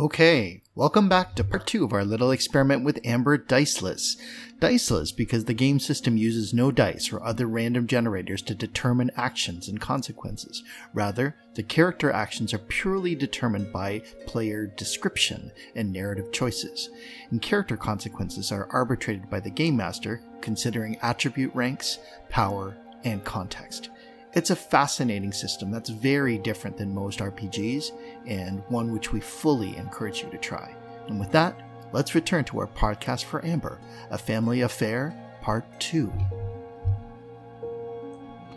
Okay, welcome back to part two of our little experiment with Amber Diceless. Diceless because the game system uses no dice or other random generators to determine actions and consequences. Rather, the character actions are purely determined by player description and narrative choices, and character consequences are arbitrated by the game master considering attribute ranks, power, and context. It's a fascinating system that's very different than most RPGs, and one which we fully encourage you to try. And with that, let's return to our podcast for Amber, A Family Affair, Part 2.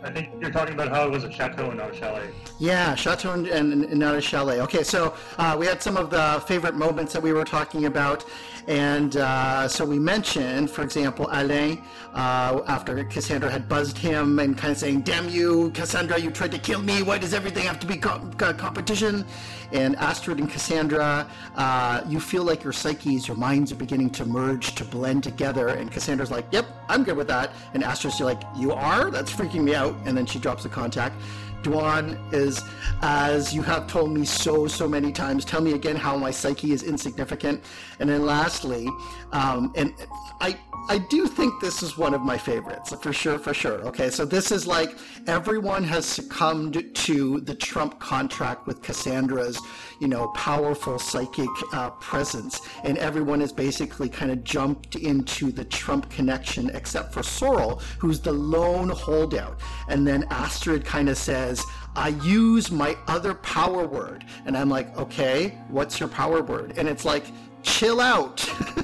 I think you're talking about how it was a chateau and not a chalet. Yeah, chateau and, and, and not a chalet. Okay, so uh, we had some of the favorite moments that we were talking about, and uh, so we mentioned, for example, Alain, uh, after Cassandra had buzzed him and kind of saying, "Damn you, Cassandra! You tried to kill me. Why does everything have to be co- competition?" And Astrid and Cassandra, uh, you feel like your psyches, your minds are beginning to merge, to blend together. And Cassandra's like, "Yep, I'm good with that." And Astrid's like, "You are? That's freaking me out." And then she drops the contact. Dwan is, as you have told me so, so many times, tell me again how my psyche is insignificant. And then lastly, um, and I, I do think this is one of my favorites, for sure, for sure. Okay, so this is like everyone has succumbed to the Trump contract with Cassandra's, you know, powerful psychic uh, presence, and everyone has basically kind of jumped into the Trump connection, except for Sorrel, who's the lone holdout. And then Astrid kind of says, I use my other power word. And I'm like, okay, what's your power word? And it's like, chill out.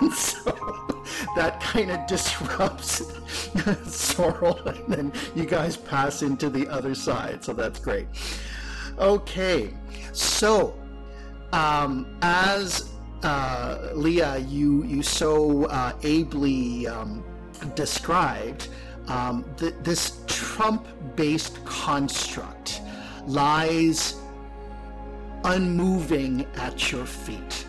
and so that kind of disrupts Sorrel, and then you guys pass into the other side. So that's great. Okay, so um, as uh, Leah, you you so uh, ably um, described, um, th- this Trump-based construct lies unmoving at your feet,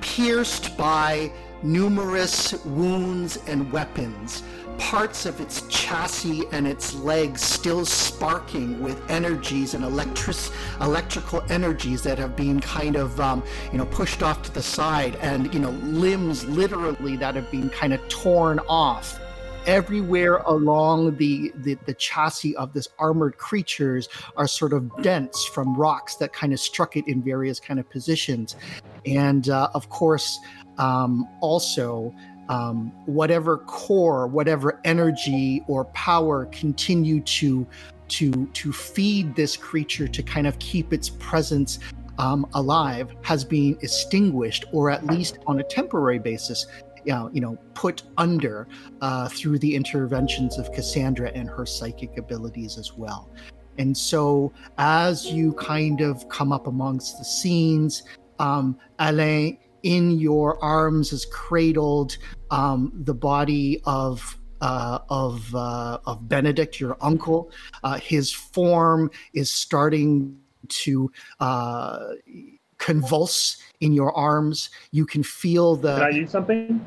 pierced by numerous wounds and weapons, parts of its chassis and its legs still sparking with energies and electric, electrical energies that have been kind of, um, you know, pushed off to the side, and, you know, limbs literally that have been kind of torn off everywhere along the, the, the chassis of this armored creatures are sort of dents from rocks that kind of struck it in various kind of positions. And uh, of course um, also um, whatever core whatever energy or power continue to to to feed this creature to kind of keep its presence um, alive has been extinguished or at least on a temporary basis know, you know put under uh, through the interventions of Cassandra and her psychic abilities as well. And so, as you kind of come up amongst the scenes, um, Alain in your arms is cradled um, the body of uh, of uh, of Benedict, your uncle. Uh, his form is starting to uh, convulse in your arms. You can feel the. Can I use something?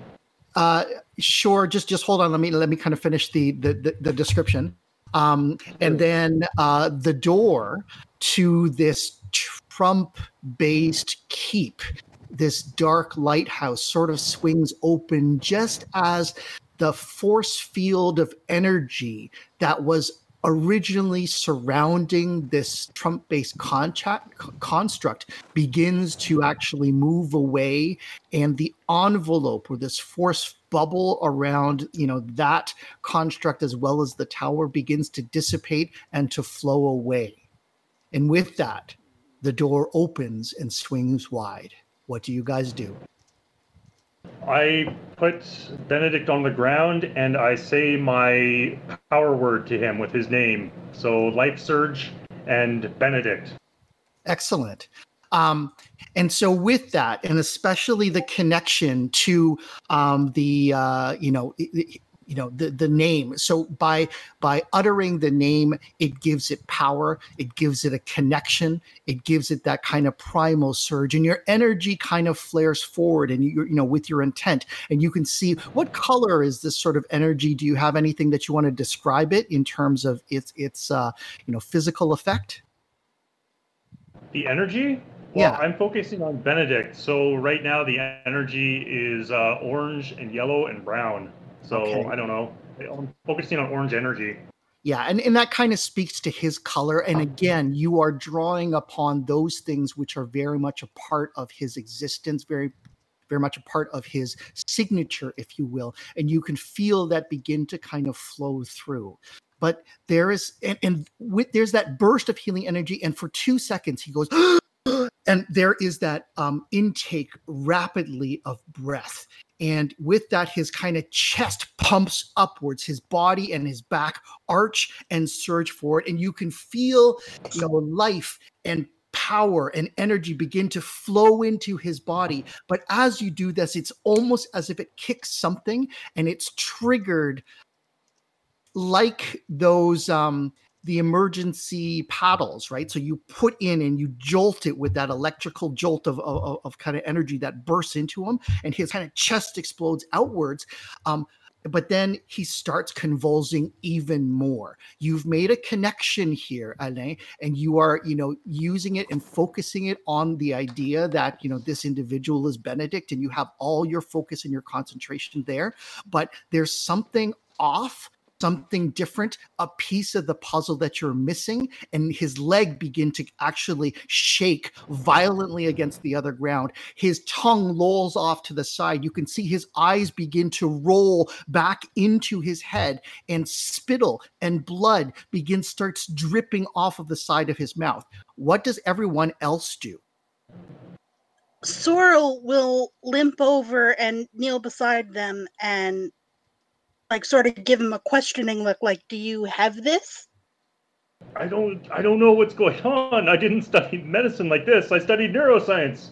Uh, sure. Just just hold on. Let me let me kind of finish the the, the, the description. Um, and then uh, the door to this Trump-based keep, this dark lighthouse, sort of swings open just as the force field of energy that was originally surrounding this Trump based construct begins to actually move away and the envelope or this force bubble around you know that construct as well as the tower begins to dissipate and to flow away. And with that the door opens and swings wide. What do you guys do I put Benedict on the ground and I say my power word to him with his name. So Life Surge and Benedict. Excellent. Um, and so with that, and especially the connection to um, the uh, you know you know the the name so by by uttering the name it gives it power it gives it a connection it gives it that kind of primal surge and your energy kind of flares forward and you you know with your intent and you can see what color is this sort of energy do you have anything that you want to describe it in terms of its its uh you know physical effect the energy Well, Yeah. I'm focusing on Benedict. So right now the energy is uh, orange and yellow and brown. So Okay. I don't know. I'm focusing on orange energy. Yeah, and, and that kind of speaks to his color. And again, you are drawing upon those things which are very much a part of his existence, very very much a part of his signature, if you will. And you can feel that begin to kind of flow through. But there is and, and with there's that burst of healing energy, and for two seconds he goes and there is that um, intake rapidly of breath and with that his kind of chest pumps upwards his body and his back arch and surge forward and you can feel you know life and power and energy begin to flow into his body. But as you do this it's almost as if it kicks something and it's triggered like those um the emergency paddles, right? So you put in and you jolt it with that electrical jolt of, of, of kind of energy that bursts into him, and his kind of chest explodes outwards. Um, but then he starts convulsing even more. You've made a connection here, Alain, and you are, you know, using it and focusing it on the idea that, you know, this individual is Benedict and you have all your focus and your concentration there. But there's something off something different, a piece of the puzzle that you're missing, and his leg begin to actually shake violently against the other ground. His tongue lolls off to the side. You can see his eyes begin to roll back into his head, and spittle and blood begins starts dripping off of the side of his mouth. What does everyone else do? Sorrel will limp over and kneel beside them and like sort of give him a questioning look like do you have this I don't I don't know what's going on. I didn't study medicine like this. I studied neuroscience.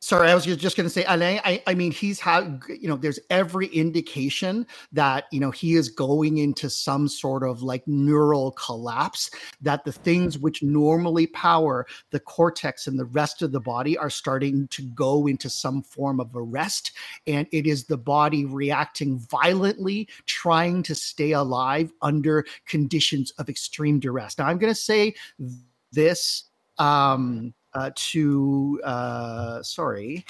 Sorry, I was just going to say, Alain. I, I mean, he's had, you know, there's every indication that, you know, he is going into some sort of like neural collapse, that the things which normally power the cortex and the rest of the body are starting to go into some form of arrest. And it is the body reacting violently, trying to stay alive under conditions of extreme duress. Now, I'm going to say this. Um, uh, to uh, sorry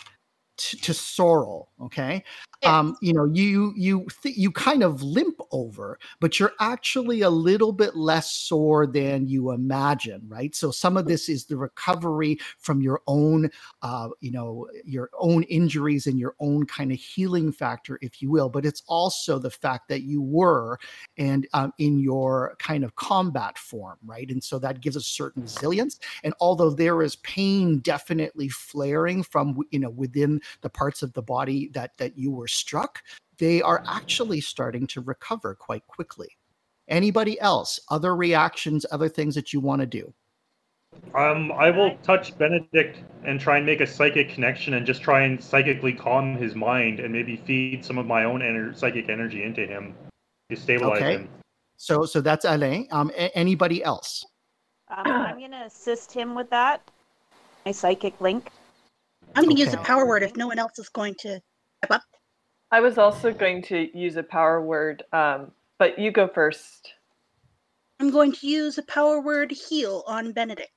to, to sorrel okay um you know you you th- you kind of limp over but you're actually a little bit less sore than you imagine right? So some of this is the recovery from your own uh you know your own injuries and your own kind of healing factor if you will but it's also the fact that you were and um, in your kind of combat form right? And so that gives a certain resilience and although there is pain definitely flaring from you know within the parts of the body that that you were struck they are actually starting to recover quite quickly anybody else other reactions other things that you want to do Um, I will touch Benedict and try and make a psychic connection and just try and psychically calm his mind and maybe feed some of my own ener- psychic energy into him to stabilize Okay. him. so so that's alain um a- anybody else Um, I'm going to assist him with that. My psychic link. i'm going to use a power word if no one else is going to step up I was also going to use a power word, um, but you go first. i'm going to use a power word heal on benedict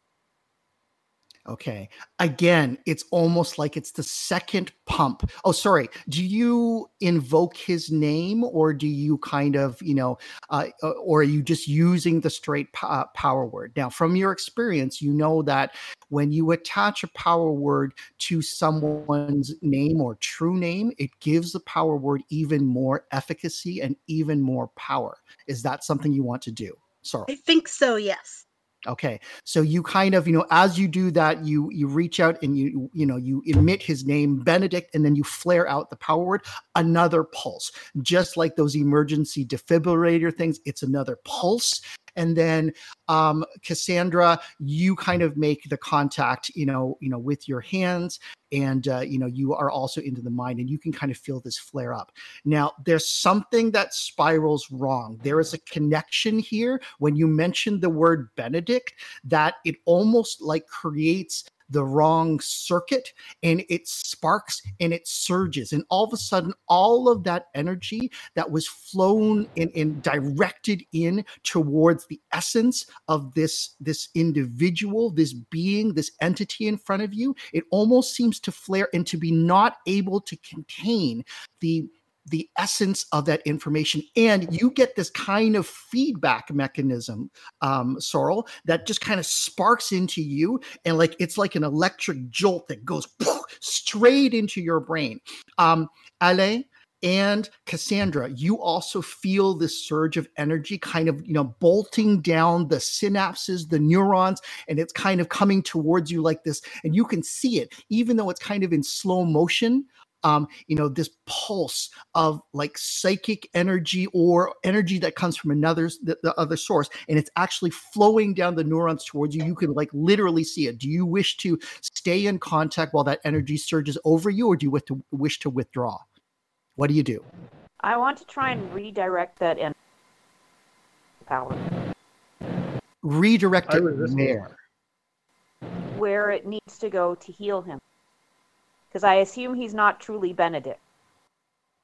Okay. Again, it's almost like it's the second pump. Oh, sorry. Do you invoke his name or do you kind of, you know, uh, uh, or are you just using the straight uh, power word? Now, from your experience, you know that when you attach a power word to someone's name or true name, it gives the power word even more efficacy and even more power. Is that something you want to do? Sorry. i think so yes Okay. So you kind of, you know, as you do that, you you reach out and you you know, you emit his name Benedict and then you flare out the power word, another pulse. Just like those emergency defibrillator things, it's another pulse. And then um Cassandra, you kind of make the contact, you know, you know, with your hands and uh, you know, you are also into the mind and you can kind of feel this flare up. Now, there's something that spirals wrong. There is a connection here when you mention the word Benedict that it almost like creates the wrong circuit and it sparks and it surges. And all of a sudden, all of that energy that was flown and, and directed in towards the essence of this, this individual, this being, this entity in front of you, it almost seems to flare and to be not able to contain the the essence of that information and you get this kind of feedback mechanism um sorrel that just kind of sparks into you and like it's like an electric jolt that goes straight into your brain um and Cassandra, you also feel this surge of energy kind of, you know, bolting down the synapses, the neurons, and it's kind of coming towards you like this. And you can see it, even though it's kind of in slow motion um, you know, this pulse of like psychic energy or energy that comes from another the, the, other source, and it's actually flowing down the neurons towards you. You can like literally see it. Do you wish to stay in contact while that energy surges over you, or do you wish to wish to withdraw? What do you do? I want to try and redirect that energy power. Redirect it where? Where it needs to go to heal him because I assume he's not truly Benedict.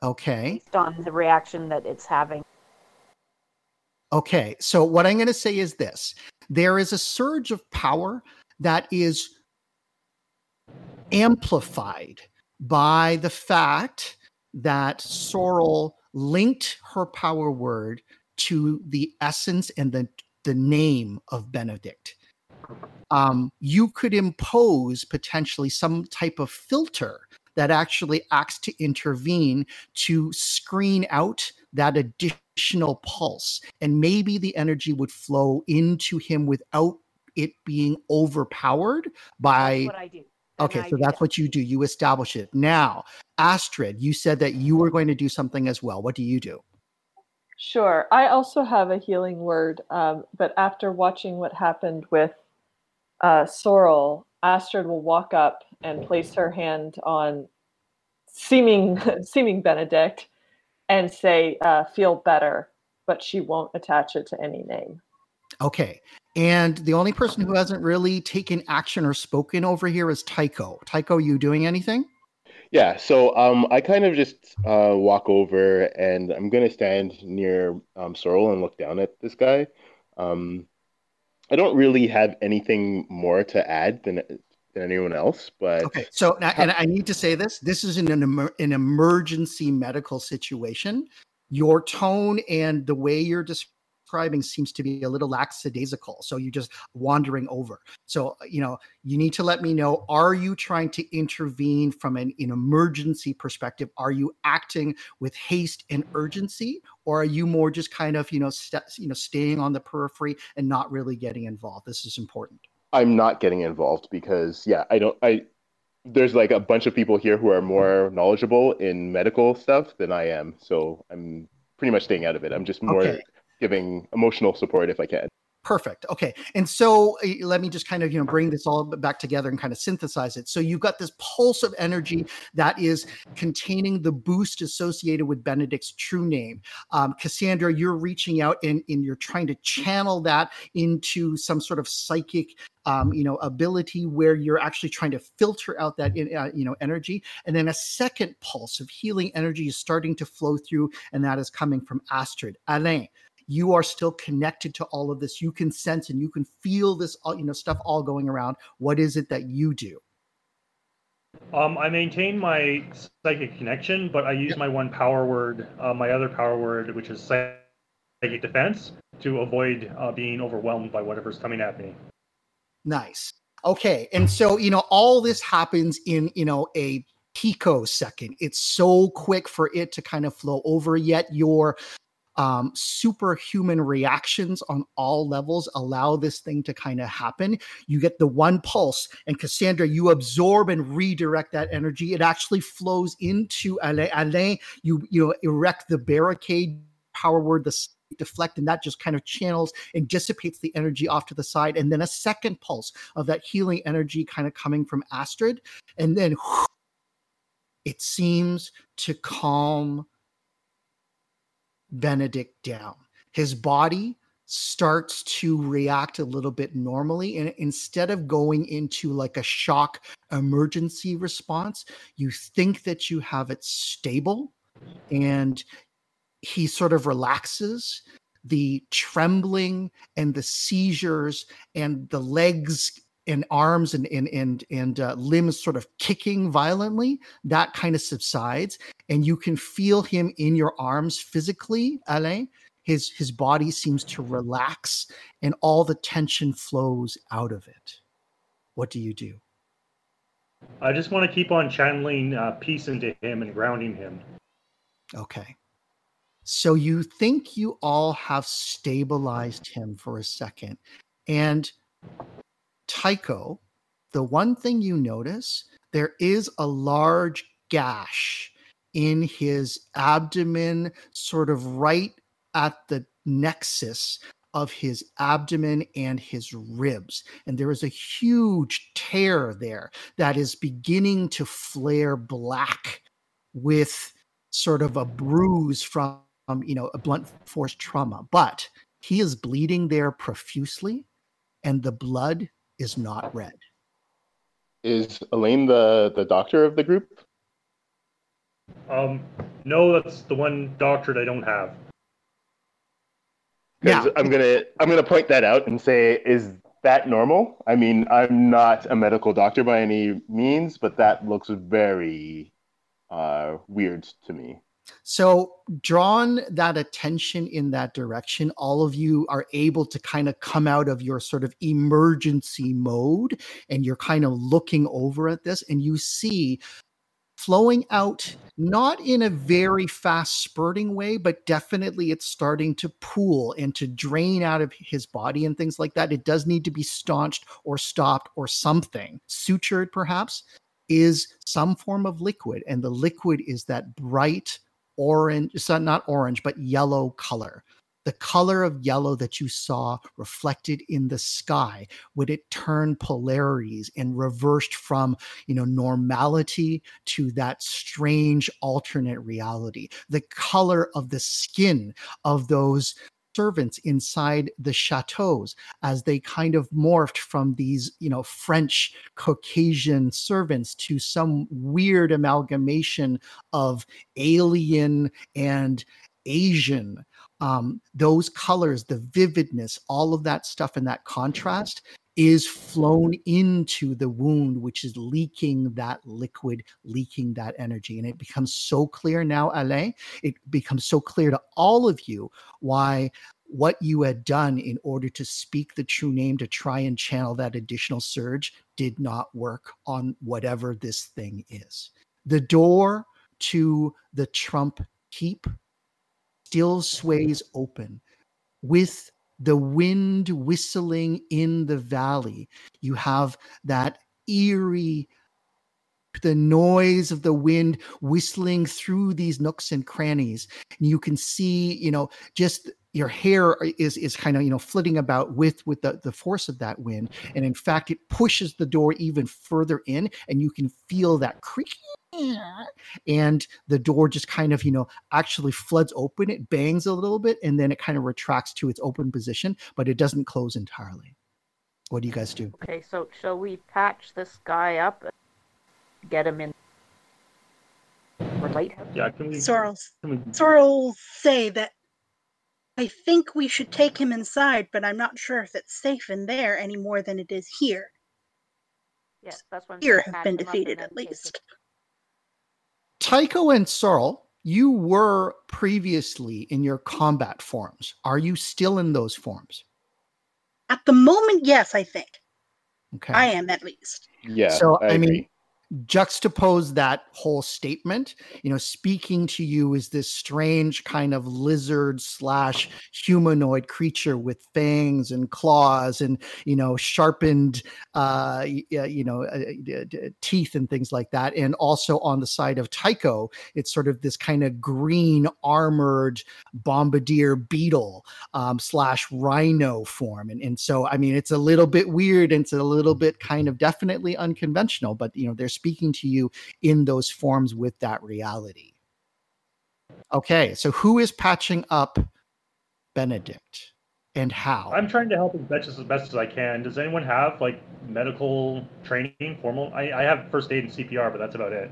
Okay. Based on the reaction that it's having. Okay, so what I'm going to say is this there is a surge of power that is amplified by the fact that Sorrel linked her power word to the essence and the, the name of Benedict um, you could impose potentially some type of filter that actually acts to intervene to screen out that additional pulse. And maybe the energy would flow into him without it being overpowered by. That's what I do. Okay, so that's what you do. You establish it. Now, Astrid, you said that you were going to do something as well. What do you do? Sure. I also have a healing word, um, but after watching what happened with uh, Sorrel, Astrid will walk up and place her hand on seeming seeming Benedict and say, uh, "Feel better," but she won't attach it to any name. Okay. And the only person who hasn't really taken action or spoken over here is Tycho. Tycho, you doing anything? Yeah, so um, I kind of just uh, walk over and I'm going to stand near um, Sorrel and look down at this guy. Um, I don't really have anything more to add than than anyone else. But okay, so and I need to say this: this is an an emergency medical situation. Your tone and the way you're describing describing seems to be a little lackadaisical. So you're just wandering over. So, uh, you know, you need to let me know are you trying to intervene from an, an emergency perspective? Are you acting with haste and urgency? Or are you more just kind of, you know, st- you know, staying on the periphery and not really getting involved? This is important. I'm not getting involved because, yeah, I don't, I, there's like a bunch of people here who are more knowledgeable in medical stuff than I am. So I'm pretty much staying out of it. I'm just more okay giving emotional support if I can. Perfect. Okay. And so uh, let me just kind of, you know, bring this all back together and kind of synthesize it. So you've got this pulse of energy that is containing the boost associated with Benedict's true name. Um, Cassandra, you're reaching out and, and you're trying to channel that into some sort of psychic um, you know ability where you're actually trying to filter out that uh, you know energy and then a second pulse of healing energy is starting to flow through and that is coming from astrid alain you are still connected to all of this you can sense and you can feel this you know stuff all going around what is it that you do um, I maintain my psychic connection, but I use yep. my one power word, uh, my other power word, which is psychic defense, to avoid uh, being overwhelmed by whatever's coming at me. Nice. Okay, and so you know all this happens in you know a picosecond. It's so quick for it to kind of flow over. Yet your um, superhuman reactions on all levels allow this thing to kind of happen. You get the one pulse, and Cassandra, you absorb and redirect that energy. It actually flows into Alain. Alain you you know, erect the barricade power word, the deflect, and that just kind of channels and dissipates the energy off to the side. And then a second pulse of that healing energy kind of coming from Astrid. And then whew, it seems to calm Benedict down. His body starts to react a little bit normally and instead of going into like a shock emergency response you think that you have it stable and he sort of relaxes the trembling and the seizures and the legs and arms and and and, and uh, limbs sort of kicking violently that kind of subsides and you can feel him in your arms physically alain. His his body seems to relax and all the tension flows out of it. What do you do? I just want to keep on channeling uh, peace into him and grounding him. okay. So you think you all have stabilized him for a second and tycho the one thing you notice there is a large gash in his abdomen sort of right at the nexus of his abdomen and his ribs. And there is a huge tear there that is beginning to flare black with sort of a bruise from, um, you know, a blunt force trauma. But he is bleeding there profusely, and the blood is not red. Is Alain the the doctor of the group? Um, no, that's the one doctorate I don't have. Yeah. I'm gonna I'm gonna point that out and say, is that normal? I mean, I'm not a medical doctor by any means, but that looks very uh, weird to me. So, drawn that attention in that direction, all of you are able to kind of come out of your sort of emergency mode and you're kind of looking over at this and you see flowing out, not in a very fast spurting way, but definitely it's starting to pool and to drain out of his body and things like that. It does need to be staunched or stopped or something, sutured perhaps, is some form of liquid. And the liquid is that bright orange, not orange, but yellow color. The color of yellow that you saw reflected in the sky, would it turn polarities and reversed from, you know, normality to that strange alternate reality. The color of the skin of those servants inside the chateaus as they kind of morphed from these, you know, French Caucasian servants to some weird amalgamation of alien and Asian. Um, those colors, the vividness, all of that stuff and that contrast is flown into the wound, which is leaking that liquid, leaking that energy. And it becomes so clear now, Alain, it becomes so clear to all of you why what you had done in order to speak the true name to try and channel that additional surge did not work on whatever this thing is. The door to the Trump keep still sways open with the wind whistling in the valley. You have that eerie the noise of the wind whistling through these nooks and crannies and you can see you know just your hair is is kind of you know flitting about with with the, the force of that wind. Mm-hmm. And in fact it pushes the door even further in and you can feel that creaking and the door just kind of you know actually floods open. It bangs a little bit and then it kind of retracts to its open position but it doesn't close entirely. What do you guys do? Okay, so shall we patch this guy up, and get him in, or light him? Yeah, can we? Sorrel, Can we Sorrel say that I think we should take him inside, but I'm not sure if it's safe in there any more than it is here. Yes, that's what I'm Here have been him up and defeated at least. Tycho and Sorrel, you were previously in your combat forms. Are you still in those forms? At the moment, yes, I think. Okay. I am at least. Yeah. So, I mean, agree. Juxtapose that whole statement. You know speaking to you is this strange kind of lizard slash humanoid creature with fangs and claws and you know sharpened uh uh, you know uh, teeth and things like that. And also on the side of tycho it's sort of this kind of green armored bombardier beetle um, slash rhino form. And, and so i mean it's a little bit weird and it's a little bit kind of definitely unconventional but you know they're speaking to you in those forms with that reality okay so who is patching up benedict and how? I'm trying to help as best as, best as I can. Does anyone have like medical training, formal? I, I have first aid and CPR, but that's about it.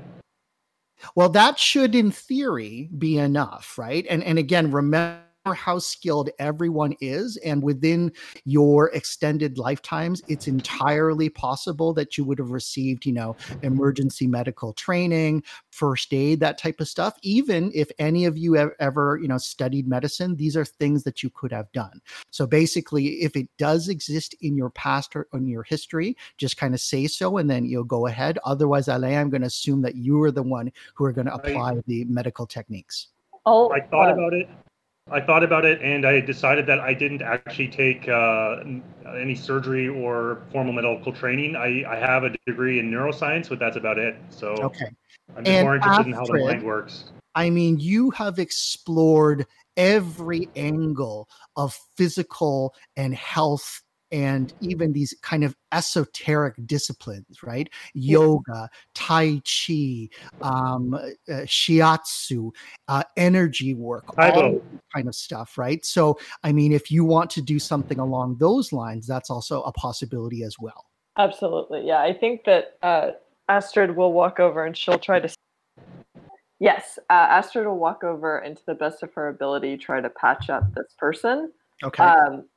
Well, that should, in theory, be enough, right? And and again, remember how skilled everyone is and within your extended lifetimes it's entirely possible that you would have received you know emergency medical training first aid that type of stuff even if any of you have ever you know studied medicine these are things that you could have done. So basically if it does exist in your past or in your history just kind of say so and then you'll go ahead. Otherwise alain i'm going to assume that you are the one who are going to apply the medical techniques. Oh, I thought uh, about it. I thought about it, and I decided that I didn't actually take uh, any surgery or formal medical training. I, I have a degree in neuroscience, but that's about it. So okay I'm just And more interested in how the mind works. I mean, you have explored every angle of physical and health and even these kind of esoteric disciplines, right? Yoga, Tai Chi, um, uh, Shiatsu, uh, energy work, Tae Bo. all this kind of stuff, right? So, I mean, if you want to do something along those lines, that's also a possibility as well. Absolutely. Yeah. I think that uh, Astrid will walk over and she'll try to. Yes. Uh, Astrid will walk over and to the best of her ability try to patch up this person. Okay. Um, i-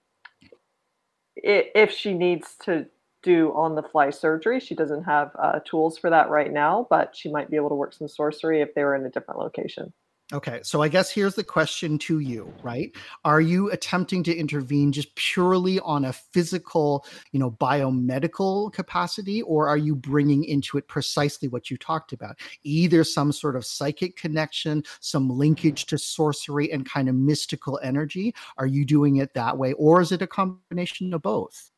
if she needs to do on the fly surgery, she doesn't have uh, tools for that right now, but she might be able to work some sorcery if they were in a different location. Okay, so I guess here's the question to you, right? Are you attempting to intervene just purely on a physical, you know, biomedical capacity, or are you bringing into it precisely what you talked about? Either some sort of psychic connection, some linkage to sorcery and kind of mystical energy? Are you doing it that way, or is it a combination of both?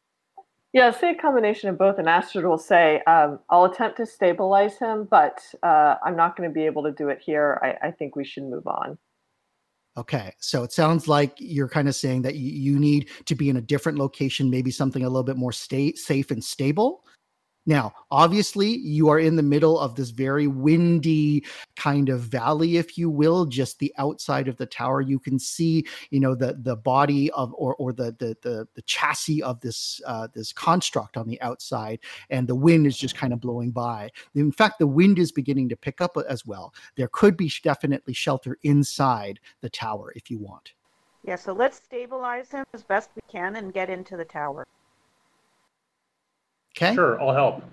Yeah, say a combination of both. And Astrid will say, um, I'll attempt to stabilize him, but uh, I'm not going to be able to do it here. I, I think we should move on. Okay, so it sounds like you're kind of saying that you, you need to be in a different location, maybe something a little bit more sta- safe and stable. Now, obviously, you are in the middle of this very windy kind of valley, if you will, just the outside of the tower. You can see, you know, the the body of or or the the the, the chassis of this uh, this construct on the outside, and the wind is just kind of blowing by. In fact, the wind is beginning to pick up as well. There could be definitely shelter inside the tower if you want. Yeah, so let's stabilize him as best we can and get into the tower. Okay. Sure, I'll help.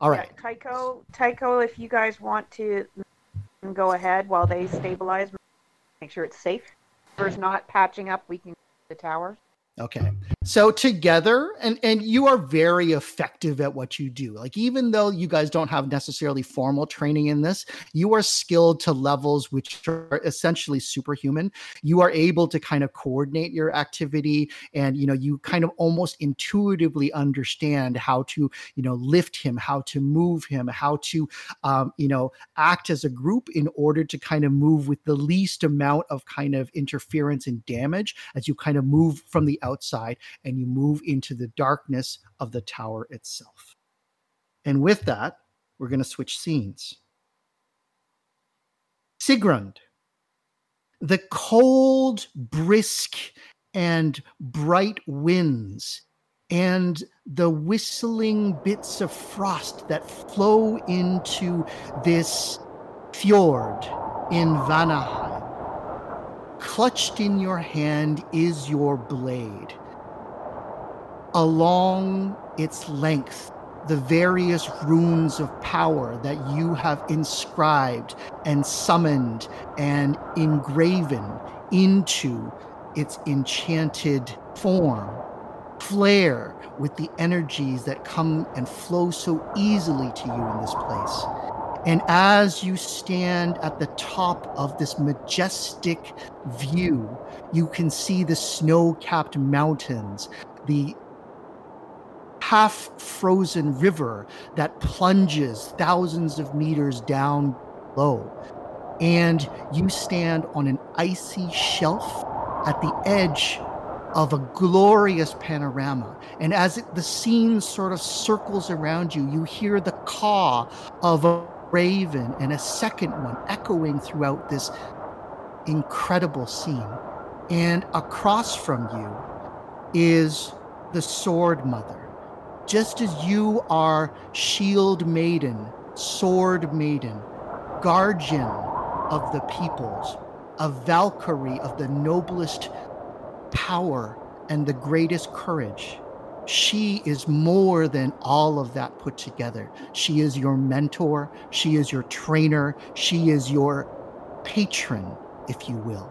All right. Yeah, right. Tycho, Tycho, if you guys want to go ahead while they stabilize, make sure it's safe. If there's not patching up, we can the tower. Okay. So together and and you are very effective at what you do. Like even though you guys don't have necessarily formal training in this, you are skilled to levels which are essentially superhuman. You are able to kind of coordinate your activity and you know you kind of almost intuitively understand how to, you know, lift him, how to move him, how to um, you know, act as a group in order to kind of move with the least amount of kind of interference and damage as you kind of move from the outside and you move into the darkness of the tower itself. And with that, we're going to switch scenes. Sigrun, the cold, brisk, and bright winds and the whistling bits of frost that flow into this fjord in Vanaheim. Clutched in your hand is your blade. Along its length, the various runes of power that you have inscribed and summoned and engraven into its enchanted form flare with the energies that come and flow so easily to you in this place. And as you stand at the top of this majestic view, you can see the snow capped mountains, the half frozen river that plunges thousands of meters down below. And you stand on an icy shelf at the edge of a glorious panorama. And as it, the scene sort of circles around you, you hear the caw of a raven and a second one echoing throughout this incredible scene. And across from you, is the Sword Mother. Just as you are Shield Maiden, Sword Maiden, Guardian of the peoples, a Valkyrie of the noblest power and the greatest courage. She is more than all of that put together. She is your mentor, she is your trainer, she is your patron, if you will.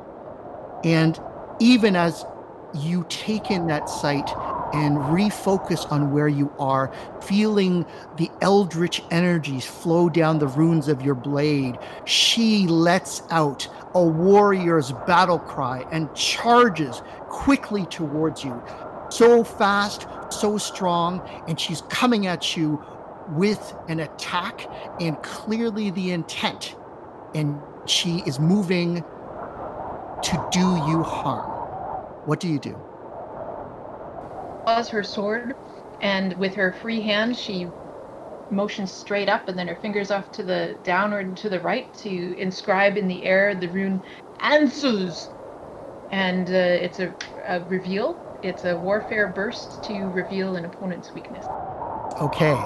And even as you take in that sight and refocus on where you are, feeling the eldritch energies flow down the runes of your blade, she lets out a warrior's battle cry and charges quickly towards you. So fast, so strong, and she's coming at you with an attack and clearly the intent. And she is moving to do you harm. What do you do? Draws her sword, and with her free hand, she motions straight up, and then her fingers off to the downward to the right to inscribe in the air the rune "Ansuz," and uh, it's a, a reveal. It's a warfare burst to reveal an opponent's weakness. Okay.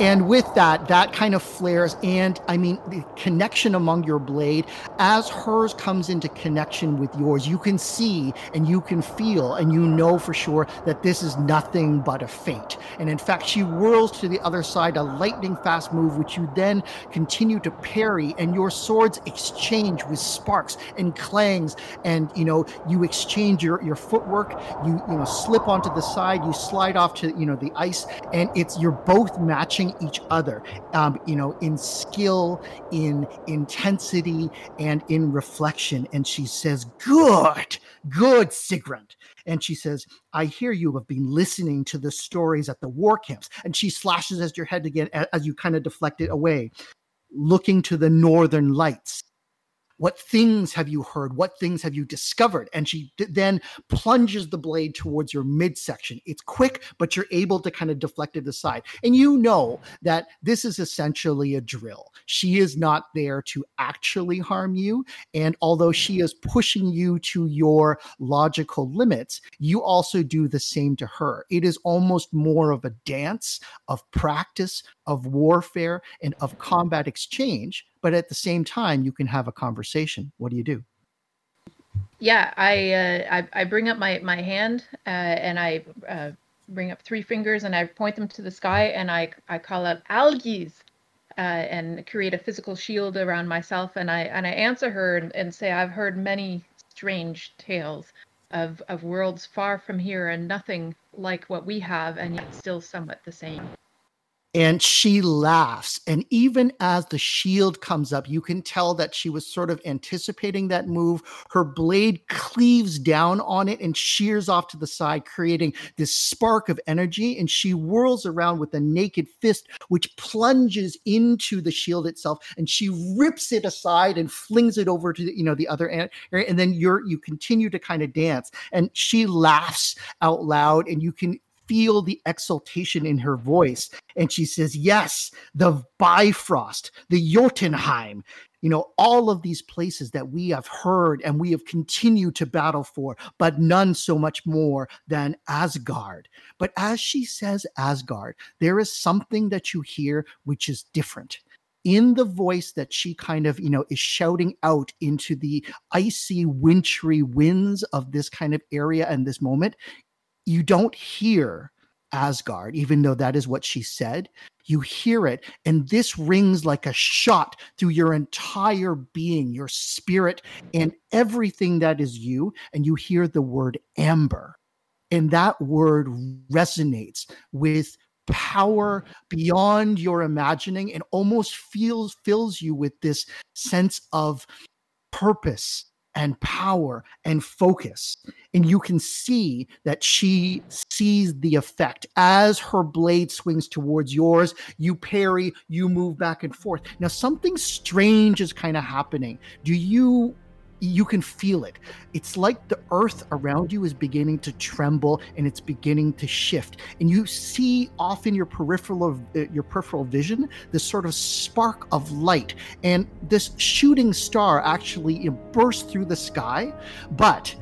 And with that, that kind of flares. And I mean, the connection among your blade, as hers comes into connection with yours, you can see and you can feel and you know for sure that this is nothing but a feint. And in fact, she whirls to the other side, a lightning fast move, which you then continue to parry, and your swords exchange with sparks and clangs. And, you know, you exchange your, your footwork, you, you know, slip onto the side, you slide off to, you know, the ice, and it's you're both matching each other, um, you know, in skill, in intensity, and in reflection. And she says, Good, good, Sigrun. And she says, I hear you have been listening to the stories at the war camps. And she slashes at your head again as you kind of deflect it away, looking to the northern lights what things have you heard? What things have you discovered? And she d- then plunges the blade towards your midsection. It's quick, but you're able to kind of deflect it aside. And you know that this is essentially a drill. She is not there to actually harm you. And although she is pushing you to your logical limits, you also do the same to her. It is almost more of a dance of practice, of warfare, and of combat exchange but at the same time you can have a conversation. What do you do? Yeah i uh, I, I, bring up my my hand uh, and i uh, bring up three fingers and i point them to the sky and i i call out Algiz uh, and create a physical shield around myself and i and i answer her and, and say i've heard many strange tales of of worlds far from here and nothing like what we have and yet still somewhat the same and she laughs. And even as the shield comes up, you can tell that she was sort of anticipating that move. Her blade cleaves down on it and shears off to the side, creating this spark of energy. And she whirls around with a naked fist, which plunges into the shield itself. And she rips it aside and flings it over to the, you know the other area. And then you're you continue to kind of dance. And she laughs out loud, and you can feel the exultation in her voice. And she says, Yes, the Bifrost, the Jotunheim, you know, all of these places that we have heard and we have continued to battle for, but none so much more than Asgard. But as she says Asgard, there is something that you hear which is different in the voice that she kind of you know is shouting out into the icy wintry winds of this kind of area and this moment you don't hear Asgard, even though that is what she said. You hear it, and this rings like a shot through your entire being, your spirit, and everything that is you. And you hear the word amber. And that word resonates with power beyond your imagining and almost feels fills you with this sense of purpose and power and focus. And you can see that she sees the effect as her blade swings towards yours. You parry, you move back and forth. Now, something strange is kind of happening. Do you you can feel it. It's like the earth around you is beginning to tremble and it's beginning to shift. And you see off in your peripheral of, uh, your peripheral vision this sort of spark of light, and this shooting star actually bursts through the sky, but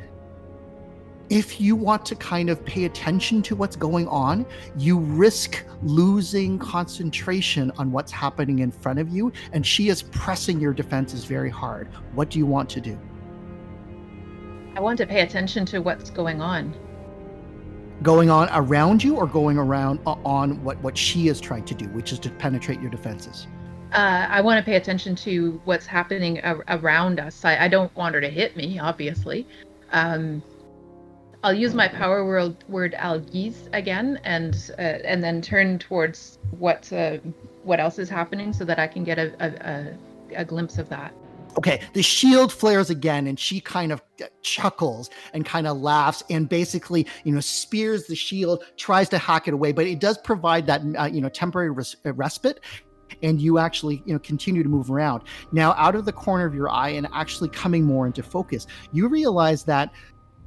if you want to kind of pay attention to what's going on, you risk losing concentration on what's happening in front of you, and she is pressing your defenses very hard. What do you want to do? I want to pay attention to what's going on. Going on around you, or going around uh, on what what she is trying to do, which is to penetrate your defenses. Uh, I want to pay attention to what's happening around us. I, I don't want her to hit me, obviously. Um, I'll use my power word, word Algiz again, and uh, and then turn towards what uh, what else is happening, so that I can get a, a, a, a glimpse of that. Okay, the shield flares again, and she kind of chuckles and kind of laughs, and basically, you know, spears the shield, tries to hack it away, but it does provide that, uh, you know, temporary res- uh, respite, and you actually, you know, continue to move around. Now, out of the corner of your eye, and actually coming more into focus, you realize that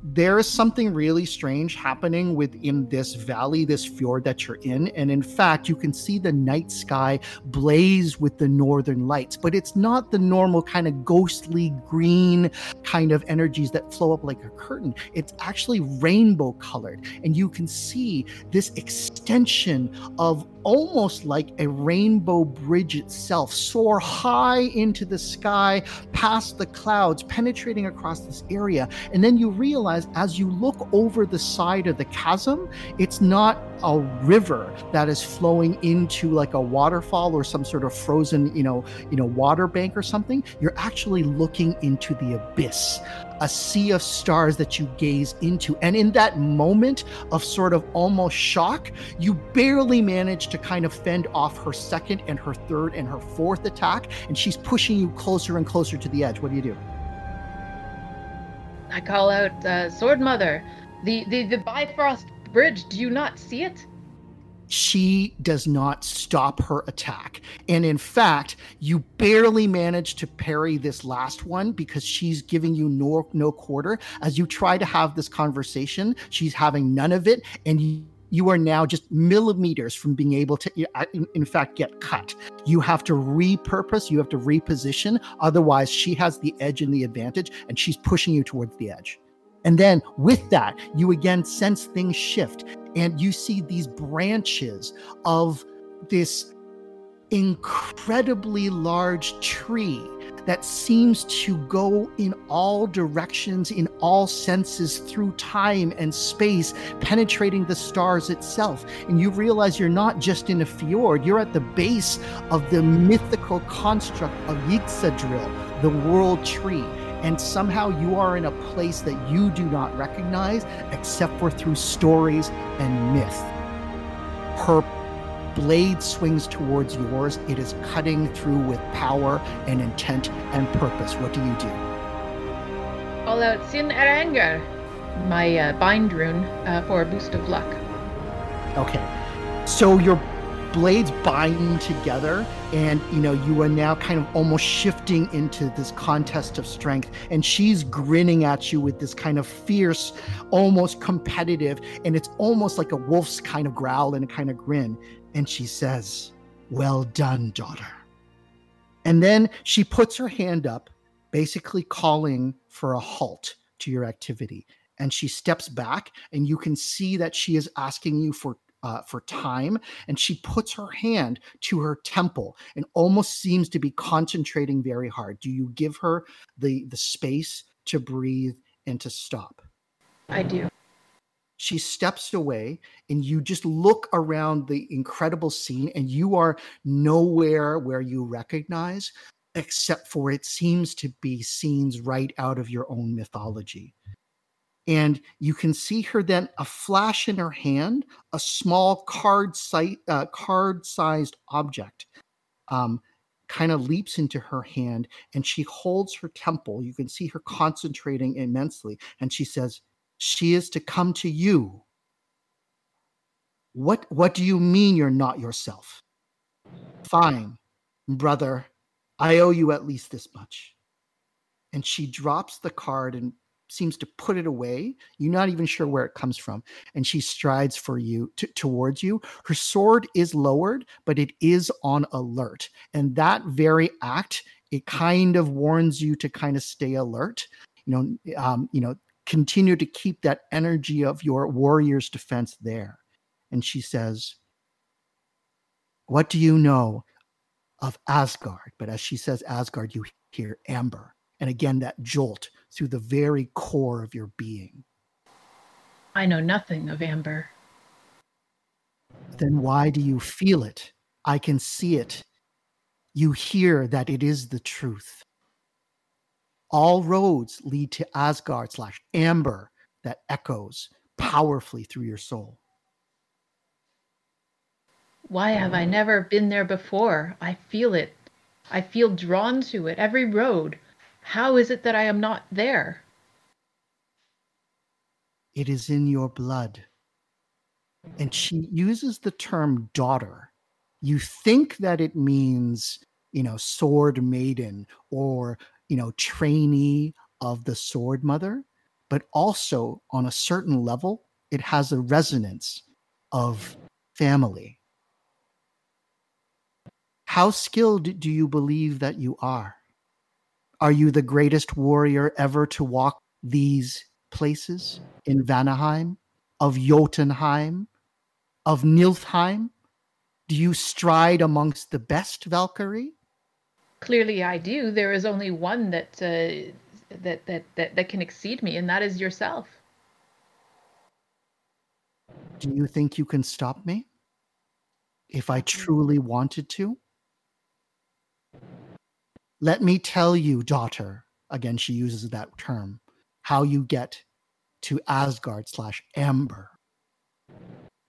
there is something really strange happening within this valley, this fjord that you're in. And in fact, you can see the night sky blaze with the northern lights, but it's not the normal kind of ghostly green kind of energies that flow up like a curtain. It's actually rainbow colored. And you can see this extension of almost like a rainbow bridge itself soar high into the sky, past the clouds, penetrating across this area. And then you realize as you look over the side of the chasm, it's not a river that is flowing into like a waterfall or some sort of frozen, you know, you know, water bank or something. You're actually looking into the abyss a sea of stars that you gaze into. And in that moment of sort of almost shock, you barely manage to kind of fend off her second and her third and her fourth attack. And she's pushing you closer and closer to the edge. What do you do? I call out, uh, Sword Mother, the, the, the Bifrost Bridge, do you not see it? She does not stop her attack. And in fact, you barely manage to parry this last one because she's giving you no, no quarter. As you try to have this conversation, she's having none of it. And you, you are now just millimeters from being able to, in, in fact, get cut. You have to repurpose, you have to reposition. Otherwise, she has the edge and the advantage, and she's pushing you towards the edge. And then with that, you again sense things shift and you see these branches of this incredibly large tree that seems to go in all directions, in all senses, through time and space, penetrating the stars itself. And you realize you're not just in a fjord, you're at the base of the mythical construct of Yggdrasil, the world tree and somehow you are in a place that you do not recognize except for through stories and myth. Her blade swings towards yours. It is cutting through with power and intent and purpose. What do you do? All out Sin Eranger, my uh, bind rune uh, for a boost of luck. Okay. So your blades binding together and you know you are now kind of almost shifting into this contest of strength. And she's grinning at you with this kind of fierce almost competitive and it's almost like a wolf's kind of growl and a kind of grin. And she says well done daughter. And then she puts her hand up basically calling for a halt to your activity. And she steps back and you can see that she is asking you for uh, for time, and she puts her hand to her temple and almost seems to be concentrating very hard. Do you give her the the space to breathe and to stop? I do. She steps away, and you just look around the incredible scene, and you are nowhere where you recognize, except for it seems to be scenes right out of your own mythology and you can see her then a flash in her hand, a small card sight, uh, card sized object. Um, kind of leaps into her hand and she holds her temple. You can see her concentrating immensely. And she says, She is to come to you. What, what do you mean you're not yourself? Fine, brother, I owe you at least this much. And she drops the card and seems to put it away. You're not even sure where it comes from. And she strides for you t- towards you. Her sword is lowered, but it is on alert. And that very act, it kind of warns you to kind of stay alert. You know, um, you know, continue to keep that energy of your warrior's defense there. And she says, What do you know of Asgard? But as she says Asgard, you hear amber. And again, that jolt through the very core of your being. I know nothing of amber. Then why do you feel it? I can see it. You hear that it is the truth. All roads lead to Asgard slash amber that echoes powerfully through your soul. Why have I never been there before? I feel it. I feel drawn to it every road. How is it that I am not there? It is in your blood. And she uses the term daughter. You think that it means, you know, sword maiden or, you know, trainee of the sword mother, but also on a certain level, it has a resonance of family. How skilled do you believe that you are? Are you the greatest warrior ever to walk these places in Vanaheim, of Jotunheim, of Niflheim? Do you stride amongst the best, Valkyrie? Clearly, I do. There is only one that uh, that, that that that can exceed me, and that is yourself. Do you think you can stop me? If I truly wanted to? Let me tell you, daughter, again, she uses that term, how you get to Asgard slash Amber.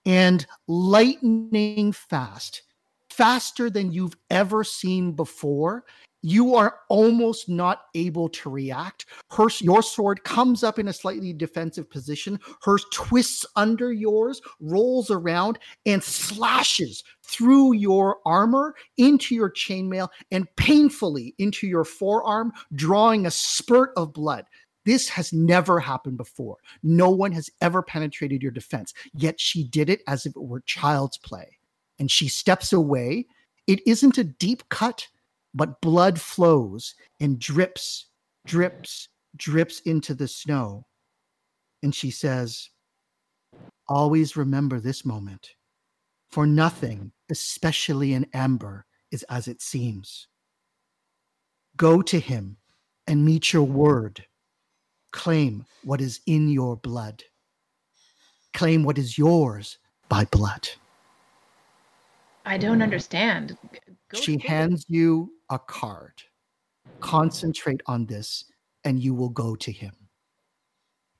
And lightning fast, faster than you've ever seen before, you are almost not able to react. Her, your sword comes up in a slightly defensive position. Hers twists under yours, rolls around, and slashes through your armor into your chainmail and painfully into your forearm, drawing a spurt of blood. This has never happened before. No one has ever penetrated your defense, yet she did it as if it were child's play. And she steps away. It isn't a deep cut but blood flows and drips, drips, drips into the snow. And she says, Always remember this moment, for nothing, especially in amber, is as it seems. Go to him and meet your word. Claim what is in your blood. Claim what is yours by blood. I don't understand. Go she hands you a card. Concentrate on this, and you will go to him.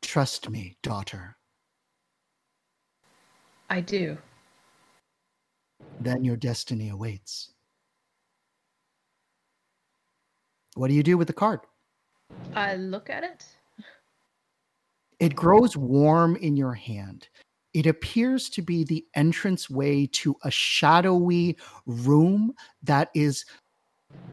Trust me, daughter. I do. Then your destiny awaits. What do you do with the card? I look at it. It grows warm in your hand. It appears to be the entrance way to a shadowy room that is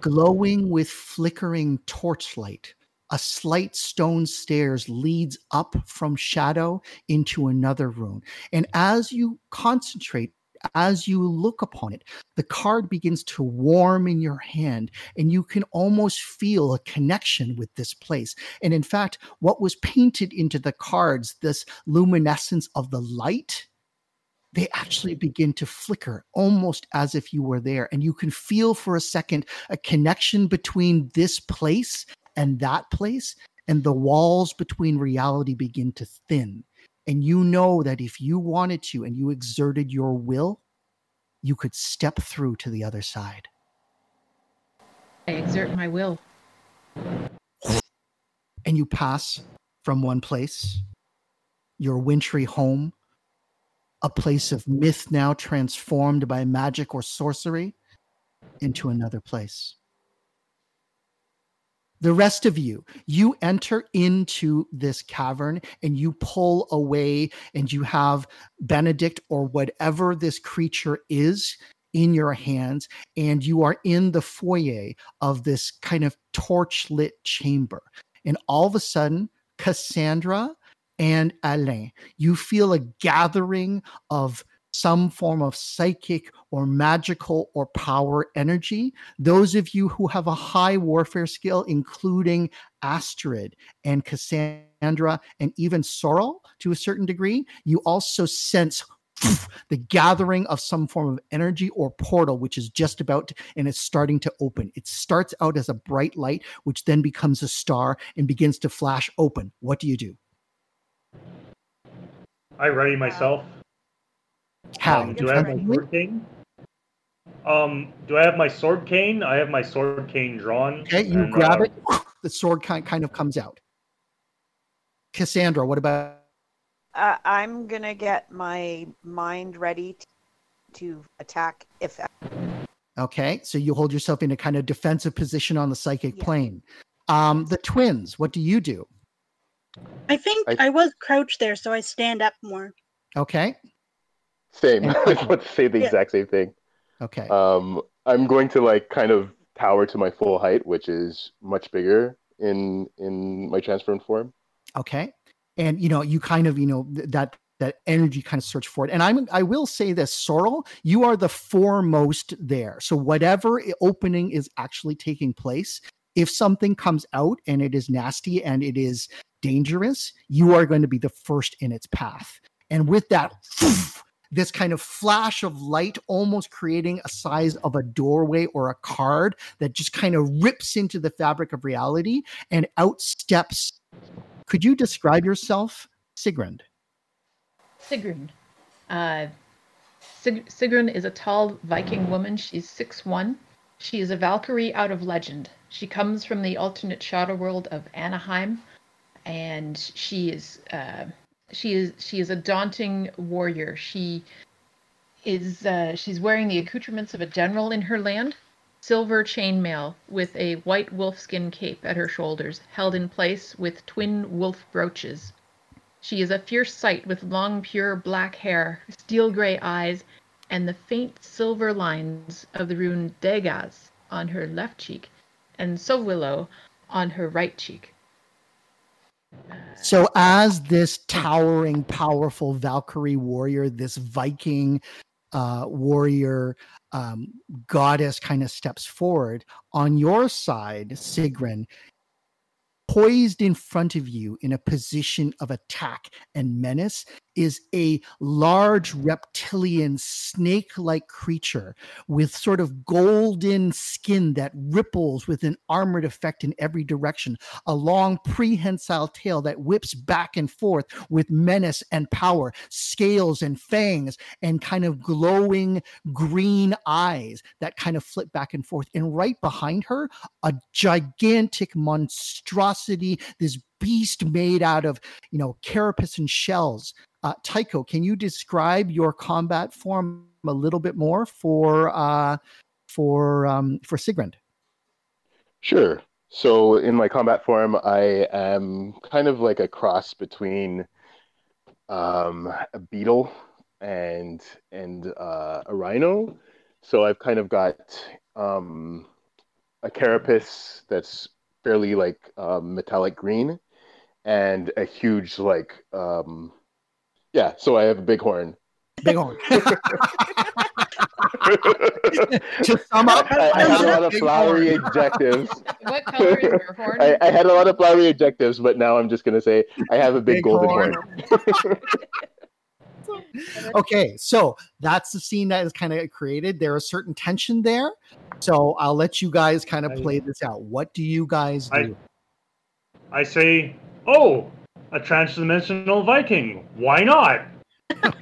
glowing with flickering torchlight. A slight stone stairs leads up from shadow into another room. And as you concentrate, as you look upon it, the card begins to warm in your hand, and you can almost feel a connection with this place. And in fact, what was painted into the cards, this luminescence of the light, they actually begin to flicker almost as if you were there. And you can feel for a second a connection between this place and that place. And the walls between reality begin to thin. And you know that if you wanted to and you exerted your will, you could step through to the other side. I exert my will. And you pass from one place, your wintry home, a place of myth now transformed by magic or sorcery into another place. The rest of you, you enter into this cavern and you pull away, and you have Benedict or whatever this creature is in your hands, and you are in the foyer of this kind of torch lit chamber. And all of a sudden, Cassandra and Alain. You feel a gathering of some form of psychic or magical or power energy. Those of you who have a high warfare skill, including Astrid and Cassandra and even Sorrel to a certain degree, you also sense the gathering of some form of energy or portal, which is just about to, and it's starting to open. It starts out as a bright light, which then becomes a star and begins to flash open. What do you do? I ready myself. How? Um, do I have my sword cane? Um, do I have my sword cane? I have my sword cane drawn. Okay, you and, grab uh, it. The sword kind kind of comes out. Cassandra, what about? Uh, I'm gonna get my mind ready to, to attack if Okay, so you hold yourself in a kind of defensive position on the psychic Yeah. plane. Um, the twins, what do you do? I think I- I was crouched there, so I stand up more. Okay, Same. I to say the Yeah. exact same thing. okay, Um, I'm going to like kind of tower to my full height, which is much bigger in in my transformed form. okay, and you know you kind of you know th- that that energy kind of search for it. And I'm I will say this, Sorrel, you are the foremost there. So whatever opening is actually taking place, if something comes out and it is nasty and it is dangerous, you are going to be the first in its path. And with that, this kind of flash of light, almost creating a size of a doorway or a card that just kind of rips into the fabric of reality and out steps. Could you describe yourself, Sigrun? Sigrun. Uh, Sig- Sigrun is a tall Viking woman. She's 6'1. She is a Valkyrie out of legend. She comes from the alternate shadow world of Anaheim, and she is uh, she is she is a daunting warrior. She is uh, she's wearing the accoutrements of a general in her land, silver chainmail with a white wolfskin cape at her shoulders, held in place with twin wolf brooches. She is a fierce sight with long, pure black hair, steel gray eyes, and the faint silver lines of the rune Dagaz on her left cheek, and Sowilo on her right cheek. So, as this towering, powerful Valkyrie warrior, this Viking uh, warrior um, goddess kind of steps forward, on your side, Sigrun, poised in front of you in a position of attack and menace, is a large reptilian snake like creature with sort of golden skin that ripples with an armored effect in every direction a long prehensile tail that whips back and forth with menace and power, scales and fangs, and kind of glowing green eyes that kind of flip back and forth. And right behind her, a gigantic monstrosity, this beast made out of, you know, carapace and shells. Uh, Tycho, can you describe your combat form a little bit more for uh, for um, for Sigrund? Sure. So in my combat form, I am kind of like a cross between um, a beetle and and uh, a rhino. So I've kind of got um, a carapace that's fairly like um, metallic green, and a huge like um, yeah. So I have a big horn. Big horn. I, to sum up, I had a lot of flowery horn. adjectives. What color is your horn? I, I had a lot of flowery adjectives, but now I'm just gonna say I have a big, Big golden horn. horn. okay, so that's the scene that is kind of created. There is certain tension there. So I'll let you guys kind of play this out. What do you guys I- do? I say, oh, a transdimensional Viking. Why not?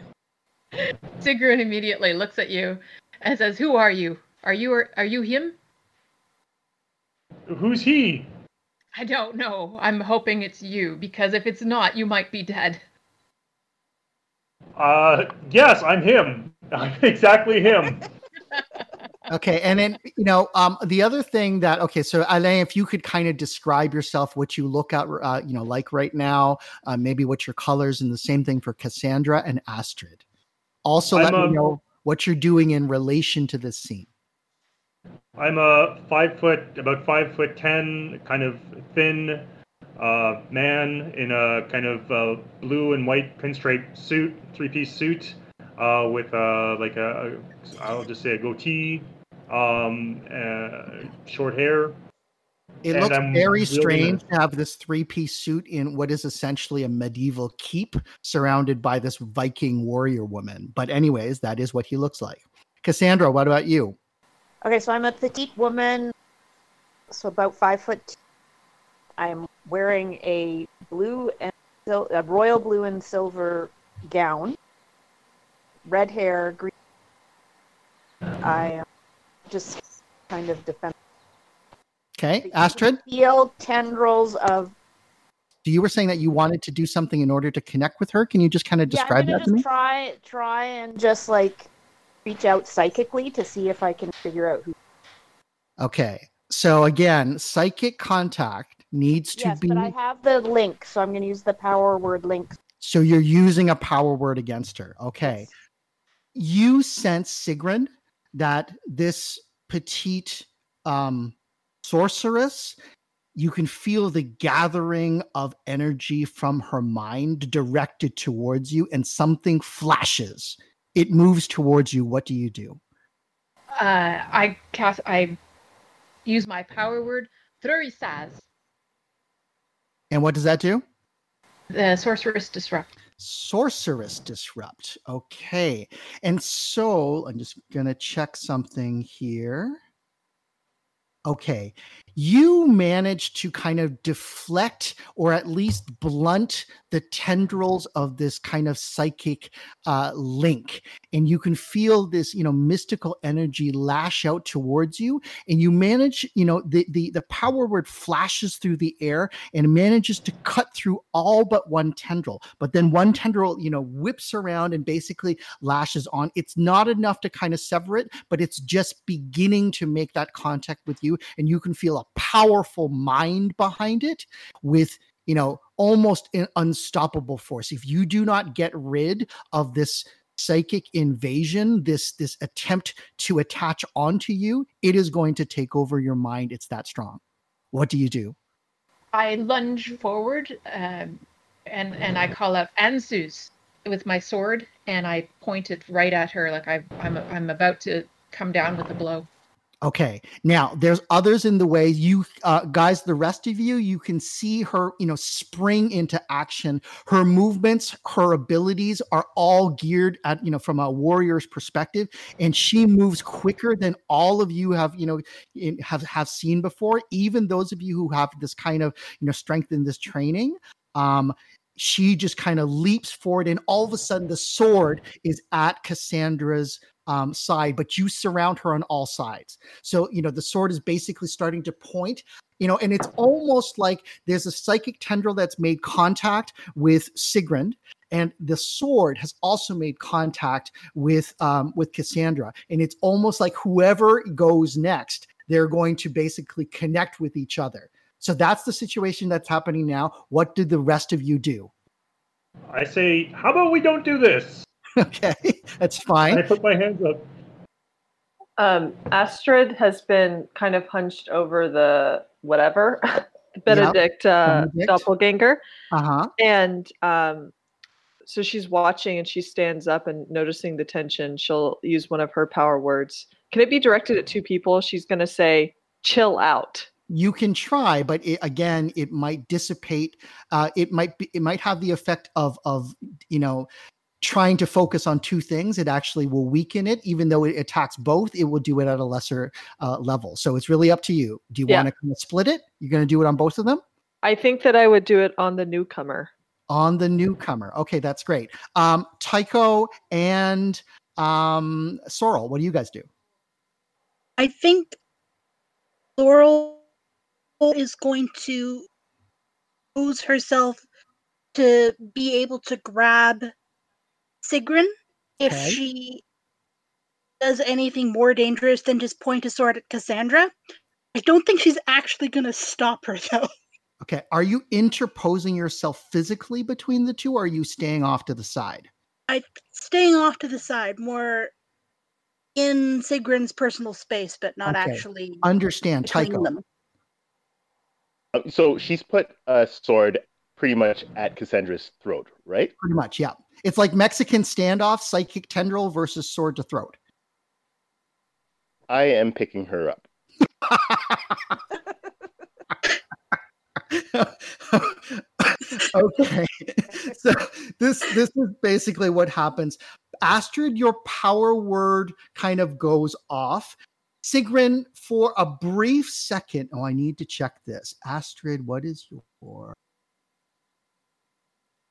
Sigrun immediately looks at you and says, "Who are you? Are you are you him?" Who's he? I don't know. I'm hoping it's you because if it's not, you might be dead. Uh, yes, I'm him. I'm exactly him. Okay, and then you know um, the other thing that okay, so Alain, if you could kind of describe yourself, what you look at, uh, you know, like right now, uh, maybe what your colors, and the same thing for Cassandra and Astrid. Also, let I'm me a- know what you're doing in relation to this scene. I'm a five foot, about five foot ten, kind of thin uh, man in a kind of uh, blue and white pinstripe suit, three piece suit. uh, with uh, like a, a, I'll just say a goatee, um, uh, short hair. It And looks I'm very really strange to have this three-piece suit in what is essentially a medieval keep, surrounded by this Viking warrior woman. But anyways, that is what he looks like. Cassandra, what about you? Okay, so I'm a petite woman, so about five foot. I'm wearing a blue and sil- a royal blue and silver gown, red hair, green. I am just kind of defend. Okay, Astrid, Feel tendrils of. you were saying that you wanted to do something in order to connect with her. Can you just kind of Yeah, describe I'm gonna that to me? try try and just like reach out psychically to see if I can figure out who. Okay. So again, psychic contact needs to Yes, be but I have the link, so I'm going to use the power word link. so you're using a power word against her. Okay. You sense Sigrun that this petite um sorceress you can feel the gathering of energy from her mind directed towards you and something flashes. It moves towards you. What do you do? Uh, I cast. I use my power word, Thurisaz, And what does that do? the sorceress disrupt. Sorceress disrupt okay. And so i'm just gonna check something here. Okay you managed to kind of deflect or at least blunt the tendrils of this kind of psychic uh, link. And you can feel this you know mystical energy lash out towards you. And you manage you know the the, the power word flashes through the air and manages to cut through all but one tendril. But then one tendril you know whips around and basically lashes on. It's not enough to kind of sever it but it's just beginning to make that contact with you. And you can feel a powerful mind behind it with you know almost an unstoppable force. If you do not get rid of this psychic invasion this this attempt to attach onto you it is going to take over your mind. It's that strong. What do you do? I lunge forward, um, and and I call out Ansuz with my sword, and I point it right at her, like I, I'm I'm about to come down with a blow. Okay. Now there's others in the way. You uh, guys, the rest of you, you can see her, you know, spring into action. Her movements, her abilities are all geared at, you know, from a warrior's perspective, and she moves quicker than all of you have, you know, in, have have seen before. Even those of you who have this kind of, you know, strength in this training. Um, she just kind of leaps forward, and all of a sudden, the sword is at Cassandra's um, side, but you surround her on all sides. So, you know, the sword is basically starting to point, you know, and it's almost like there's a psychic tendril that's made contact with Sigrun, and the sword has also made contact with um, with Cassandra, and it's almost like whoever goes next, they're going to basically connect with each other. So that's the situation that's happening now. What did the rest of you do? I say, how about we don't do this? Okay, that's And I put my hands up. Um, Astrid has been kind of hunched over the whatever Benedict, uh, Benedict. doppelganger, Uh huh. and um, so she's watching and she stands up and noticing the tension. She'll use one of her power words. Can it be directed at two people? She's going to say, "Chill out." you can try but it, again it might dissipate uh, it might be it might have the effect of of you know trying to focus on two things it actually will weaken it even though it attacks both it will do it at a lesser uh, level. So it's really up to you. Do you Yeah. want to kind of split it? You're going to do it on both of them? I think that I would do it on the newcomer. on the newcomer. Okay that's great. Um tycho and um sorrel what do you guys do? I think Sorrel is going to pose herself to be able to grab Sigrun if Okay. she does anything more dangerous than just point a sword at Cassandra. I don't think she's actually going to stop her though. okay are you interposing yourself physically between the two or are you staying off to the side I staying off to the side, more in Sigrun's personal space, but not Okay. actually understand tycho them. Uh, So she's put a sword pretty much at Cassandra's throat, right? pretty much yeah It's like Mexican standoff, psychic tendril versus sword to throat. I am picking her up. okay. So this this is basically what happens. Astrid, your power word kind of goes off. Sigrun, for a brief second, oh, I need to check this. Astrid, what is your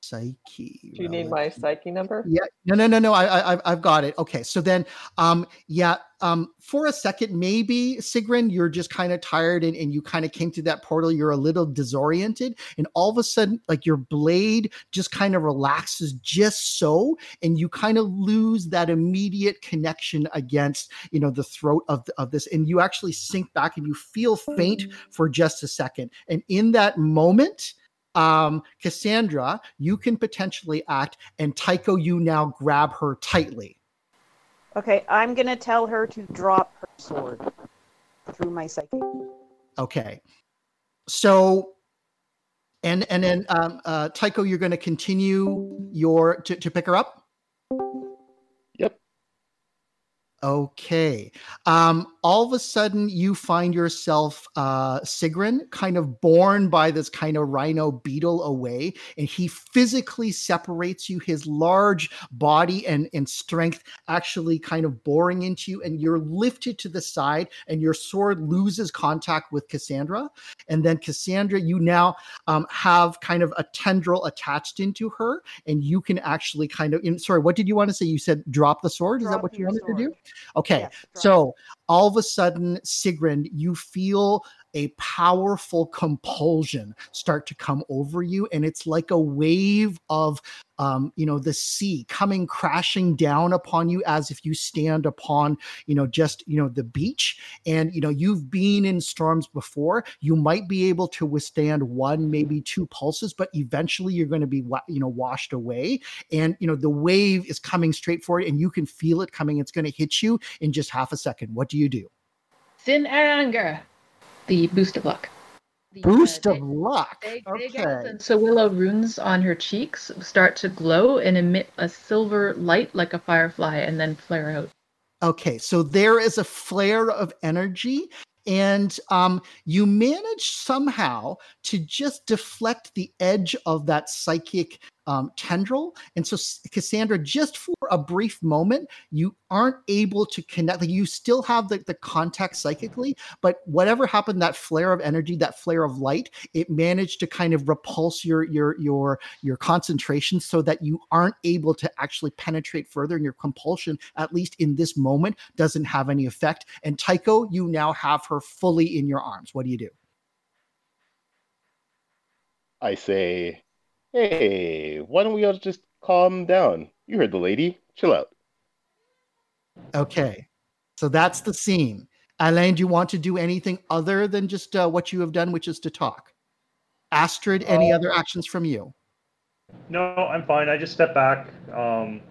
psyche? Do you need my psyche number? Yeah, no, no, no, no. I, I, I've- got it. Okay, so then, um, yeah, um, for a second, maybe Sigrun, you're just kind of tired, and, and you kind of came through that portal. You're a little disoriented, and all of a sudden, like your blade just kind of relaxes just so, and you kind of lose that immediate connection against, you know, the throat of the, of this, and you actually sink back, and you feel faint for just a second, and in that moment um, Cassandra, you can potentially act, and Tycho, you now grab her tightly. Okay, I'm gonna tell her to drop her sword through my psychic. Okay. So, and and then um, uh, Tycho, you're going to continue your to, to pick her up. Yep. Okay. Um, all of a sudden, you find yourself, uh, Sigrun, kind of borne by this kind of rhino beetle away, and he physically separates you. His large body and, and strength actually kind of boring into you, and you're lifted to the side, and your sword loses contact with Cassandra. And then, Cassandra, you now um, have kind of a tendril attached into her, and you can actually kind of. In, sorry, what did you want to say? You said drop the sword. Is that what you wanted to do? Okay. Drop. So all of a sudden, Sigrun, you feel a powerful compulsion start to come over you, and it's like a wave of, um, you know, the sea coming crashing down upon you as if you stand upon, you know, just you know the beach. And you know, you've been in storms before. You might be able to withstand one, maybe two pulses, but eventually you're going to be, you know, washed away. And you know, the wave is coming straight for you, and you can feel it coming. It's going to hit you in just half a second. What do you do? Sin anger. The boost of luck. The, uh, Boost of big- luck. big- big Okay. and Sowilo runes on her cheeks start to glow and emit a silver light like a firefly and then flare out. Okay, so there is a flare of energy, and um, you manage somehow to just deflect the edge of that psychic um, tendril. And so, Cassandra, just for a brief moment, you aren't able to connect. Like you still have the, the contact psychically, but whatever happened, that flare of energy, that flare of light, it managed to kind of repulse your your your your concentration so that you aren't able to actually penetrate further and your compulsion at least in this moment doesn't have any effect and tycho you now have her fully in your arms what do you do I say, hey, why don't we all just calm down? You heard the lady. Chill out. okay so that's the scene alain do you want to do anything other than just uh, what you have done which is to talk astrid any Uh, other actions from you No, I'm fine. I just step back. Um,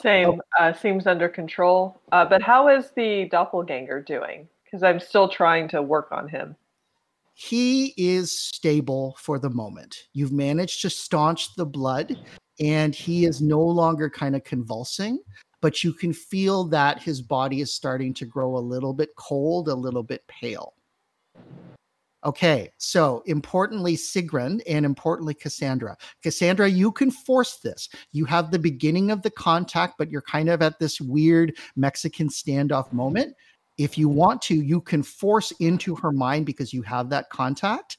Same. Uh, seems under control. Uh, but how is the doppelganger doing? Because I'm still trying to work on him. He is stable for the moment. You've managed to staunch the blood, and he is no longer kind of convulsing, but you can feel that his body is starting to grow a little bit cold, a little bit pale. Okay, so importantly, Sigrun, and importantly, Cassandra. Cassandra, you can force this. You have the beginning of the contact, but you're kind of at this weird Mexican standoff moment if you want to, you can force into her mind because you have that contact.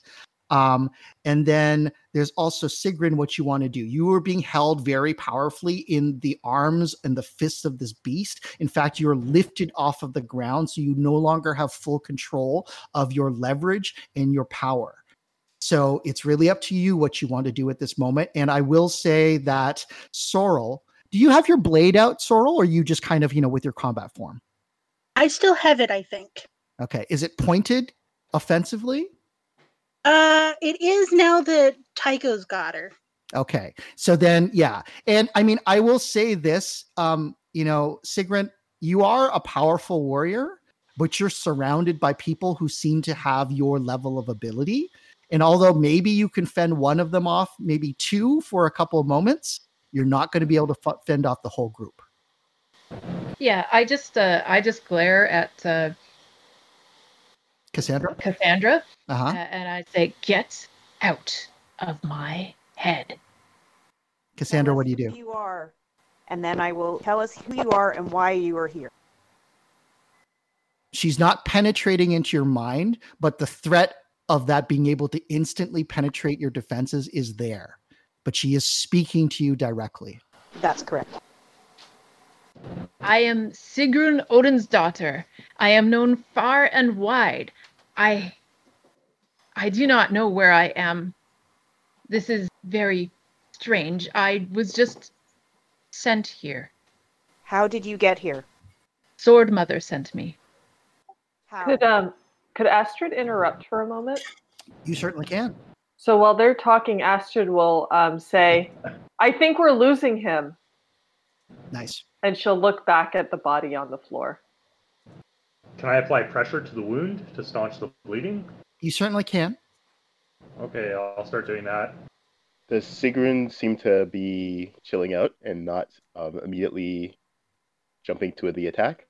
Um, and then there's also Sigrun, what you want to do. You are being held very powerfully in the arms and the fists of this beast. In fact, you're lifted off of the ground, so you no longer have full control of your leverage and your power. So it's really up to you what you want to do at this moment. And I will say that Sorrel, do you have your blade out, Sorrel, or you just kind of, you know, with your combat form? I still have it, I think. Okay. Is it pointed offensively? Uh, it is now that Tycho's got her. Okay. So then, yeah. And I mean, I will say this, um, you know, Sigrun, you are a powerful warrior, but you're surrounded by people who seem to have your level of ability. And although maybe you can fend one of them off, maybe two for a couple of moments, you're not going to be able to f- fend off the whole group. Yeah, I just uh, I just glare at uh, Cassandra? Cassandra Uh uh, and I say, "Get out of my head." Cassandra, what do you do? You are, and then I will tell us who you are and why you are here. She's not penetrating into your mind, but the threat of that being able to instantly penetrate your defenses is there. But she is speaking to you directly. That's correct. I am Sigrun Odin's daughter. I am known far and wide. I I do not know where I am. This is very strange. I was just sent here. How did you get here? Sword Mother sent me. How? Could um could Astrid interrupt for a moment? You certainly can. So while they're talking, Astrid will um, say, "I think we're losing him," Nice. and she'll look back at the body on the floor. Can I apply pressure to the wound to staunch the bleeding? You certainly can. Okay, I'll start doing that. Does Sigrun seem to be chilling out and not um, immediately jumping to the attack?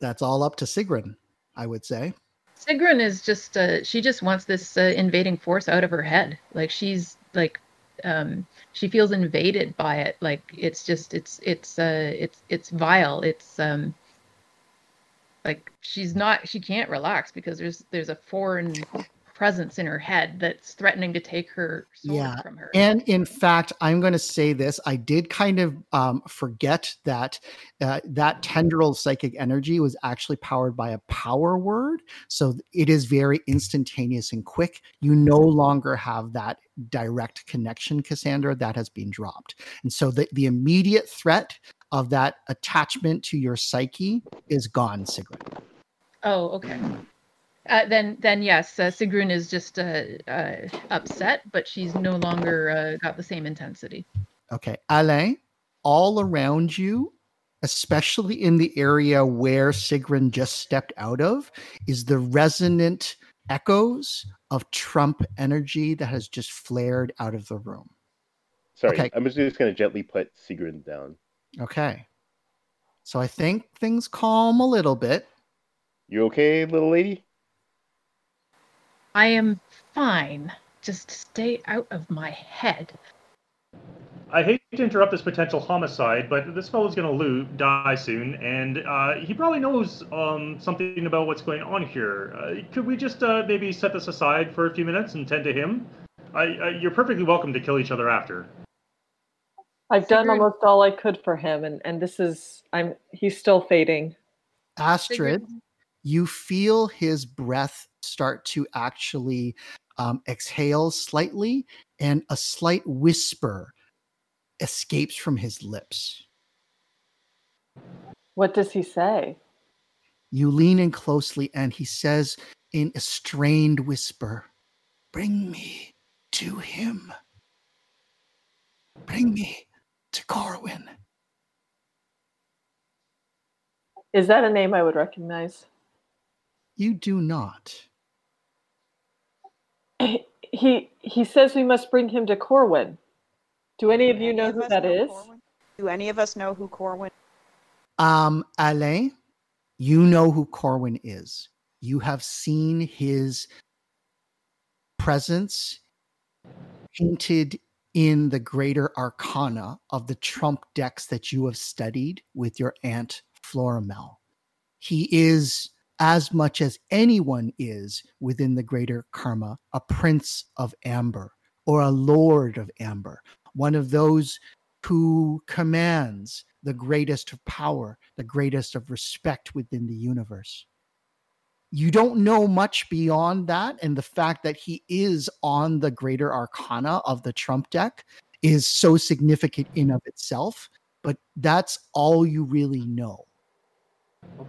That's all up to Sigrun, I would say. Sigrun is just uh, she just wants this uh, invading force out of her head. Like she's like um she feels invaded by it. Like it's just it's it's uh it's it's vile. It's um like she's not she can't relax because there's there's a foreign presence in her head that's threatening to take her sword Yeah, from her. And in fact, I'm going to say this: I did kind of um, forget that uh, that tendril psychic energy was actually powered by a power word, so it is very instantaneous and quick. You no longer have that direct connection, Cassandra. That has been dropped, and so the the immediate threat of that attachment to your psyche is gone, Sigrid. Oh, okay. Uh, then, then yes, uh, Sigrun is just uh, uh, upset, but she's no longer uh, got the same intensity. Okay. Alain, all around you, especially in the area where Sigrun just stepped out of, is the resonant echoes of Trump energy that has just flared out of the room. Sorry, Okay. I'm just going to gently put Sigrun down. Okay. So I think things calm a little bit. You okay, little lady? I am fine. Just stay out of my head. I hate to interrupt this potential homicide, but this fellow's gonna lo- die soon, and uh, he probably knows um, something about what's going on here. Uh, could we just uh, maybe set this aside for a few minutes and tend to him? I, I, you're perfectly welcome to kill each other after. I've done Sigrid- almost all I could for him, and and this is I'm he's still fading. Astrid, Sigrun- you feel his breath start to actually um, exhale slightly, and a slight whisper escapes from his lips. What does he say? You lean in closely, and he says in a strained whisper, Bring me to him. Bring me to Corwin. Is that a name I would recognize? You do not. He he says we must bring him to Corwin. Do any of you Any know of who us that is? Corwin? Do any of us know who Corwin? Um, Alain, you know who Corwin is. You have seen his presence hinted in the greater arcana of the trump decks that you have studied with your aunt Florimel. He is, as much as anyone is within the greater karma, a prince of amber or a lord of amber, one of those who commands the greatest of power, the greatest of respect within the universe. You don't know much beyond that, and the fact that he is on the greater arcana of the Trump deck is so significant in of itself, but that's all you really know.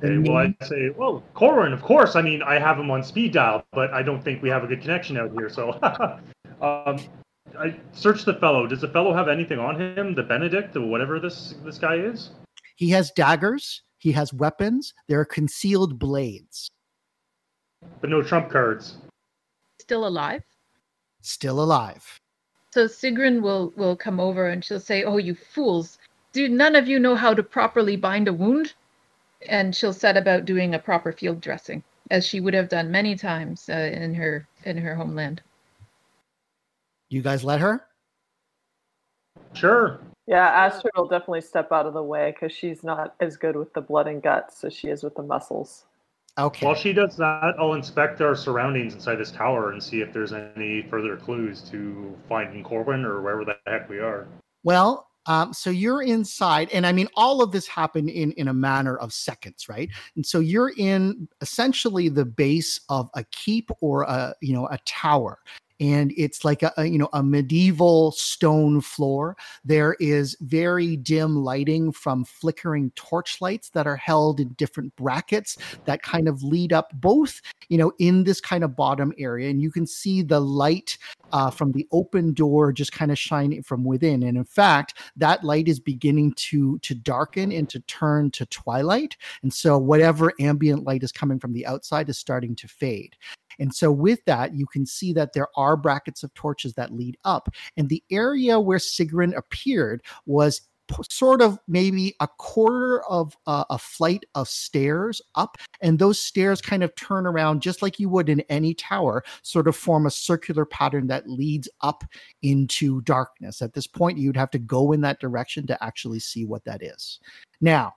Okay, well, I'd say, well, Corwin, of course. I mean, I have him on speed dial, but I don't think we have a good connection out here. So, um, I searched the fellow. Does the fellow have anything on him? The Benedict, or whatever this this guy is? He has daggers, he has weapons, there are concealed blades. But no trump cards. Still alive? Still alive. So Sigrun will will come over and she'll say, "Oh, you fools! Do none of you know how to properly bind a wound?" And she'll set about doing a proper field dressing, as she would have done many times uh, in her in her homeland. You guys let her? Sure. Yeah, Astrid will definitely step out of the way because she's not as good with the blood and guts as she is with the muscles. Okay. While she does that, I'll inspect our surroundings inside this tower and see if there's any further clues to finding Corwin or wherever the heck we are. Well, um, so you're inside, and I mean, all of this happened in in a matter of seconds, right? And so you're in essentially the base of a keep or a you know a tower, and it's like a, a, you know a medieval stone floor. There is very dim lighting from flickering torchlights that are held in different brackets that kind of lead up both you know in this kind of bottom area and you can see the light uh, from the open door just kind of shining from within. And in fact that light is beginning to to darken and to turn to twilight. And so whatever ambient light is coming from the outside is starting to fade and so, with that, you can see that there are brackets of torches that lead up. And the area where Sigrun appeared was sort of maybe a quarter of uh, a flight of stairs up. And those stairs kind of turn around just like you would in any tower sort of form a circular pattern that leads up into darkness. At this point you'd have to go in that direction to actually see what that is. Now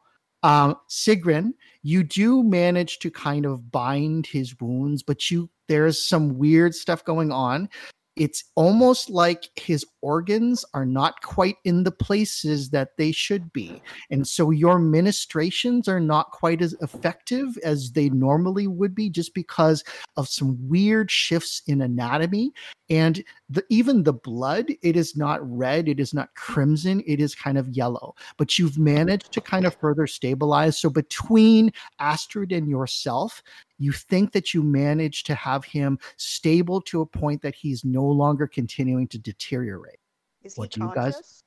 um, Sigrun, you do manage to kind of bind his wounds, but you there's some weird stuff going on. It's almost like his organs are not quite in the places that they should be. And so your ministrations are not quite as effective as they normally would be just because of some weird shifts in anatomy and the, even the blood it is not red it is not crimson it is kind of yellow. But you've managed to kind of further stabilize. So between astrid and yourself you think that you managed to have him stable to a point that he's no longer continuing to deteriorate. Is he What do you guys-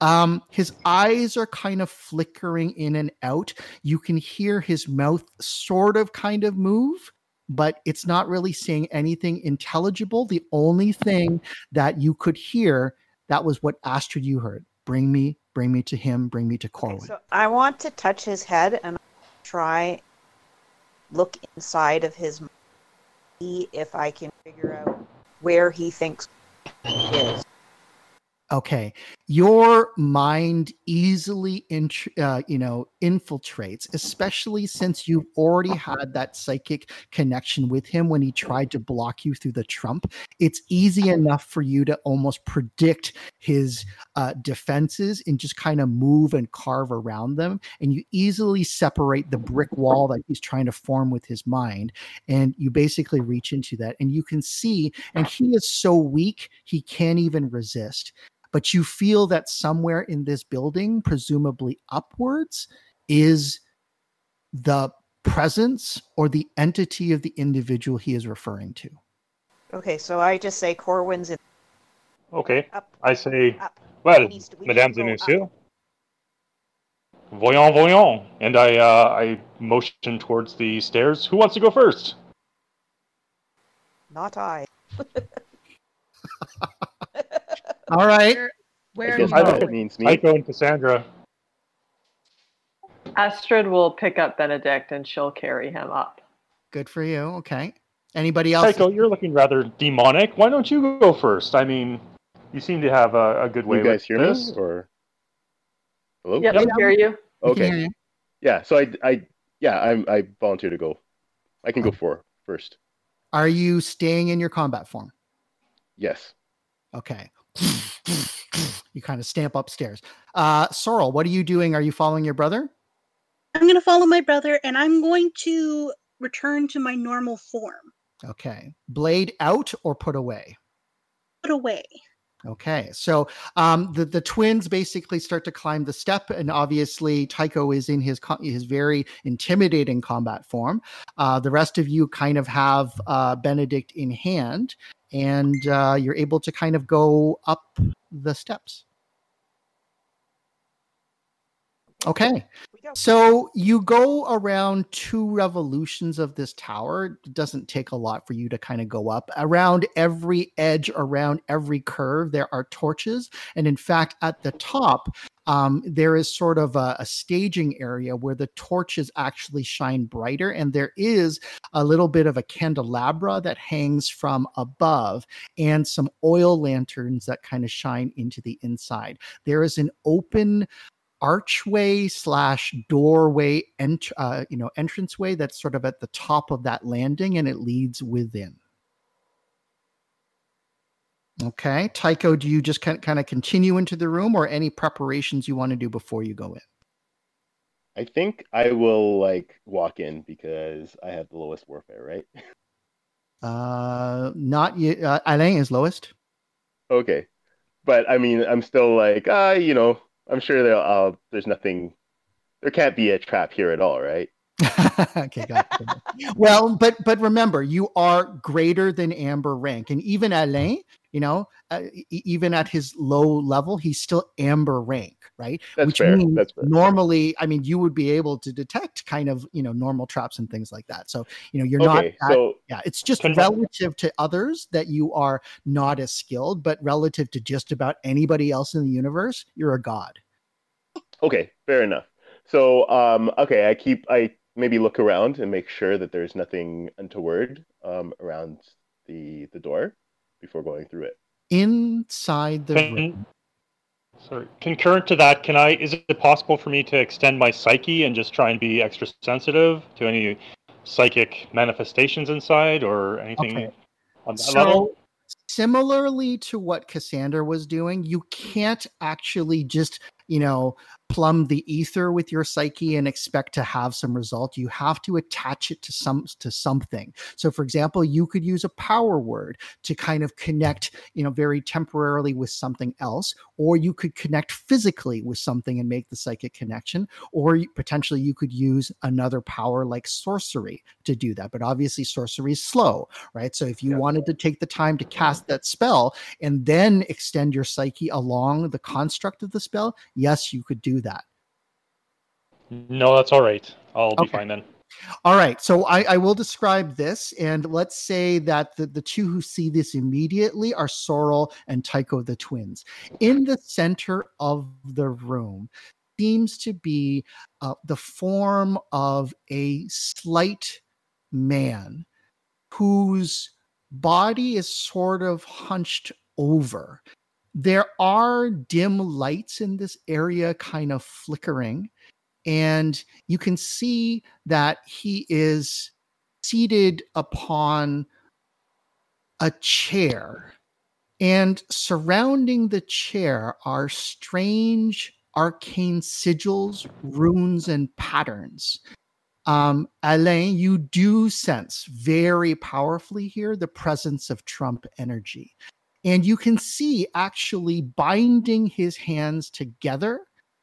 um, his eyes are kind of flickering in and out. You can hear his mouth sort of kind of move, but it's not really saying anything intelligible. The only thing that you could hear that was what Astrid you heard. Bring me, bring me to him, bring me to Corwin. So I want to touch his head and try look inside of his mind, see if I can figure out where he thinks he is. Okay. Your mind easily uh, you know infiltrates especially since you've already had that psychic connection with him when he tried to block you through the trump. It's easy enough for you to almost predict his uh, defenses and just kind of move and carve around them and you easily separate the brick wall that he's trying to form with his mind and you basically reach into that and you can see and he is so weak he can't even resist but you feel that somewhere in this building, presumably upwards, is the presence or the entity of the individual he is referring to. Okay, so I just say Corwin's in Okay. up. I say, Up. well, We need to- we need mesdames et messieurs, voyons, voyons. And I, uh, I motion towards the stairs. Who wants to go first? Not I. All right. Where, I where are guess you I that look going? means me. Tycho and Cassandra. Astrid will pick up Benedict and she'll carry him up. Good for you. Okay. Anybody else? Tycho, you're looking rather demonic. Why don't you go first? I mean, you seem to have a, a good way you guys with hear this. me or hello? Yep, Yep. we hear you. Okay. hear you. Yeah. So I, I, yeah, I'm, I volunteer to go. I can go for first. Are you staying in your combat form? Yes. Okay. You kind of stamp upstairs. Uh, Sorrel, what are you doing? Are you following your brother? I'm going to follow my brother and I'm going to return to my normal form. Okay. Blade out or put away? Put away. Okay, so um, the the twins basically start to climb the step, and obviously Tycho is in his his very intimidating combat form. Uh, the rest of you kind of have uh, Benedict in hand, and uh, you're able to kind of go up the steps. Okay. So you go around two revolutions of this tower. It doesn't take a lot for you to kind of go up. Around every edge, around every curve, there are torches. And in fact, at the top, um, there is sort of a, a staging area where the torches actually shine brighter. And there is a little bit of a candelabra that hangs from above and some oil lanterns that kind of shine into the inside. There is an open archway slash doorway ent- uh, you know entranceway that's sort of at the top of that landing and it leads within. Okay tycho do you just kind kind of continue into the room or any preparations you want to do before you go in? I think I will like walk in because I have the lowest warfare, right? uh not yet uh, alain is lowest. Okay, but I mean, I'm still like, uh, you know, I'm sure there, uh, there's nothing, there can't be a trap here at all, right? okay, well, but but remember, you are greater than Amber rank, and even Alain, you know, uh, even at his low level, he's still Amber rank, right? That's Which fair. means That's fair. normally, I mean, you would be able to detect kind of you know normal traps and things like that. So you know, you're not. Okay, That, so yeah, it's just Can- relative to others that you are not as skilled, but relative to just about anybody else in the universe, you're a god. okay, fair enough. So, um, okay, I keep, I maybe look around and make sure that there's nothing untoward, um, around the the door before going through it. Inside the room. Sorry. Concurrent to that, can I? Is it possible for me to extend my psyche and just try and be extra sensitive to any psychic manifestations inside or anything Okay. on that level? So similarly to what Cassandra was doing, you can't actually just, you know, plumb the ether with your psyche and expect to have some result. You have to attach it to some to something. So for example, you could use a power word to kind of connect, you know, very temporarily with something else, or you could connect physically with something and make the psychic connection, or potentially you could use another power like sorcery to do that. But obviously sorcery is slow, right? So if you Yeah. wanted to take the time to cast that spell and then extend your psyche along the construct of the spell, yes, you could do that. No, that's all right. I'll be fine then. All right, so I, I will describe this, and let's say that the, the two who see this immediately are Sorrel and Tycho the twins. In the center of the room seems to be uh, the form of a slight man whose body is sort of hunched over. There are dim lights in this area, kind of flickering and you can see that he is seated upon a chair and surrounding the chair are strange arcane sigils runes and patterns. Um, alain you do sense very powerfully here the presence of trump energy and you can see actually binding his hands together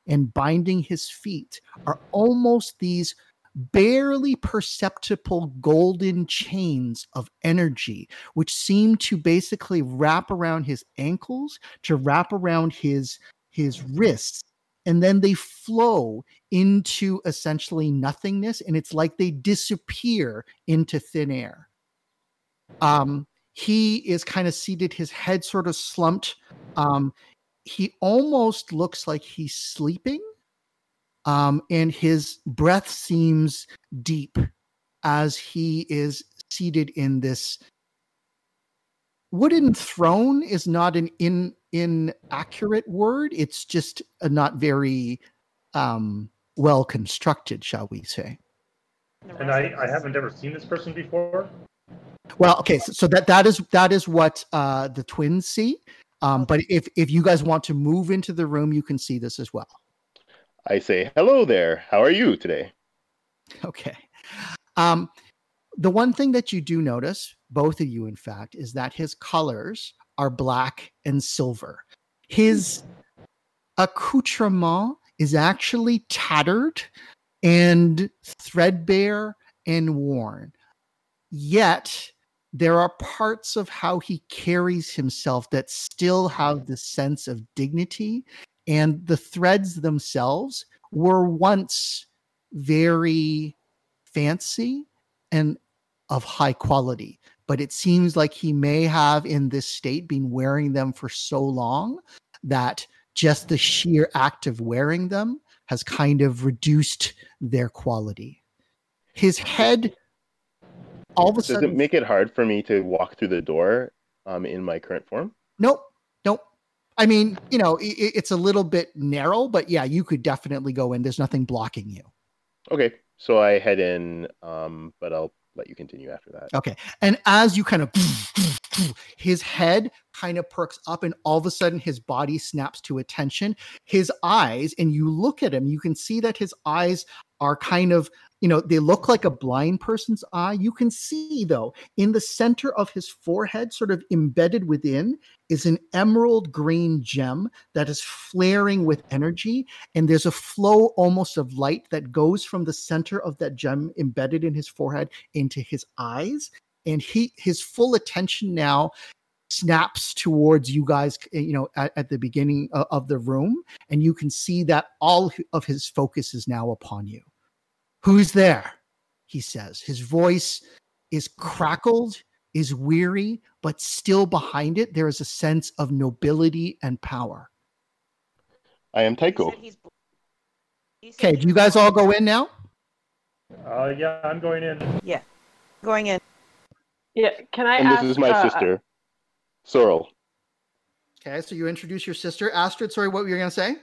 and binding his feet are almost these barely perceptible golden chains of energy, which seem to basically wrap around his ankles, to wrap around his his wrists, and then they flow into essentially nothingness, and it's like they disappear into thin air. Um, he is kind of seated, his head sort of slumped. Um, he almost looks like he's sleeping um, and his breath seems deep as he is seated in this wooden throne is not an in inaccurate word it's just not very um well constructed shall we say And I, I haven't ever seen this person before. Well okay so, so that that is that is what uh the twins see um but if if you guys want to move into the room you can see this as well I say, hello there. How are you today? Okay. Um, the one thing that you do notice, both of you, in fact, is that his colors are black and silver. His accoutrement is actually tattered and threadbare and worn. Yet, there are parts of how he carries himself that still have the sense of dignity, and the threads themselves were once very fancy and of high quality. But it seems like he may have, in this state, been wearing them for so long that just the sheer act of wearing them has kind of reduced their quality. His head, all of a Does sudden, it make it hard for me to walk through the door um, in my current form? Nope. Nope. I mean, you know, i i- it's a little bit narrow, but yeah, you could definitely go in. There's nothing blocking you. Okay, so I head in, um, but I'll let you continue after that. Okay. And as you kind of, his head kind of perks up, and all of a sudden his body snaps to attention. His eyes, and you look at him, you can see that his eyes are kind of, you know, they look like a blind person's eye. You can see, though, in the center of his forehead, sort of embedded within, is an emerald green gem that is flaring with energy. And there's a flow almost of light that goes from the center of that gem embedded in his forehead into his eyes and he his full attention now snaps towards you guys eh, you know at, at the beginning of the room and you can see that all of his focus is now upon you who's there he says his voice is crackled is weary but still behind it there is a sense of nobility and power I am He Tycho. said he's bl- he said okay do you guys all go in now Uh, yeah, I'm going in. Yeah, going in. Yeah, can I And ask? this is my uh, sister, Sorrel. okay so you introduce your sister astrid sorry what were you going to say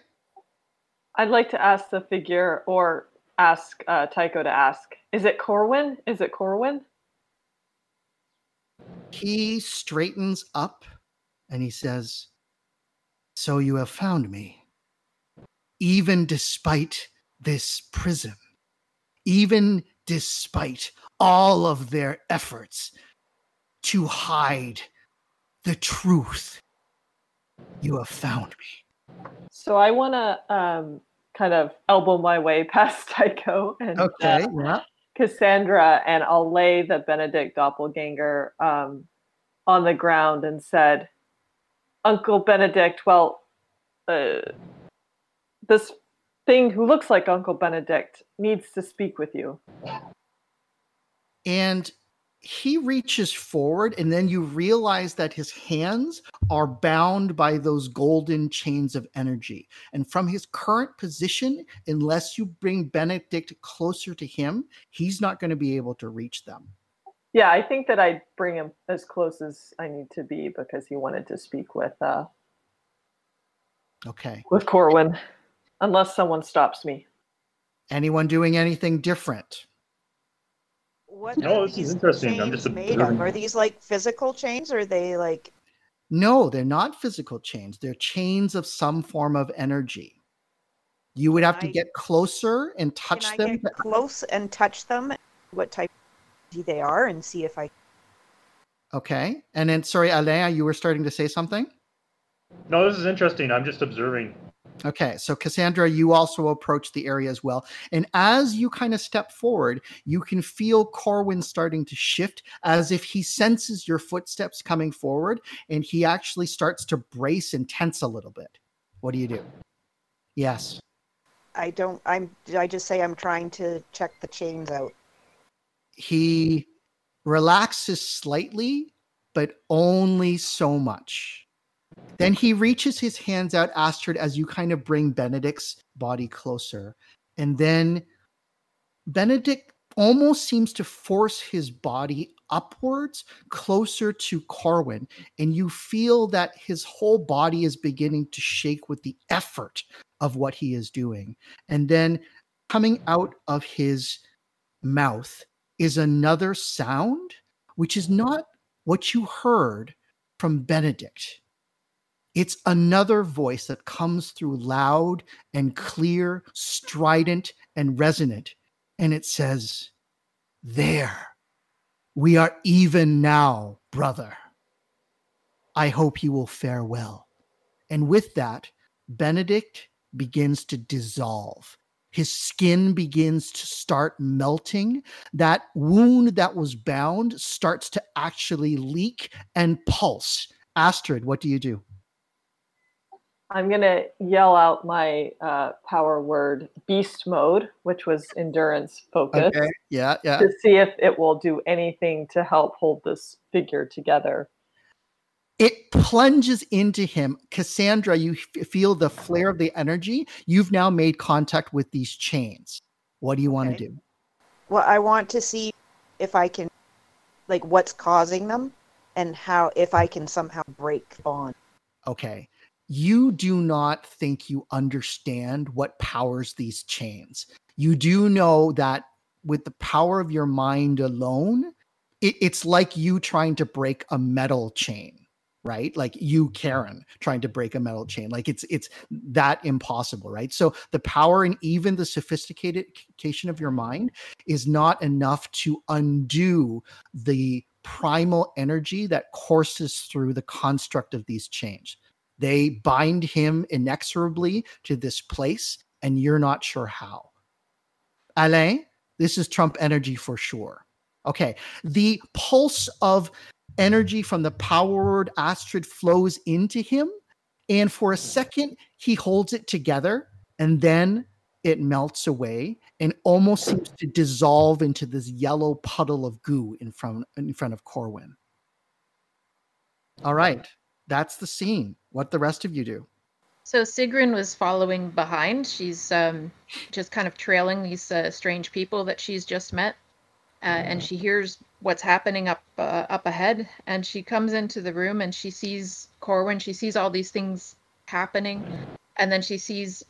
I'd like to ask the figure or ask uh, Tycho to ask. Is it Corwin? Is it Corwin? he straightens up and he says, So you have found me. Even despite this prison, even despite all of their efforts to hide the truth, you have found me. So I want to um, kind of elbow my way past Tycho and uh, yeah. Cassandra, and I'll lay the Benedict doppelganger um, on the ground and said, "Uncle Benedict, well, uh, this thing who looks like Uncle Benedict needs to speak with you." And he reaches forward, and then you realize that his hands are bound by those golden chains of energy. And from his current position, unless you bring Benedict closer to him, he's not going to be able to reach them. Yeah, I think that I'd bring him as close as I need to be because he wanted to speak with uh, Okay. with Corwin, unless someone stops me. Anyone doing anything different? What No, are this is these interesting. I'm just chains made of? Are these like physical chains or are they like No, they're not physical chains. They're chains of some form of energy. You would have to I- get closer and touch can I them. get close and touch them? What type of energy they are and see if I Okay. And then, sorry, Alea, you were starting to say something? No, this is interesting. I'm just observing. Okay, so Cassandra, you also approach the area as well. And as you kind of step forward, you can feel Corwin starting to shift as if he senses your footsteps coming forward and he actually starts to brace and tense a little bit. What do you do? Yes. I don't I'm I just say I'm trying to check the chains out? He relaxes slightly, but only so much. Then he reaches his hands out, Astrid, as you kind of bring Benedict's body closer. And then Benedict almost seems to force his body upwards closer to Corwin. And you feel that his whole body is beginning to shake with the effort of what he is doing. And then coming out of his mouth is another sound, which is not what you heard from Benedict. It's another voice that comes through loud and clear, strident and resonant. And it says, There, we are even now, brother. I hope you will fare well. And with that, Benedict begins to dissolve. His skin begins to start melting. That wound that was bound starts to actually leak and pulse. Astrid, what do you do? I'm gonna yell out my uh, power word beast mode, which was endurance focus, Okay. Yeah, yeah. to see if it will do anything to help hold this figure together. It plunges into him. Cassandra, you f- feel the flare of the energy. You've now made contact with these chains. What do you want to Okay. do? Well, I want to see if I can, like, what's causing them, and how if I can somehow break on. Okay. You do not think you understand what powers these chains. You do know that with the power of your mind alone, it, it's like you trying to break a metal chain, right? Like you, Karen, trying to break a metal chain. Like it's it's that impossible, right? So the power and even the sophistication of your mind is not enough to undo the primal energy that courses through the construct of these chains. They bind him inexorably to this place, and you're not sure how. Alain, this is Trump energy for sure. Okay. The pulse of energy from the power word Astrid flows into him. And for a second, he holds it together and then it melts away and almost seems to dissolve into this yellow puddle of goo in front, in front of Corwin. All right. That's the scene. What the rest of you do? So Sigrun was following behind. She's um, just kind of trailing these uh, strange people that she's just met, uh, and she hears what's happening up uh, up ahead. And she comes into the room and she sees Corwin. She sees all these things happening, and then she sees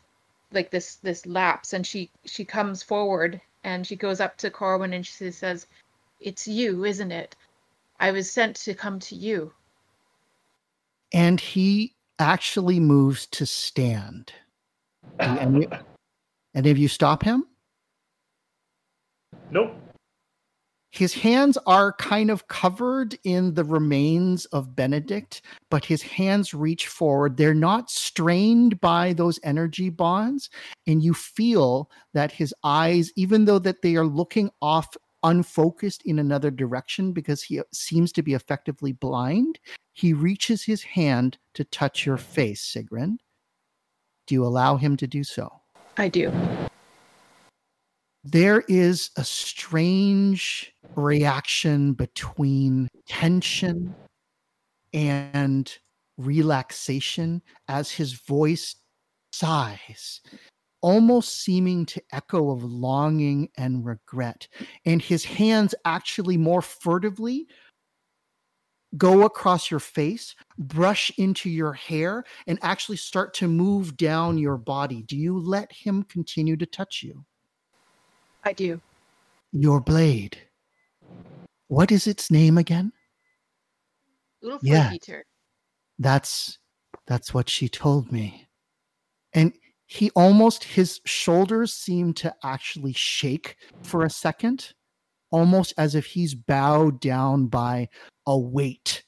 like this this lapse, and she she comes forward and she goes up to Corwin and she says, "It's you, isn't it? I was sent to come to you." and he actually moves to stand. Any, any of you stop him? Nope. His hands are kind of covered in the remains of Benedict, but his hands reach forward. They're not strained by those energy bonds, and you feel that his eyes, even though that they are looking off unfocused in another direction because he seems to be effectively blind, he reaches his hand to touch your face, Sigrun. Do you allow him to do so? I do. there is a strange reaction between tension and relaxation as his voice sighs, almost seeming to echo of longing and regret. And his hands actually more furtively go across your face, brush into your hair, and actually start to move down your body. Do you let him continue to touch you? I do. Your blade. What is its name again? Ulf Yeah. Eater. That's that's what she told me. And he almost his shoulders seem to actually shake for a second, almost as if he's bowed down by a weight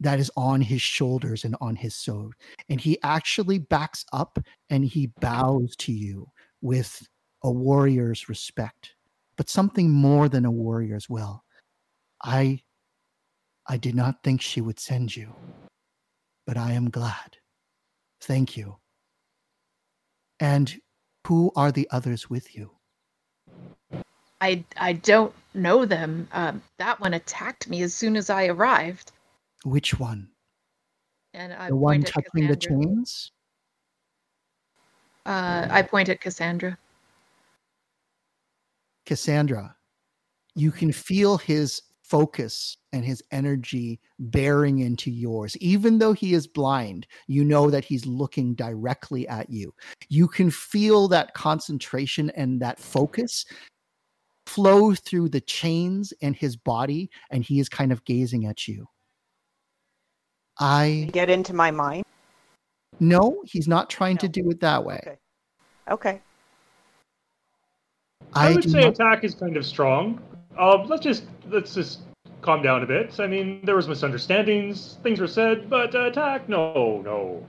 that is on his shoulders and on his soul. And he actually backs up and he bows to you with a warrior's respect, but something more than a warrior's will. I I did not think she would send you, but I am glad. Thank you. And who are the others with you? I I don't know them. Um, that one attacked me as soon as I arrived, Which one? and I the one touching the chains? Uh, I point at Cassandra. Cassandra, you can feel his focus and his energy bearing into yours. Even though he is blind, you know that he's looking directly at you. You can feel that concentration and that focus flow through the chains and his body, and he is kind of gazing at you. I Get into my mind. no, he's not trying to do it that way. Okay. Okay. I, would say not- attack is kind of strong. Uh, let's just let's just calm down a bit. I mean, there was misunderstandings, things were said, but uh, attack, no, no.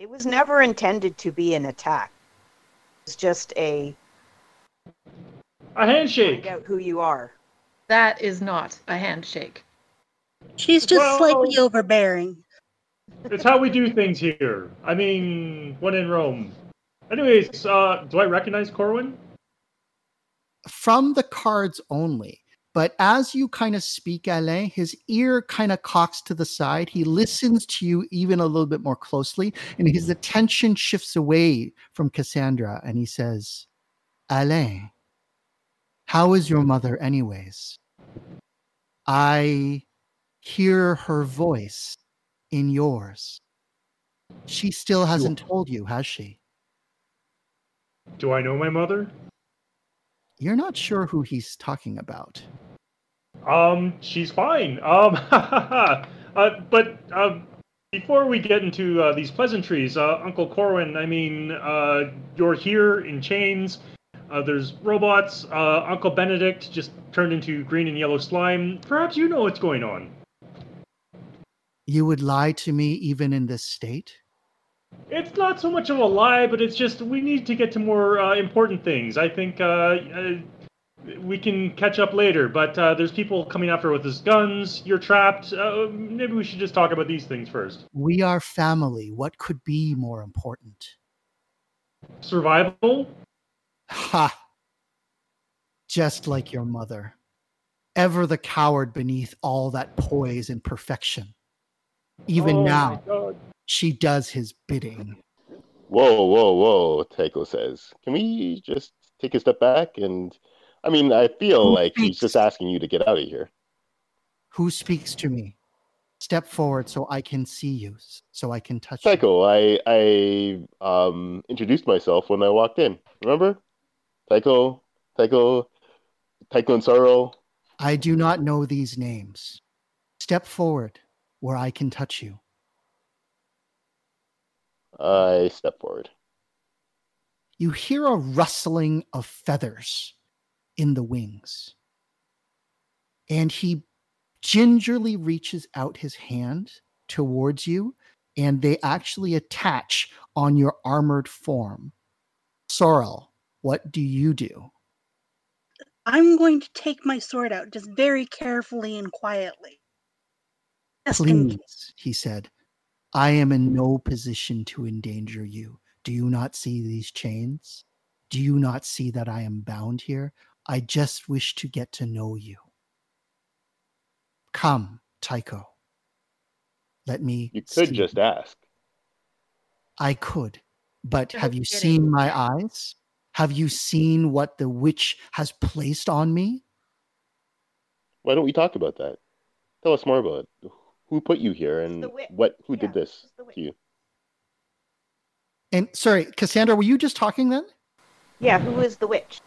It was never intended to be an attack. It's just a A handshake. find out who you are. That is not a handshake. She's just Well- slightly overbearing. It's how we do things here. I mean, when in Rome. Anyways, uh, do I recognize Corwin? From the cards only. But as you kind of speak, Alain, his ear kind of cocks to the side. He listens to you even a little bit more closely, and his attention shifts away from Cassandra and he says, Alain, how is your mother, anyways? I hear her voice in yours. She still hasn't told you, has she? Do I know my mother? You're not sure who he's talking about. Um, she's fine. Um, uh, but uh, before we get into uh, these pleasantries, uh, Uncle Corwin, I mean, uh, you're here in chains. Uh, there's robots. Uh, Uncle Benedict just turned into green and yellow slime. Perhaps you know what's going on. You would lie to me even in this state? It's not so much of a lie, but it's just we need to get to more uh, important things. I think uh, uh, we can catch up later, but uh, there's people coming after with his guns. You're trapped. Uh, maybe we should just talk about these things first. We are family. What could be more important? Survival? Ha! Just like your mother. Ever the coward beneath all that poise and perfection. Even Oh, now, she does his bidding. Whoa, whoa, whoa, Tycho says. Can we just take a step back? And I mean, I feel Who like he's just asking you to get out of here. Who speaks to me? Step forward so I can see you, so I can touch you. Tycho, I I um introduced myself when I walked in. Remember? Tycho, Tycho, Tycho and Sorrel. I do not know these names. Step forward where I can touch you. I step forward. You hear a rustling of feathers in the wings. And he gingerly reaches out his hand towards you, and they actually attach on your armored form. Sorrel, what do you do? I'm going to take my sword out just very carefully and quietly. Just. Please, he said, I am in no position to endanger you. Do you not see these chains? Do you not see that I am bound here? I just wish to get to know you. Come, Tycho. Let me. You could see just you. ask. I could, but have you kidding. seen my eyes? Have you seen what the witch has placed on me? Why don't we talk about that? Tell us more about it. Who put you here and what who Yeah, did this who's the witch? to you? And sorry, Cassandra, were you just talking then? Yeah, who is the witch?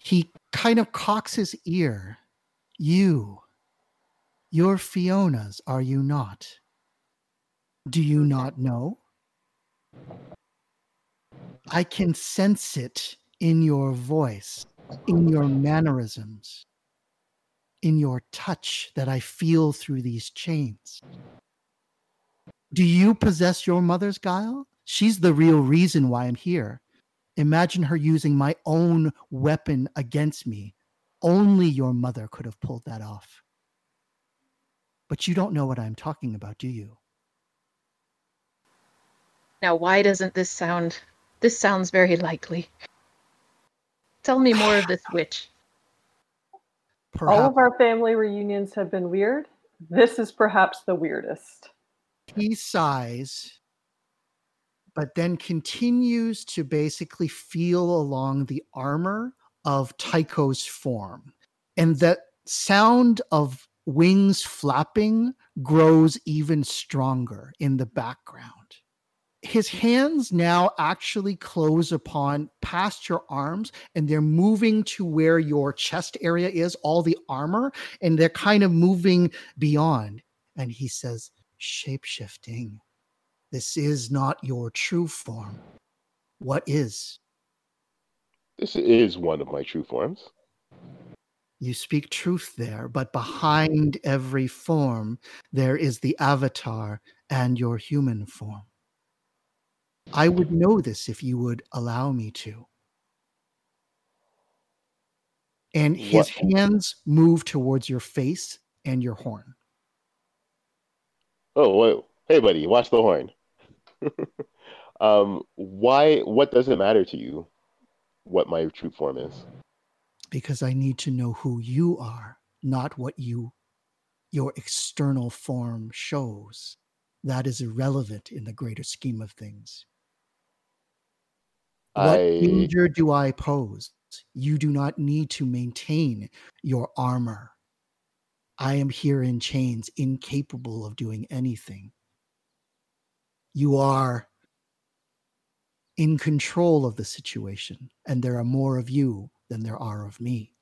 he kind of cocks his ear. You, you're Fiona's, are you not? Do you not know? I can sense it in your voice, in your mannerisms, in your touch that I feel through these chains. Do you possess your mother's guile? She's the real reason why I'm here. Imagine her using my own weapon against me. Only your mother could have pulled that off. But you don't know what I'm talking about, do you? Now, why doesn't this sound? This sounds very likely. Tell me more of this witch. All of our family reunions have been weird. This is perhaps the weirdest. he sighs, but then continues to basically feel along the armor of Tycho's form. And that sound of wings flapping grows even stronger in the background. His hands now actually close upon past your arms and they're moving to where your chest area is, all the armor, and they're kind of moving beyond. And he says, shape shifting. This is not your true form. What is? This is one of my true forms. You speak truth there, but behind every form, there is the avatar and your human form. I would know this if you would allow me to. And his What- hands move towards your face and your horn. Oh, wait, Hey, buddy, watch the horn. um, why? What does it matter to you? What my true form is? Because I need to know who you are, not what you, your external form shows. That is irrelevant in the greater scheme of things. What I danger do I pose? You do not need to maintain your armor. I am here in chains, incapable of doing anything. You are in control of the situation, and there are more of you than there are of me.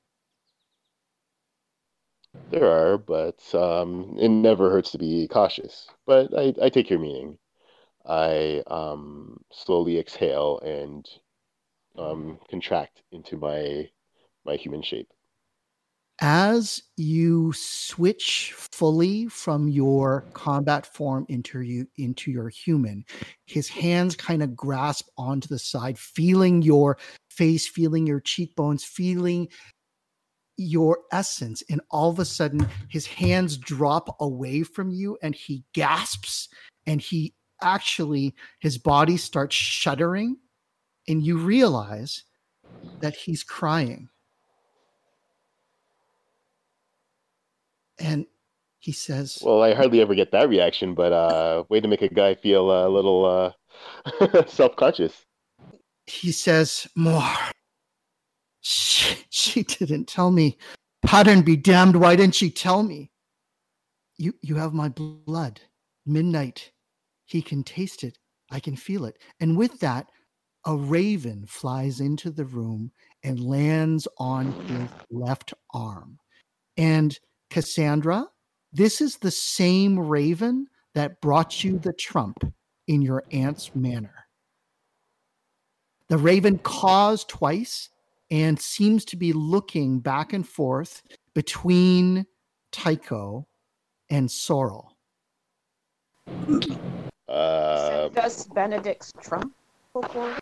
there are, but um, it never hurts to be cautious. But I, I take your meaning. I um, slowly exhale and um, contract into my my human shape. as you switch fully from your combat form into you into your human his hands kind of grasp onto the side feeling your face feeling your cheekbones feeling your essence and all of a sudden his hands drop away from you and he gasps and he actually his body starts shuddering and you realize that he's crying. And he says Well, I hardly ever get that reaction, but uh, way to make a guy feel a little uh, self-conscious. he says more. She, she didn't tell me pattern be damned why didn't she tell me? You you have my blood. Midnight. He can taste it. I can feel it. And with that a raven flies into the room and lands on his left arm and cassandra this is the same raven that brought you the trump in your aunt's manor the raven caws twice and seems to be looking back and forth between Tycho and Sorrel. Uh, Sent us Benedict's trump before.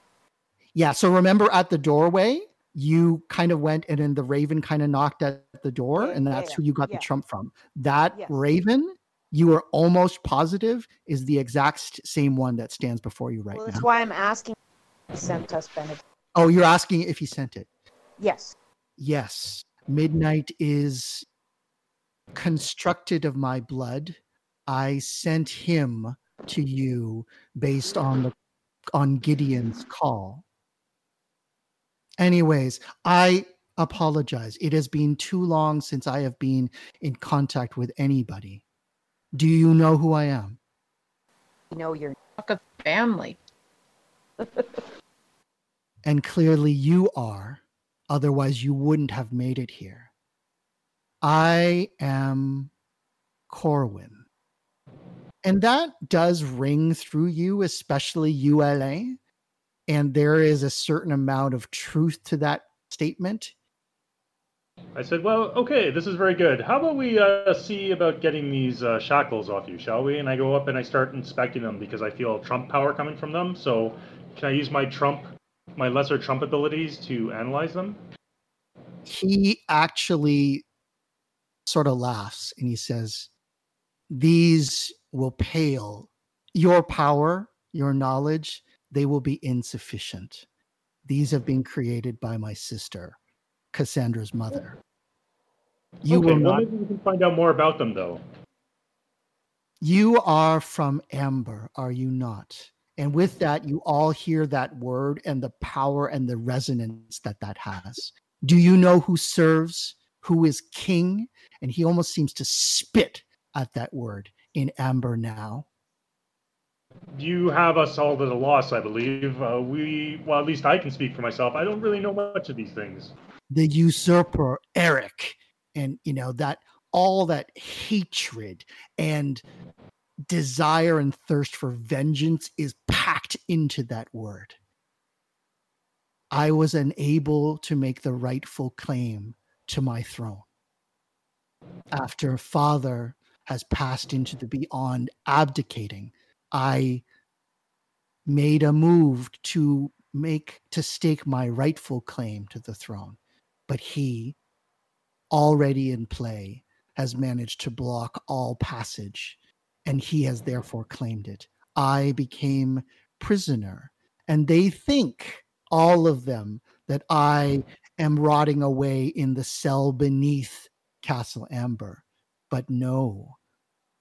Yeah, so remember at the doorway, you kind of went and then the raven kind of knocked at the door, and that's yeah, who you got yeah. the trump from. That Yes. raven, you are almost positive is the exact same one that stands before you right well, now. that's why I'm asking. He sent us Benedict. Oh, you're asking if he sent it. Yes. Yes, midnight is constructed of my blood. I sent him to you based on the on Gideon's call. Anyways, I apologize. It has been too long since I have been in contact with anybody. Do you know who I am? You know you're. Of family. And clearly you are, otherwise, you wouldn't have made it here. I am Corwin. And that does ring through you, especially ULA. And there is a certain amount of truth to that statement. I said, well, okay, this is very good. How about we uh, see about getting these uh, shackles off you, shall we? And I go up and I start inspecting them because I feel trump power coming from them. So can I use my trump, my lesser trump abilities to analyze them? He actually sort of laughs and he says, These will pale. Your power, your knowledge, they will be insufficient. These have been created by my sister, Cassandra's mother. You okay, will well, not maybe we can find out more about them, though. You are from Amber, are you not? And with that, you all hear that word and the power and the resonance that that has. Do you know who serves, who is king? And he almost seems to spit at that word in Amber now. You have us all at a loss, I believe. Uh, we, well, at least I can speak for myself. I don't really know much of these things. The usurper, Eric, and you know, that all that hatred and desire and thirst for vengeance is packed into that word. I was unable to make the rightful claim to my throne. After father has passed into the beyond, abdicating, I made a move to make to stake my rightful claim to the throne. But he, already in play, has managed to block all passage and he has therefore claimed it. I became prisoner, and they think, all of them, that I am rotting away in the cell beneath Castle Amber. But no,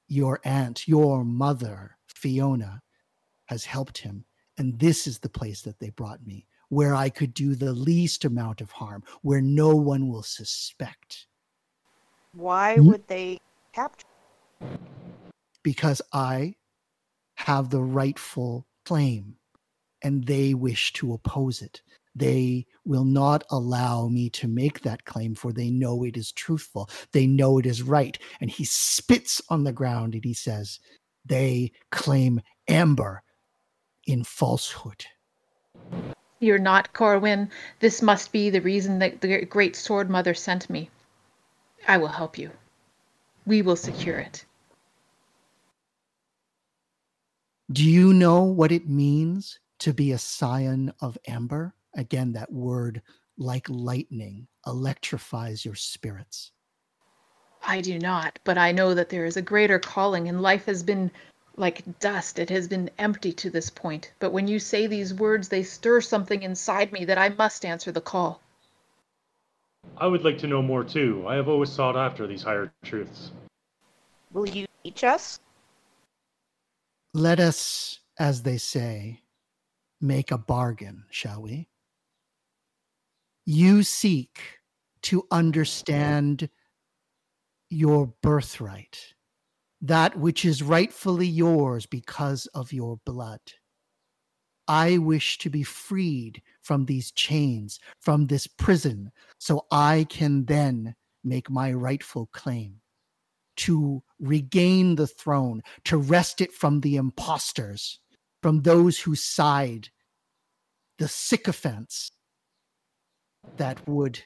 your aunt, your mother, Fiona, has helped him. And this is the place that they brought me, where I could do the least amount of harm, where no one will suspect. Why Hmm? would they capture? Because I have the rightful claim and they wish to oppose it. They will not allow me to make that claim, for they know it is truthful. They know it is right. And he spits on the ground and he says, They claim Amber in falsehood. You're not Corwin. This must be the reason that the great sword mother sent me. I will help you. We will secure it. Do you know what it means to be a scion of Amber? Again, that word, like lightning, electrifies your spirits. I do not, but I know that there is a greater calling, and life has been like dust. It has been empty to this point. But when you say these words, they stir something inside me that I must answer the call. I would like to know more too. I have always sought after these higher truths. Will you teach us? Let us, as they say, make a bargain, shall we? You seek to understand your birthright, that which is rightfully yours because of your blood. I wish to be freed from these chains, from this prison, so I can then make my rightful claim to regain the throne, to wrest it from the impostors, from those who side, the sycophants that would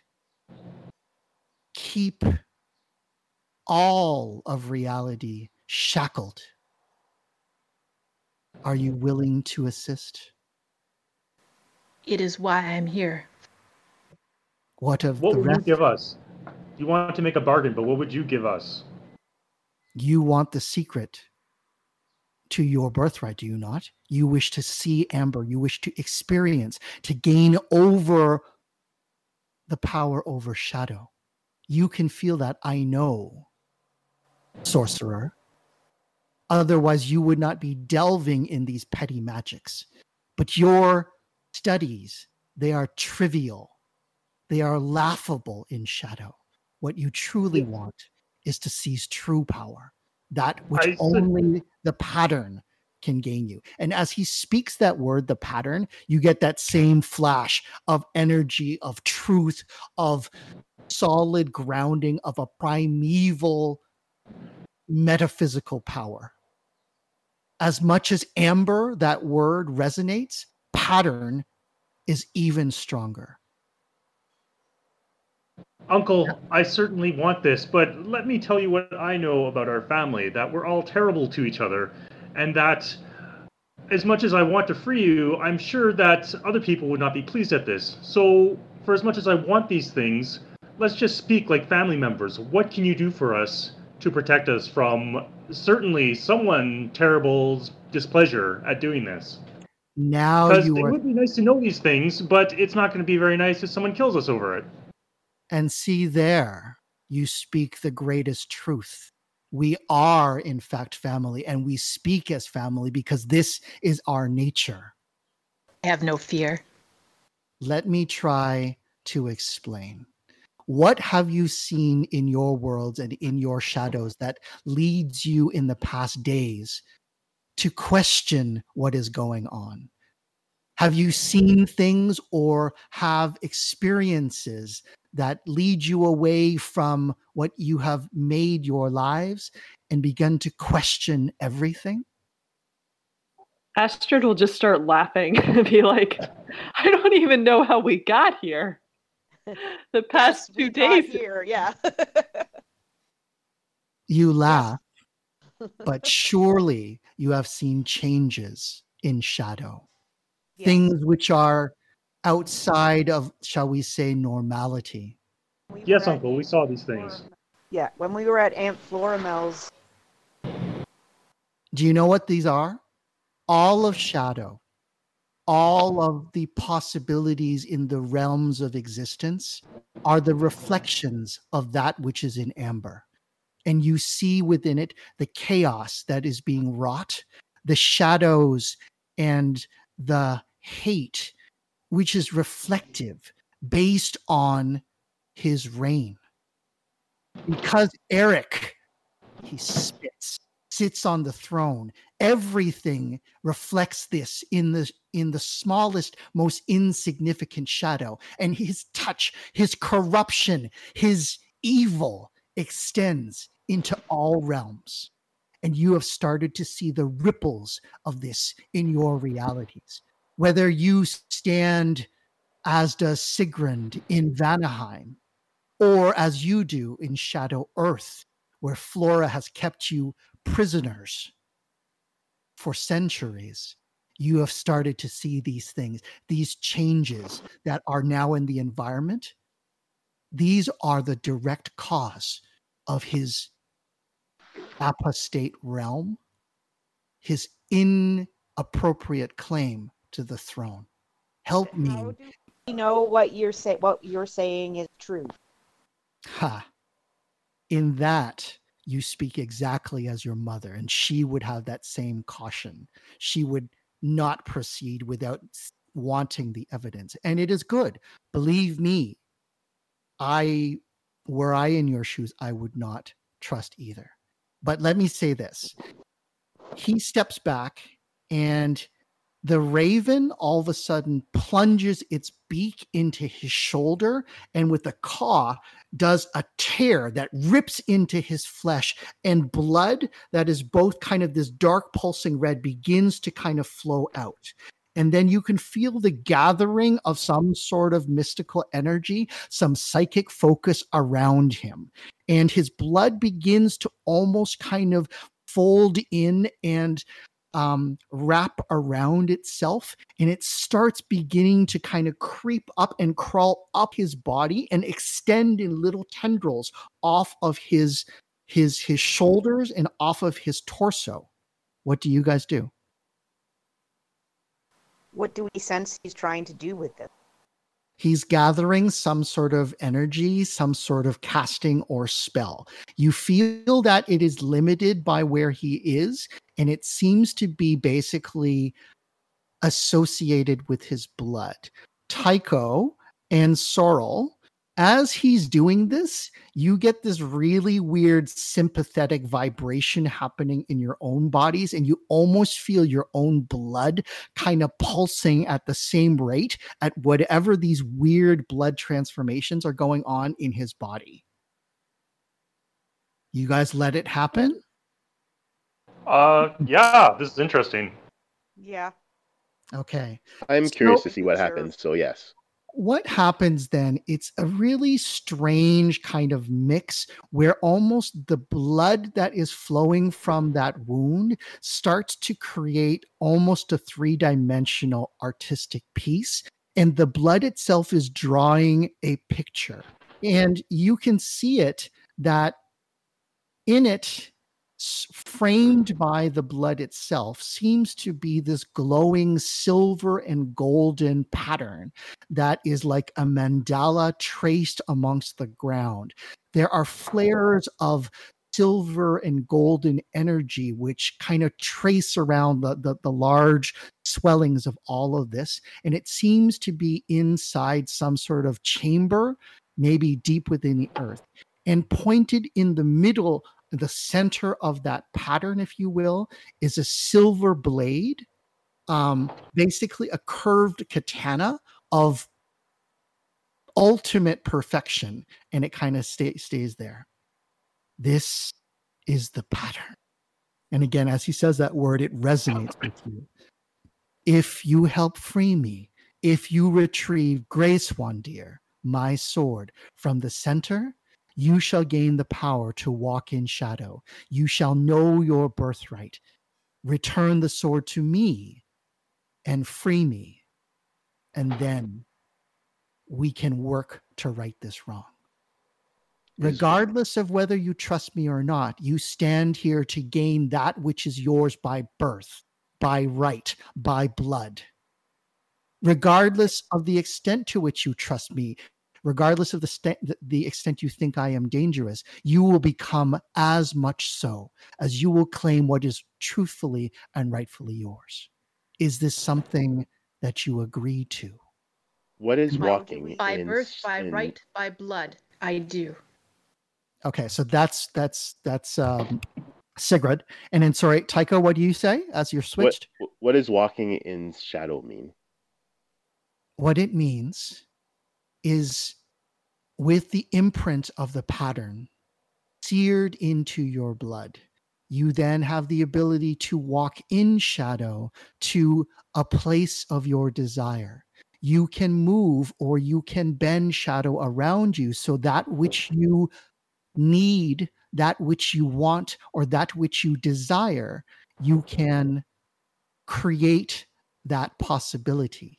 keep all of reality shackled. Are you willing to assist? It is why I'm here. What of What the would you rest? give us? You want to make a bargain, but what would you give us? You want the secret to your birthright, do you not? You wish to see Amber, you wish to experience, to gain over the power over shadow. You can feel that, I know, sorcerer. Otherwise, you would not be delving in these petty magics. But your studies, they are trivial, they are laughable in shadow. What you truly want is to seize true power, that which I only the pattern can gain you. And as he speaks that word, the pattern, you get that same flash of energy, of truth, of solid grounding, of a primeval metaphysical power. As much as amber, that word resonates, pattern is even stronger. Uncle, I certainly want this, but let me tell you what I know about our family that we're all terrible to each other, and that as much as I want to free you, I'm sure that other people would not be pleased at this. So, for as much as I want these things, let's just speak like family members. What can you do for us to protect us from certainly someone terrible's displeasure at doing this? Now Because you it are would be nice to know these things, but it's not going to be very nice if someone kills us over it. and see there you speak the greatest truth. We are, in fact, family, and we speak as family because this is our nature. I have no fear. Let me try to explain. What have you seen in your worlds and in your shadows that leads you in the past days to question what is going on? Have you seen things or have experiences that lead you away from what you have made your lives and begun to question everything? Astrid will just start laughing and be like, I don't even know how we got here. The past Yes, we two days. here, yeah. You laugh, but surely you have seen changes in shadow. Yes. things which are outside of, shall we say, normality. We Yes, Uncle, we saw these things. Yeah, when we were at Aunt Floramel's Do you know what these are? All of shadow, all of the possibilities in the realms of existence are the reflections of that which is in amber. And you see within it the chaos that is being wrought, the shadows and the hate, which is reflective based on his reign. Because Eric, he spits, sits on the throne. Everything reflects this in the in the smallest, most insignificant shadow. And his touch, his corruption, his evil extends into all realms. And you have started to see the ripples of this in your realities. Whether you stand as does Sigrun in Vanaheim, or as you do in Shadow Earth, where Flora has kept you prisoners for centuries, you have started to see these things, these changes that are now in the environment. These are the direct cause of his apostate realm, his inappropriate claim to the throne. Help me. How do we know what you're saying? what you're saying is true? Ha. In that, you speak exactly as your mother, and she would have that same caution. She would not proceed without wanting the evidence. And it is good. Believe me, I, were I in your shoes, I would not trust either. But let me say this he steps back, and the raven all of a sudden plunges its beak into his shoulder and with a caw does a tear that rips into his flesh and blood that is both kind of this dark pulsing red begins to kind of flow out. And then you can feel the gathering of some sort of mystical energy some psychic focus around him. And his blood begins to almost kind of fold in and um, wrap around itself and it starts beginning to kind of creep up and crawl up his body and extend in little tendrils off of his his his shoulders and off of his torso what do you guys do What do we sense he's trying to do with this? He's gathering some sort of energy, some sort of casting or spell. You feel that it is limited by where he is, and it seems to be basically associated with his blood. Tycho and Sorrel, as he's doing this, you get this really weird sympathetic vibration happening in your own bodies, and you almost feel your own blood kind of pulsing at the same rate at whatever these weird blood transformations are going on in his body. You guys let it happen? Uh, yeah, this is interesting. Yeah. Okay. I'm So- curious to see what Observe. happens. So yes. What happens then it's a really strange kind of mix where almost the blood that is flowing from that wound starts to create almost a three-dimensional artistic piece and the blood itself is drawing a picture. And you can see it that in it framed by the blood itself seems to be this glowing silver and golden pattern that is like a mandala traced amongst the ground. There are flares of silver and golden energy which kind of trace around the, the, the large swellings of all of this. And it seems to be inside some sort of chamber, maybe deep within the earth. And pointed in the middle, the center of that pattern, if you will, is a silver blade um, basically a curved katana of ultimate perfection, and it kind of stay, stays there. This is the pattern. And again, as he says that word, it resonates with you. If you help free me, if you retrieve Grayswandir, my sword, from the center, you shall gain the power to walk in shadow. You shall know your birthright. Return the sword to me and free me. And then we can work to right this wrong. Regardless of whether you trust me or not, you stand here to gain that which is yours by birth, by right, by blood. Regardless of the extent to which you trust me, regardless of the, st- the extent you think I am dangerous, you will become as much so as you will claim what is truthfully and rightfully yours. Is this something that you agree to? What is By- walking by in, birth, by in- right, by blood. I do. Okay, so that's that's that's um Sigrid. And then sorry, Tycho, what do you say as you're What, switched? what does walking in shadow mean? what it means is with the imprint of the pattern seared into your blood, you then have the ability to walk in shadow to a place of your desire. You can move or you can bend shadow around you so that which you need, that which you want, or that which you desire, you can create that possibility.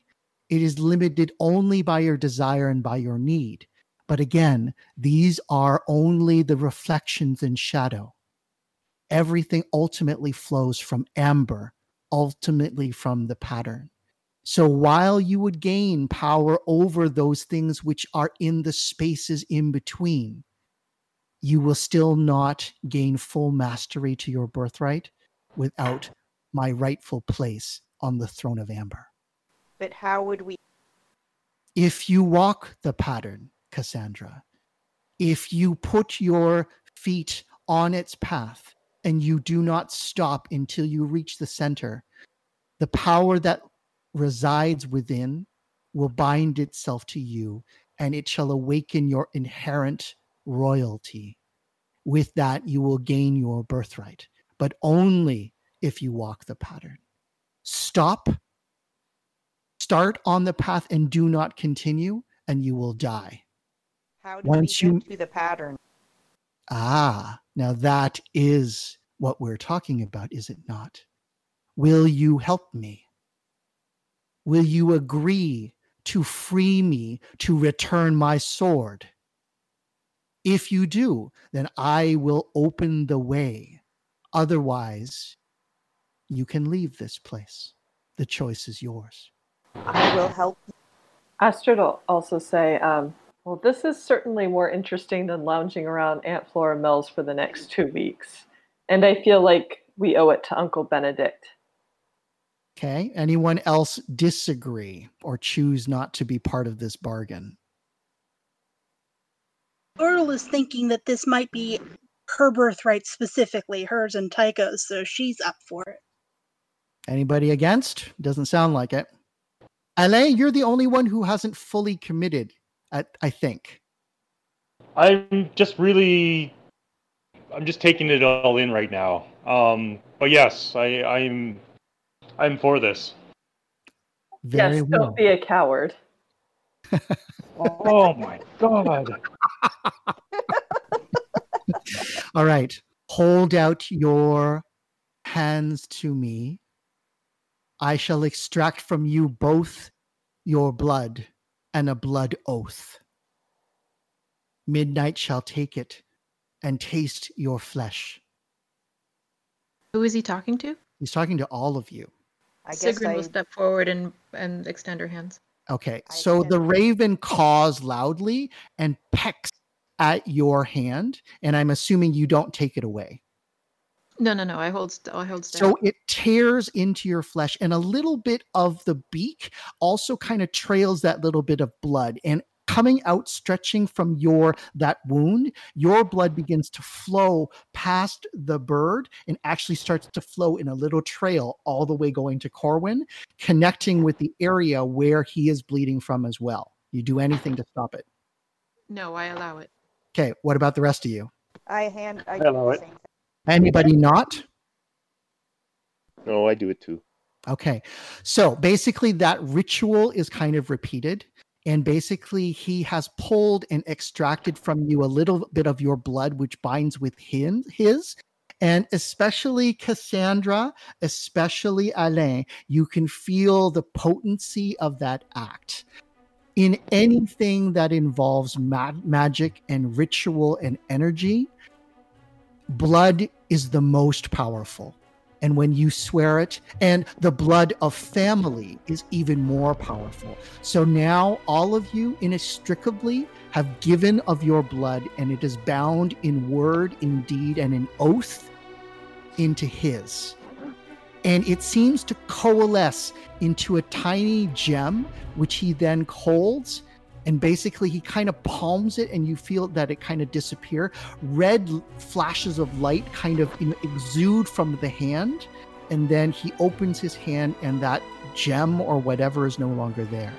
It is limited only by your desire and by your need. But again, these are only the reflections in shadow. Everything ultimately flows from amber, ultimately from the pattern. So while you would gain power over those things which are in the spaces in between, you will still not gain full mastery to your birthright without my rightful place on the throne of amber. But how would we? if you walk the pattern, Cassandra, if you put your feet on its path and you do not stop until you reach the center, the power that resides within will bind itself to you and it shall awaken your inherent royalty. With that, you will gain your birthright, but only if you walk the pattern. Stop start on the path and do not continue, and you will die. How do Once we you- get to the pattern? Ah, now that is what we're talking about, is it not? Will you help me? Will you agree to free me to return my sword? If you do, then I will open the way. Otherwise, you can leave this place. The choice is yours. I will help. Astrid will also say, um, well, this is certainly more interesting than lounging around Aunt Flora Mills for the next two weeks. And I feel like we owe it to Uncle Benedict. Okay. Anyone else disagree or choose not to be part of this bargain? Laurel is thinking that this might be her birthright specifically, hers and Tycho's, so she's up for it. Anybody against? Doesn't sound like it. Alain, you're the only one who hasn't fully committed, I, I think. I'm just really, I'm just taking it all in right now. Um, but yes, I, I'm, I'm for this. Very yes, well. don't be a coward. Oh my god! All right. Hold out your hands to me. I shall extract from you both your blood and a blood oath. Midnight shall take it and taste your flesh. Who is he talking to? He's talking to all of you. I guess Sigrun I, will step forward and, and extend her hands. Okay, I so can- the raven caws loudly and pecks at your hand, and I'm assuming you don't take it away. No, no, no. I hold. St- I hold. Still. So it tears into your flesh, and a little bit of the beak also kind of trails that little bit of blood. And coming out, stretching from your that wound, your blood begins to flow past the bird and actually starts to flow in a little trail all the way going to Corwin, connecting with the area where he is bleeding from as well. You do anything to stop it. no, I allow it. Okay, what about the rest of you? I hand. I Hello, do the it- same thing. Anybody not? No, I do it too. Okay. So basically, that ritual is kind of repeated. And basically, he has pulled and extracted from you a little bit of your blood, which binds with him, his. And especially Cassandra, especially Alain, you can feel the potency of that act. in anything that involves ma- magic and ritual and energy, blood is the most powerful. And when you swear it, and the blood of family is even more powerful. So now all of you inextricably have given of your blood, and it is bound in word, in deed, and in oath into his. And it seems to coalesce into a tiny gem, which he then holds. And basically, he kind of palms it, and you feel that it kind of disappear. Red flashes of light kind of exude from the hand, and then he opens his hand, and that gem or whatever is no longer there.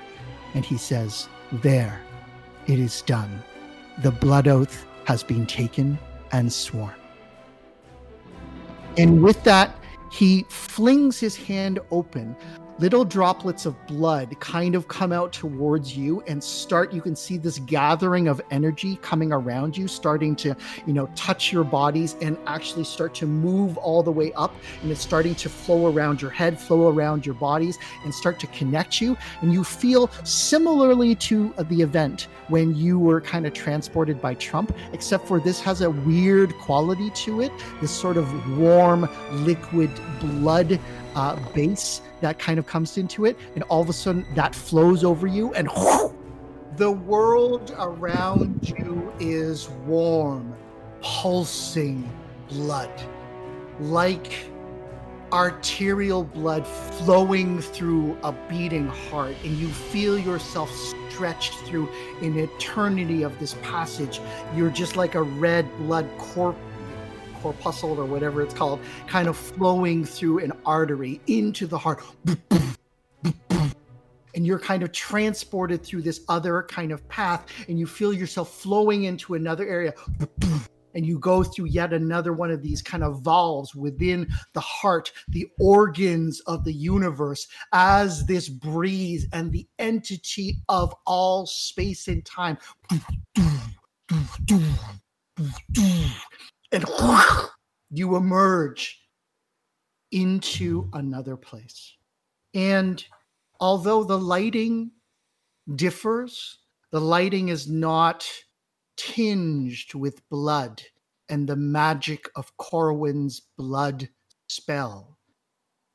And he says, There, it is done. The blood oath has been taken and sworn. And with that, he flings his hand open little droplets of blood kind of come out towards you and start you can see this gathering of energy coming around you starting to you know touch your bodies and actually start to move all the way up. And it's starting to flow around your head flow around your bodies and start to connect you. And you feel similarly to the event when you were kind of transported by Trump except for this has a weird quality to it this sort of warm liquid blood uh, base that kind of comes into it, and all of a sudden that flows over you, and whoosh, the world around you is warm, pulsing blood, like arterial blood flowing through a beating heart, and you feel yourself stretched through an eternity of this passage. You're just like a red blood corpse corpuscle or whatever it's called, kind of flowing through an artery into the heart. And you're kind of transported through this other kind of path, and you feel yourself flowing into another area. And you go through yet another one of these kind of valves within the heart, the organs of the universe, as this breeze and the entity of all space and time and you emerge into another place. And although the lighting differs, the lighting is not tinged with blood and the magic of Corwin's blood spell.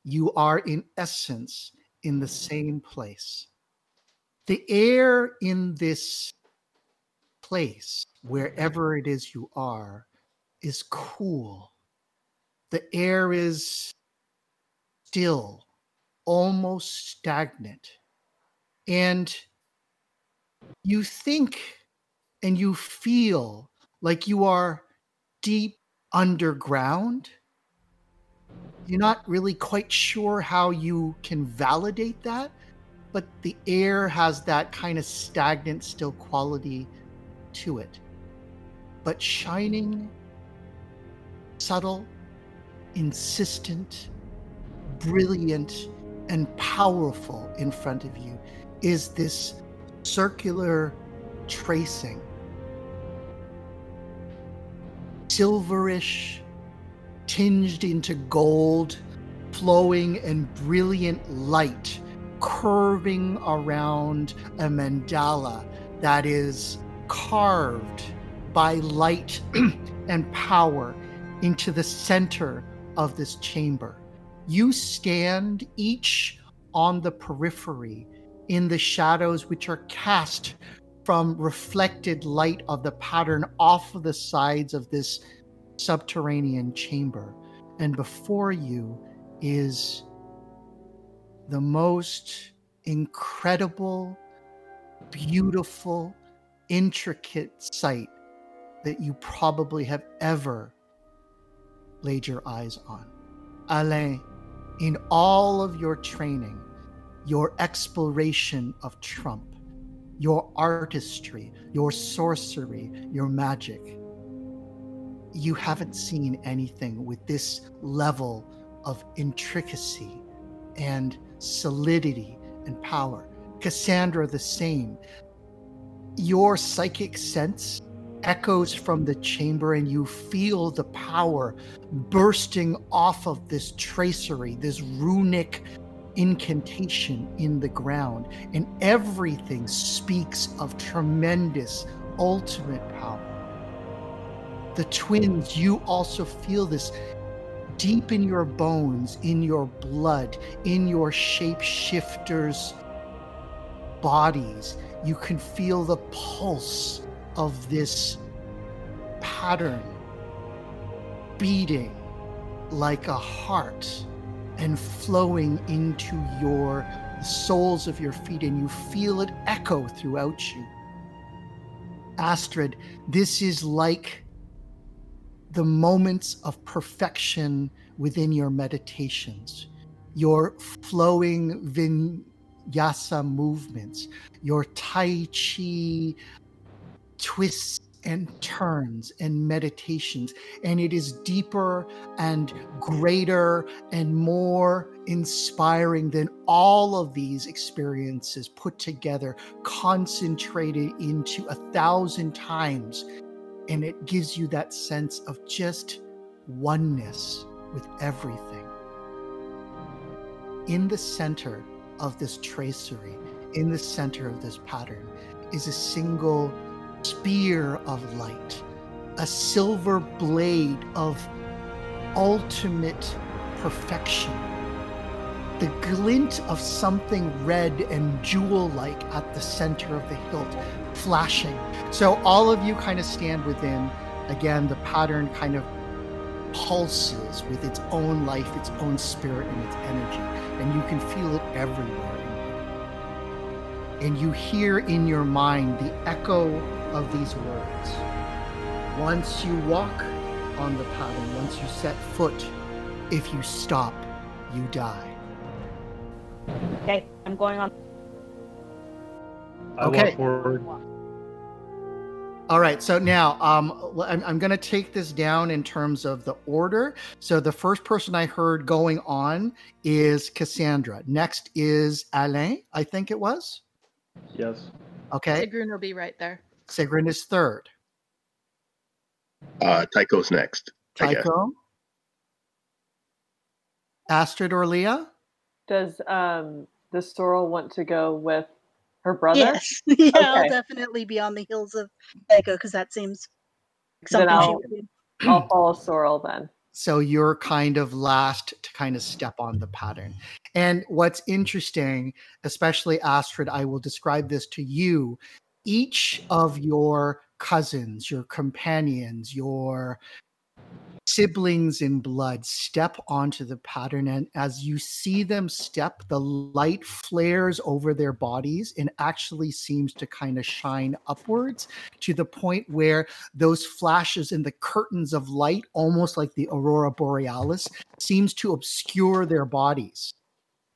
You are, in essence, in the same place. The air in this place, wherever it is you are, is cool. The air is still, almost stagnant. And you think and you feel like you are deep underground. You're not really quite sure how you can validate that, but the air has that kind of stagnant, still quality to it. But shining subtle, insistent, brilliant, and powerful in front of you is this circular tracing. Silverish, tinged into gold, flowing and brilliant light curving around a mandala that is carved by light and power into the center of this chamber. You stand each on the periphery in the shadows which are cast from reflected light of the pattern off of the sides of this subterranean chamber. And before you is the most incredible, beautiful, intricate sight that you probably have ever laid your eyes on. Alain, in all of your training, your exploration of Trump, your artistry, your sorcery, your magic, you haven't seen anything with this level of intricacy and solidity and power. Cassandra, the same. Your psychic sense echoes from the chamber and you feel the power bursting off of this tracery, this runic incantation in the ground, and everything speaks of tremendous ultimate power. The twins, you also feel this deep in your bones, in your blood, in your shapeshifters' bodies. You can feel the pulse of this pattern beating like a heart and flowing into your soles of your feet, and you feel it echo throughout you. Astrid, this is like the moments of perfection within your meditations, your flowing vinyasa movements, your Tai Chi twists and turns and meditations. And it is deeper and greater and more inspiring than all of these experiences put together, concentrated into a thousand times. And it gives you that sense of just oneness with everything. In the center of this tracery, in the center of this pattern, is a single spear of light, a silver blade of ultimate perfection. The glint of something red and jewel like at the center of the hilt, flashing. So, all of you kind of stand within. Again, the pattern kind of pulses with its own life, its own spirit, and its energy. And you can feel it everywhere and you hear in your mind the echo of these words. Once you walk on the pattern, once you set foot, if you stop, you die. Okay, I'm going on. I Okay. walk forward. All right, so now um, l- I'm, I'm going to take this down in terms of the order. So the first person I heard going on is Cassandra. Next is Alain, I think it was. Yes. Okay, Sigrun will be right there. Sigrun is third. Uh, Tycho's next. Tycho. Astrid or Leah? Does um the Sorrel want to go with her brother? Yes. yeah, I'll definitely be on the heels of Tycho because that seems like Then something I'll- would do. I'll follow Sorrel then. So you're kind of last to kind of step on the pattern. And what's interesting, especially Astrid, I will describe this to you. Each of your cousins, your companions, your siblings in blood step onto the pattern. And as you see them step, the light flares over their bodies and actually seems to kind of shine upwards to the point where those flashes and the curtains of light, almost like the aurora borealis, seems to obscure their bodies.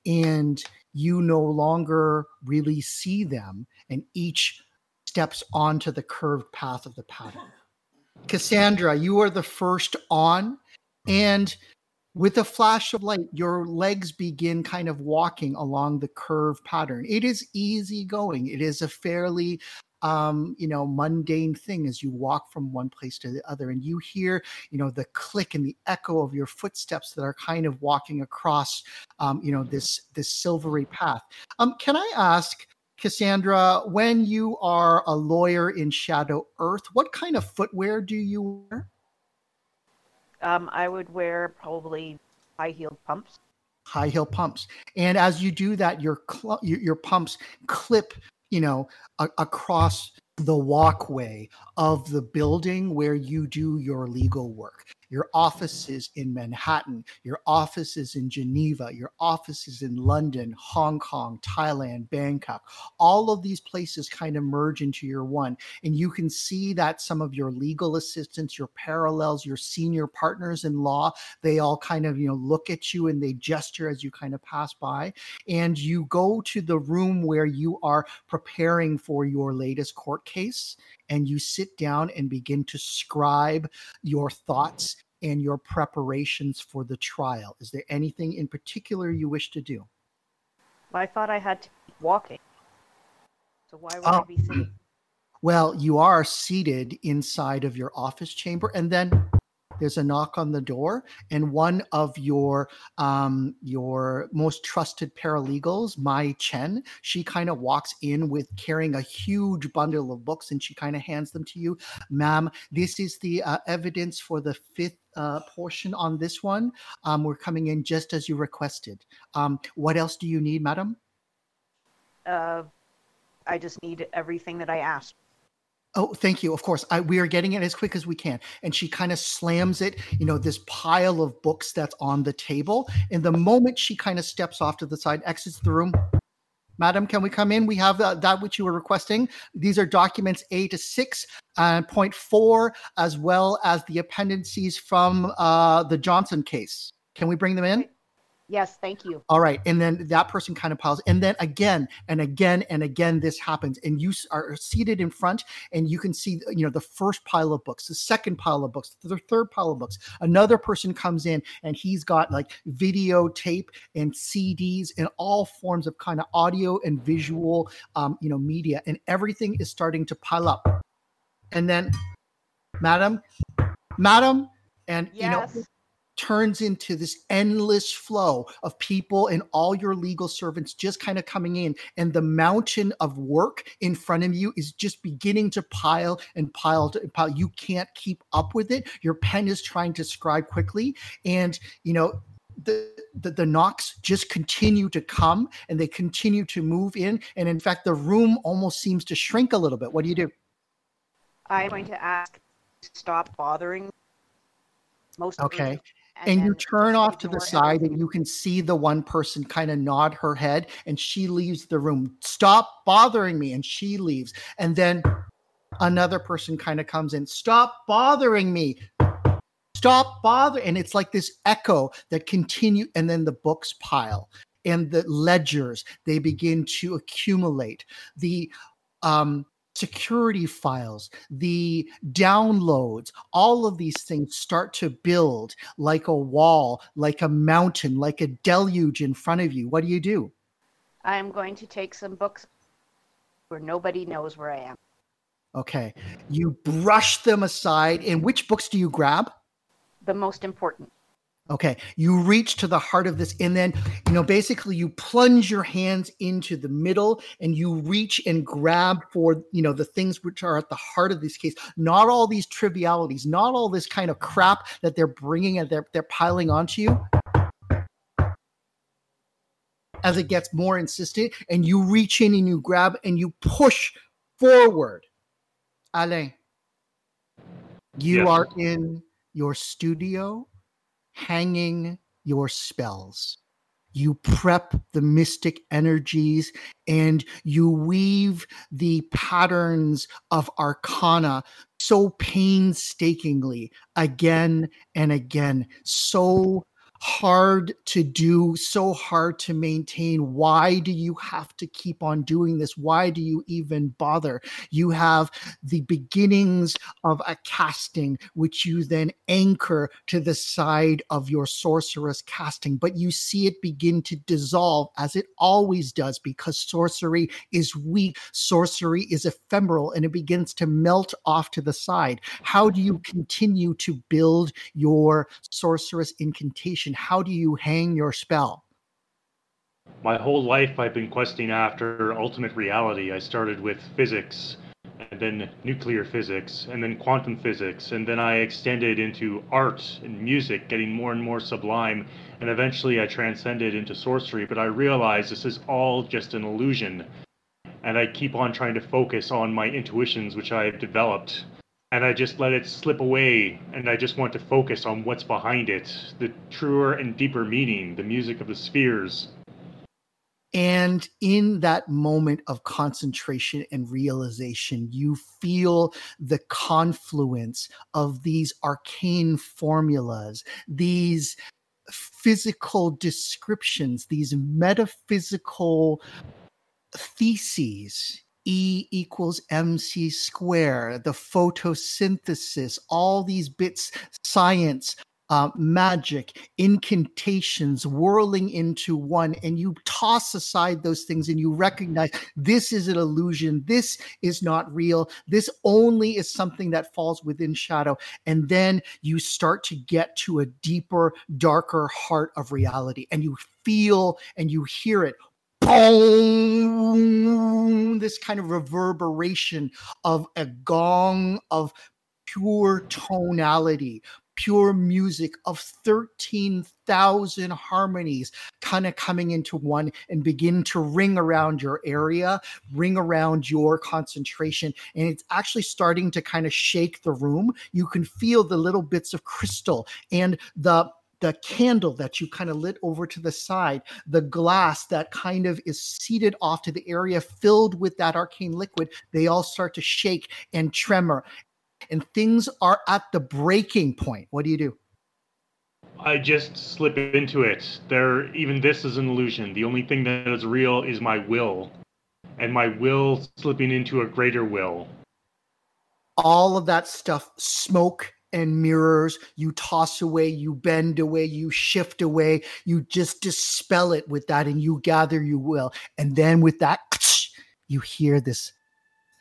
And you no longer really see them, and each steps onto the curved path of the pattern. Cassandra, you are the first on, and with a flash of light, your legs begin kind of walking along the curved pattern. It is easy going. It is a fairly um, you know, mundane thing as you walk from one place to the other, and you hear, you know, the click and the echo of your footsteps that are kind of walking across, um, you know, this this silvery path. Um, can I ask, Cassandra, when you are a lawyer in Shadow Earth, what kind of footwear do you wear? Um, I would wear probably high heeled pumps. high heel pumps and as you do that your cl- your, your pumps clip you know a- across the walkway of the building where you do your legal work your offices in manhattan. Your offices in geneva. Your offices in london hong kong thailand bangkok. All of these places kind of merge into your one and you can see that some of your legal assistants your parallels your senior partners in law they all kind of you know look at you and they gesture as you kind of pass by and you go to the room where you are preparing for your latest court case and you sit down and begin to scribe your thoughts and your preparations for the trial is there anything in particular you wish to do I thought I had to keep walking. So why would I Oh. be sitting? well you are seated inside of your office chamber and then there's a knock on the door, and one of your um, your most trusted paralegals, Mai Chen, she kind of walks in with carrying a huge bundle of books, and she kind of hands them to you, ma'am. This is the uh, evidence for the fifth uh, portion on this one. Um, we're coming in just as you requested. Um, what else do you need, madam? Uh, I just need everything that I asked. Oh, thank you. Of course, I, we are getting it as quick as we can. And she kind of slams it, you know, this pile of books that's on the table. And the moment she kind of steps off to the side, exits the room, Madam, can we come in? We have uh, that which you were requesting. These are documents A to 6, uh, point 4, as well as the appendices from uh, the Johnson case. Can we bring them in? Yes, thank you. All right. And then that person kind of piles. And then again and again and again, this happens. And you are seated in front and you can see, you know, the first pile of books, the second pile of books, the third pile of books. Another person comes in and he's got like videotape and CDs and all forms of kind of audio and visual, um, you know, media. And everything is starting to pile up. And then, madam, madam, and, Yes. you know, turns into this endless flow of people and all your legal servants just kind of coming in and the mountain of work in front of you is just beginning to pile and pile to pile you can't keep up with it your pen is trying to scribe quickly and you know the, the the knocks just continue to come and they continue to move in and in fact the room almost seems to shrink a little bit what do you do I'm going to ask to stop bothering. Most Okay. Urgent, and you turn off to the side and you can see the one person kind of nod her head and she leaves the room. Stop bothering me and she leaves. And then another person kind of comes in. Stop bothering me. Stop bother and it's like this echo that continue and then the books pile and the ledgers they begin to accumulate. The um security files the downloads all of these things start to build like a wall like a mountain like a deluge in front of you what do you do I'm going to take some books where nobody knows where I am. okay you brush them aside and which books do you grab The most important. Okay, you reach to the heart of this, and then you know basically you plunge your hands into the middle, and you reach and grab for you know the things which are at the heart of this case. Not all these trivialities, not all this kind of crap that they're bringing and they're they're piling onto you. As it gets more insistent, and you reach in and you grab and you push forward. Alain, you Yes. are in your studio hanging your spells. You prep the mystic energies and you weave the patterns of arcana so painstakingly again and again, so hard to do, so hard to maintain. Why do you have to keep on doing this? Why do you even bother? You have the beginnings of a casting, which you then anchor to the side of your sorceress casting, but you see it begin to dissolve as it always does because sorcery is weak, sorcery is ephemeral, and it begins to melt off to the side. How do you continue to build your sorceress incantation? How do you hang your spell? My whole life, I've been questing after ultimate reality. I started with physics, and then nuclear physics, and then quantum physics, and then I extended into art and music, getting more and more sublime, and eventually I transcended into sorcery. But I realized this is all just an illusion, and I keep on trying to focus on my intuitions, which I've developed. And I just let it slip away, and I just want to focus on what's behind it the truer and deeper meaning, the music of the spheres. And in that moment of concentration and realization, you feel the confluence of these arcane formulas, these physical descriptions, these metaphysical theses. E equals MC square, the photosynthesis, all these bits, science, uh, magic, incantations whirling into one, and you toss aside those things and you recognize this is an illusion. This is not real. This only is something that falls within shadow. And then you start to get to a deeper, darker heart of reality, and you feel and you hear it boom, this kind of reverberation of a gong of pure tonality, pure music of 13,000 harmonies kind of coming into one and begin to ring around your area, ring around your concentration. And it's actually starting to kind of shake the room. You can feel the little bits of crystal and the the candle that you kind of lit over to the side, the glass that kind of is seated off to the area filled with that arcane liquid, they all start to shake and tremor. And things are at the breaking point. What do you do? I just slip into it. There, even this is an illusion. The only thing that is real is my will, and my will slipping into a greater will. All of that stuff, smoke and mirrors. You toss away, you bend away, you shift away, you just dispel it with that, and you gather you will. And then with that, you hear this.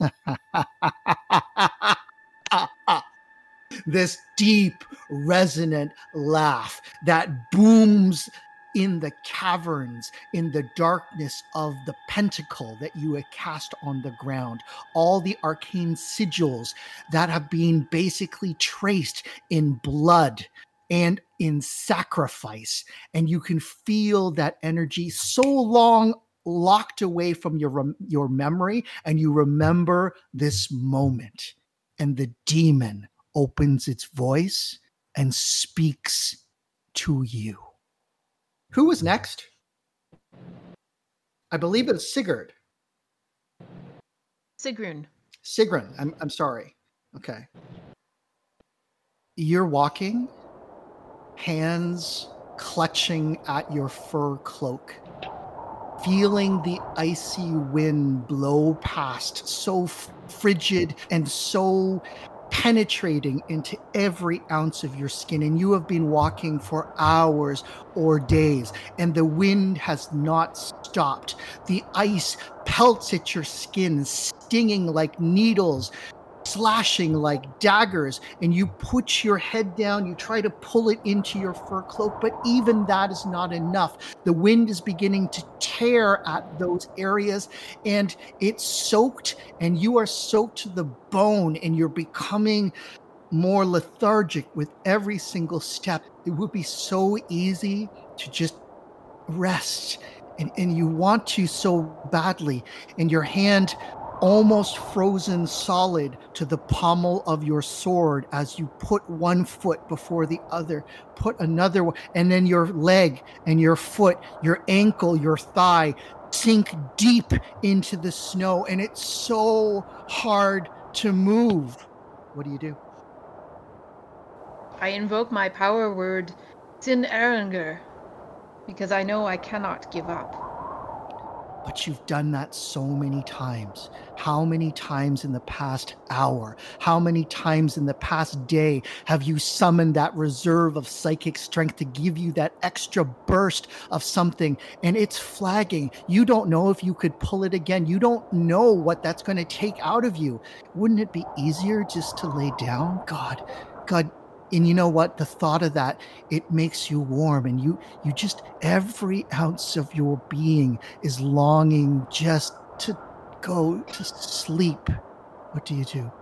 this deep, resonant laugh that booms in the caverns, in the darkness of the pentacle that you had cast on the ground, all the arcane sigils that have been basically traced in blood and in sacrifice. And you can feel that energy so long locked away from your, your memory, and you remember this moment. And the demon opens its voice and speaks to you. Who was next? I believe it was Sigurd. Sigrun. Sigrun. I'm, I'm sorry. Okay. You're walking, hands clutching at your fur cloak, feeling the icy wind blow past, so frigid and so penetrating into every ounce of your skin. And you have been walking for hours or days, and the wind has not stopped. The ice pelts at your skin, stinging like needles, slashing like daggers, and you put your head down, you try to pull it into your fur cloak, but even that is not enough. The wind is beginning to tear at those areas, and it's soaked, and you are soaked to the bone, and you're becoming more lethargic with every single step. It would be so easy to just rest. And, and you want to so badly, and your hand almost frozen solid to the pommel of your sword as you put one foot before the other, put another one, and then your leg and your foot, your ankle, your thigh sink deep into the snow, and it's so hard to move. What do you do? I invoke my power word, Sin Eringer, because I know I cannot give up. But you've done that so many times. How many times in the past hour? How many times in the past day have you summoned that reserve of psychic strength to give you that extra burst of something? And it's flagging. You don't know if you could pull it again. You don't know what that's going to take out of you. Wouldn't it be easier just to lay down? God, God, and you know what? The thought of that it makes you warm and you you just every ounce of your being is longing just to go to sleep. What do you do?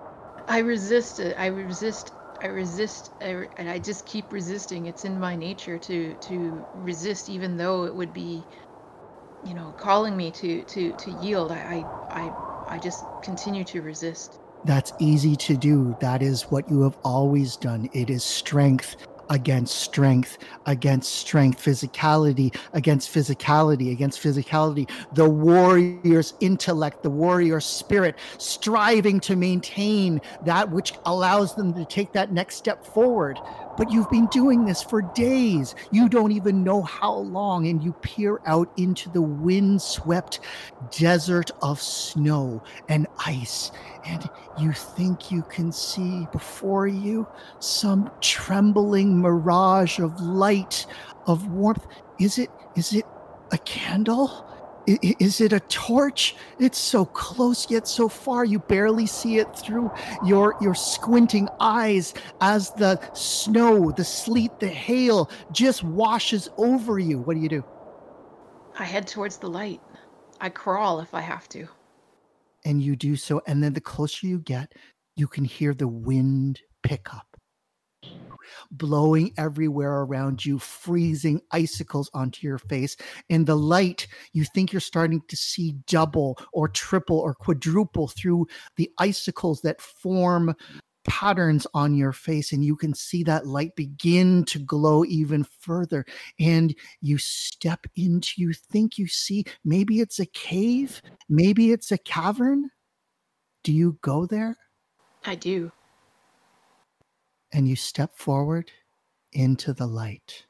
I resist it. I resist i resist I, and i just keep resisting. It's in my nature to to resist even though it would be you know calling me to to to yield. I i i, I just continue to resist that's easy to do. That is what you have always done. It is strength against strength, against strength, physicality against physicality, against physicality. The warrior's intellect, the warrior spirit, striving to maintain that which allows them to take that next step forward. But you've been doing this for days. You don't even know how long. And you peer out into the windswept desert of snow and ice. And you think you can see before you some trembling mirage of light, of warmth. Is it, is it a candle? Is it a torch? It's so close yet so far. You barely see it through your your squinting eyes as the snow, the sleet, the hail just washes over you. What do you do? I head towards the light. I crawl if I have to. And you do so, and then the closer you get, you can hear the wind pick up. Blowing everywhere around you, freezing icicles onto your face. And the light, you think you're starting to see double or triple or quadruple through the icicles that form patterns on your face. And you can see that light begin to glow even further. And you step into, you think you see maybe it's a cave, maybe it's a cavern. Do you go there? I do. And you step forward into the light.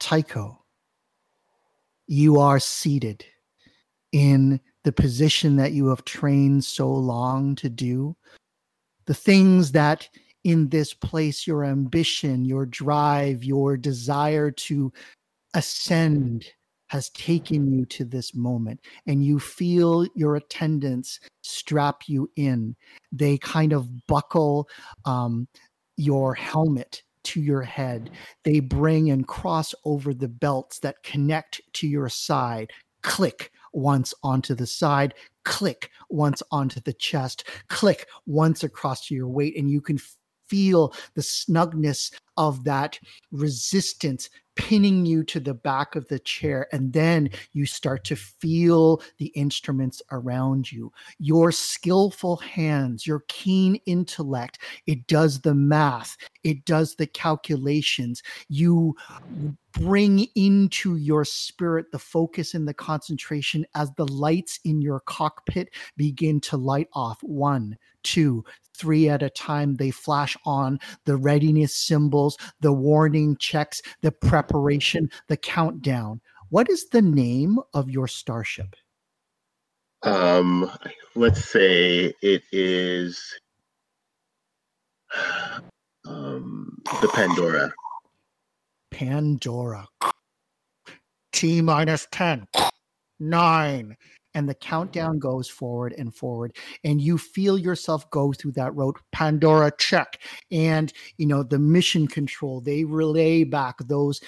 Tycho, you are seated in the position that you have trained so long to do. The things that in this place, your ambition, your drive, your desire to ascend has taken you to this moment, and you feel your attendants strap you in they kind of buckle um, your helmet to your head. They bring and cross over the belts that connect to your side. Click once onto the side, click once onto the chest, click once across to your weight, and you can feel the snugness of that resistance pinning you to the back of the chair. And then you start to feel the instruments around you. Your skillful hands, your keen intellect, it does the math, it does the calculations. You bring into your spirit the focus and the concentration as the lights in your cockpit begin to light off. One, two, three at a time. They flash on the readiness the warning checks, the preparation, the countdown. What is the name of your starship? Um, let's say it is um, the Pandora. Pandora. T minus 10, 9. And the countdown goes forward and forward. And you feel yourself go through that road. Pandora, check. And, you know, the mission control, they relay back those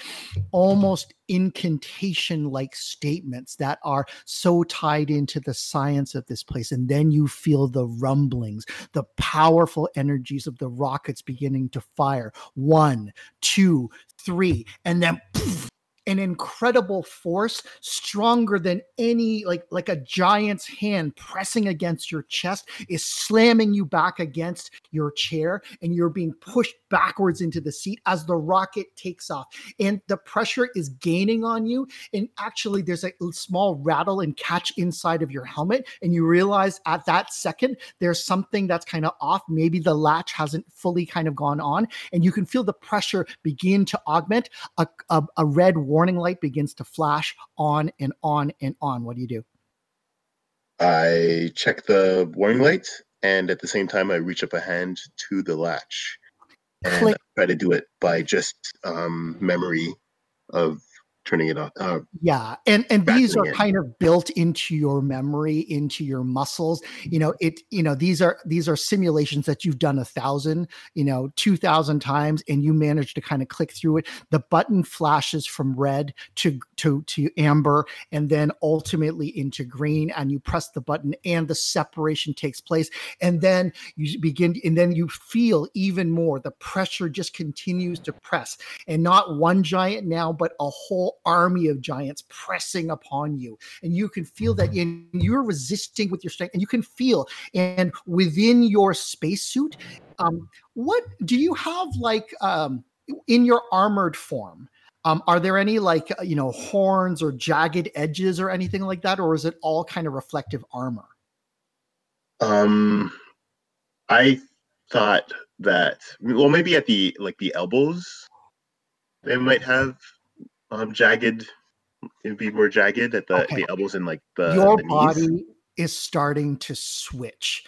almost incantation like statements that are so tied into the science of this place. And then you feel the rumblings, the powerful energies of the rockets beginning to fire. One, two, three, and then poof, an incredible force stronger than any like like a giant's hand pressing against your chest is slamming you back against your chair and you're being pushed backwards into the seat as the rocket takes off. And the pressure is gaining on you and actually there's a small rattle and catch inside of your helmet and you realize at that second there's something that's kind of off. Maybe the latch hasn't fully kind of gone on and you can feel the pressure begin to augment a, a, a red warning light begins to flash on and on and on. What do you do? I check the warning lights, and at the same time, I reach up a hand to the latch. And Click. try to do it by just um, memory of turning it off. Uh, Yeah, and and these are it. kind of built into your memory, into your muscles. You know, it. You know, these are these are simulations that you've done a thousand, you know, two thousand times, and you manage to kind of click through it. The button flashes from red to to to amber, and then ultimately into green. And you press the button, and the separation takes place. And then you begin, and then you feel even more. The pressure just continues to press, and not one giant now, but a whole army of giants pressing upon you. And you can feel that in you're resisting with your strength, and you can feel and within your spacesuit. Um, what do you have like um, in your armored form? Um, are there any like uh, you know horns or jagged edges or anything like that, or is it all kind of reflective armor? um, I thought that well maybe at the like the elbows they might have um jagged it'd be more jagged at the, Okay. the elbows and like the, your the body is starting to switch.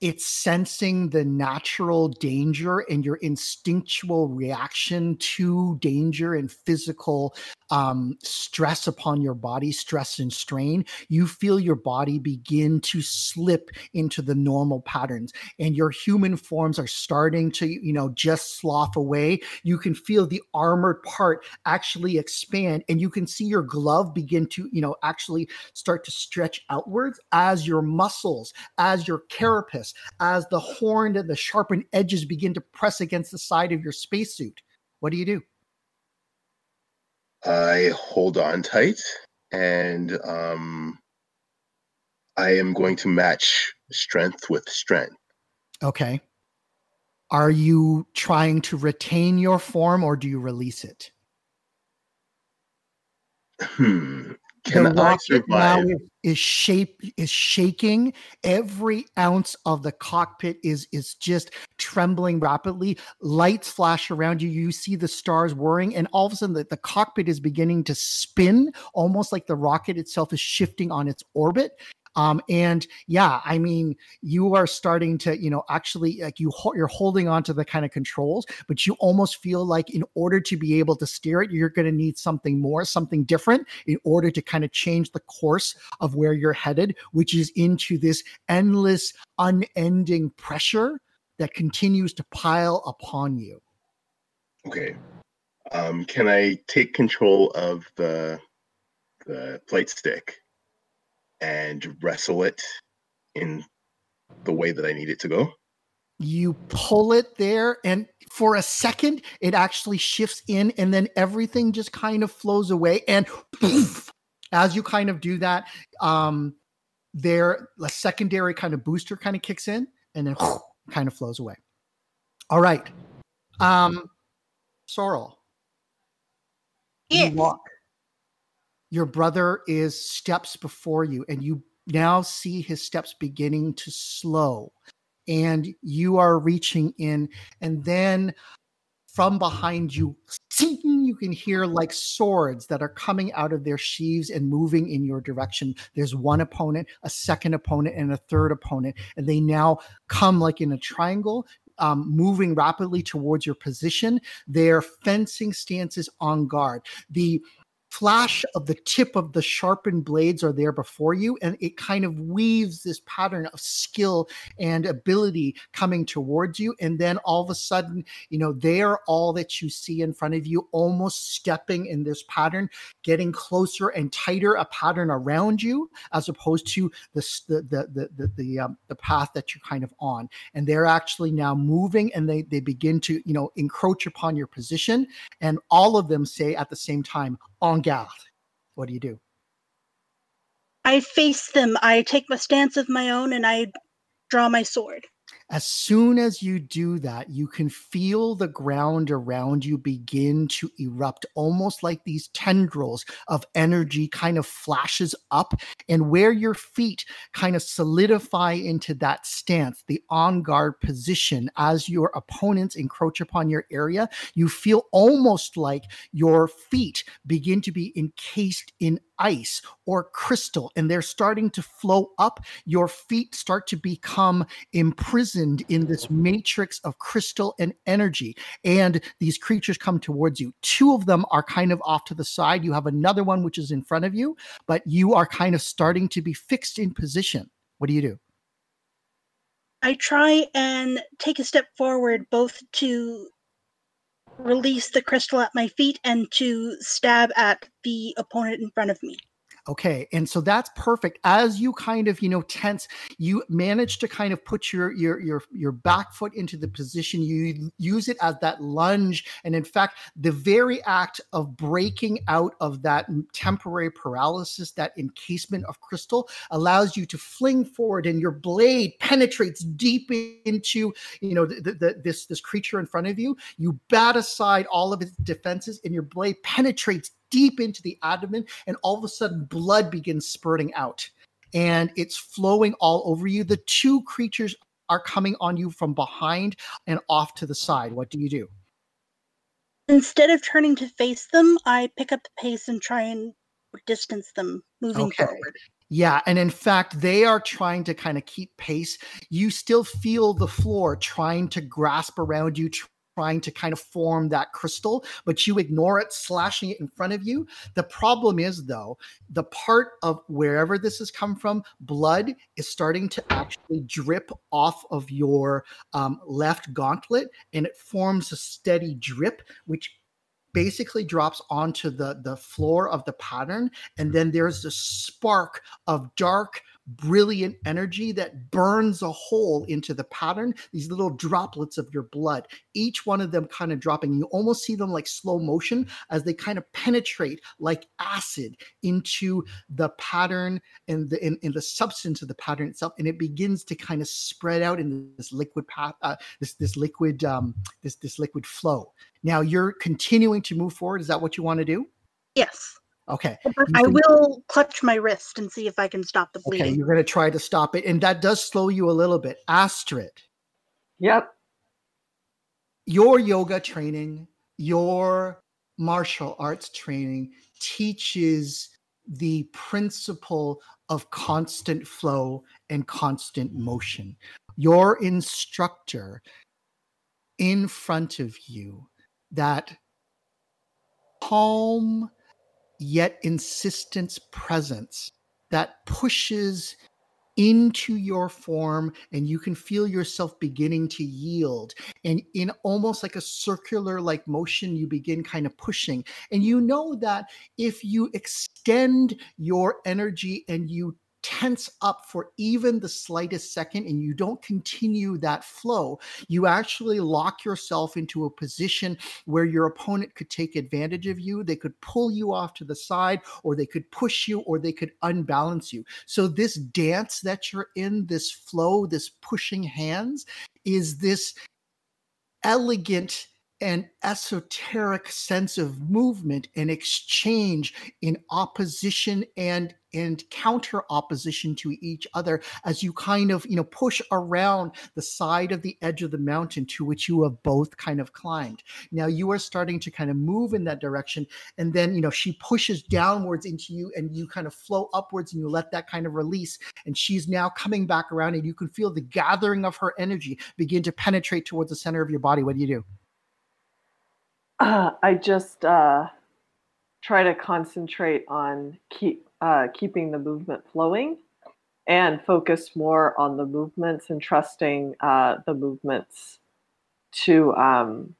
It's sensing the natural danger and your instinctual reaction to danger and physical um, stress upon your body, stress and strain. You feel your body begin to slip into the normal patterns, and your human forms are starting to, you know, just slough away. You can feel the armored part actually expand, and you can see your glove begin to, you know, actually start to stretch outwards as your muscles, as your carapace, as the horn and the sharpened edges begin to press against the side of your spacesuit. What do you do? I hold on tight and um I am going to match strength with strength. Okay. Are you trying to retain your form or do you release it? Hmm. Can the I survive? is, is shape is shaking. Every ounce of the cockpit is is just trembling rapidly. Lights flash around you. You see the stars whirring, and all of a sudden the, the cockpit is beginning to spin, almost like the rocket itself is shifting on its orbit. Um, and yeah, I mean, you are starting to, you know, actually like you ho- you're holding on to the kind of controls, but you almost feel like in order to be able to steer it, you're going to need something more, something different in order to kind of change the course of where you're headed, which is into this endless, unending pressure that continues to pile upon you. Okay. Um, can I take control of the the flight stick and wrestle it in the way that I need it to go? you pull it there and for a second it actually shifts in and then everything just kind of flows away and poof, as you kind of do that um there a secondary kind of booster kind of kicks in and then kind of flows away. All right. Um sorrel. Yes. you walk your brother is steps before you and you now see his steps beginning to slow and you are reaching in and then from behind you you can hear like swords that are coming out of their sheaves and moving in your direction. There's one opponent a second opponent and a third opponent and they now come like in a triangle um, moving rapidly towards your position. Their fencing stances on guard. The flash of the tip of the sharpened blades are there before you and it kind of weaves this pattern of skill and ability coming towards you. And then all of a sudden you know they are all that you see in front of you almost stepping in this pattern getting closer and tighter a pattern around you as opposed to the the the the the, the, um, the path that you're kind of on. And they're actually now moving and they they begin to you know encroach upon your position. And all of them say at the same time en garde what do you do I face them. I take my stance of my own and I draw my sword. As soon as you do that, you can feel the ground around you begin to erupt, almost like these tendrils of energy kind of flashes up. And where your feet kind of solidify into that stance, the on guard position, as your opponents encroach upon your area, you feel almost like your feet begin to be encased in ice or crystal, and they're starting to flow up. Your feet start to become imprisoned in this matrix of crystal and energy. And these creatures come towards you. Two of them are kind of off to the side. You have another one which is in front of you, but you are kind of starting to be fixed in position. What do you do? I try and take a step forward, both to release the crystal at my feet and to stab at the opponent in front of me. Okay, and so that's perfect. As you kind of, you know, tense, you manage to kind of put your your your your back foot into the position. You use it as that lunge, and in fact, the very act of breaking out of that temporary paralysis, that encasement of crystal, allows you to fling forward, and your blade penetrates deep into, you know, the, the, this this creature in front of you. You bat aside all of its defenses, and your blade penetrates deep into the abdomen, and all of a sudden, blood begins spurting out and it's flowing all over you. The two creatures are coming on you from behind and off to the side. What do you do? Instead of turning to face them, I pick up the pace and try and distance them moving Okay. forward. Yeah, and in fact, they are trying to kind of keep pace. You still feel the floor trying to grasp around you, trying to kind of form that crystal, but you ignore it, slashing it in front of you. The problem is, though, the part of wherever this has come from, blood is starting to actually drip off of your um, left gauntlet, and it forms a steady drip, which basically drops onto the the floor of the pattern and then there's this spark of dark brilliant energy that burns a hole into the pattern these little droplets of your blood each one of them kind of dropping. You almost see them like slow motion as they kind of penetrate like acid into the pattern and the in, in the substance of the pattern itself and it begins to kind of spread out in this liquid path uh, this this liquid um this this liquid flow. Now you're continuing to move forward? Is that what you want to do? Yes. Okay But I will clutch my wrist and see if I can stop the bleeding. Okay, bleeding. you're going to try to stop it, and that does slow you a little bit. Astrid, Yep. your yoga training, your martial arts training teaches the principle of constant flow and constant motion. Your instructor in front of you, that calm yet insistent presence that pushes into your form and you can feel yourself beginning to yield. And in almost like a circular like motion you begin kind of pushing. And you know that if you extend your energy and you tense up for even the slightest second and you don't continue that flow you actually lock yourself into a position where your opponent could take advantage of you they could pull you off to the side or they could push you or they could unbalance you. So this dance that you're in, this flow, this pushing hands, is this elegant and esoteric sense of movement and exchange in opposition and and counter opposition to each other as you kind of you know push around the side of the edge of the mountain to which you have both kind of climbed. Now you are starting to kind of move in that direction and then you know she pushes downwards into you and you kind of flow upwards and you let that kind of release and she's now coming back around and you can feel the gathering of her energy begin to penetrate towards the center of your body. What do you do? Uh, I just uh, try to concentrate on keep uh, keeping the movement flowing and focus more on the movements and trusting uh, the movements to um,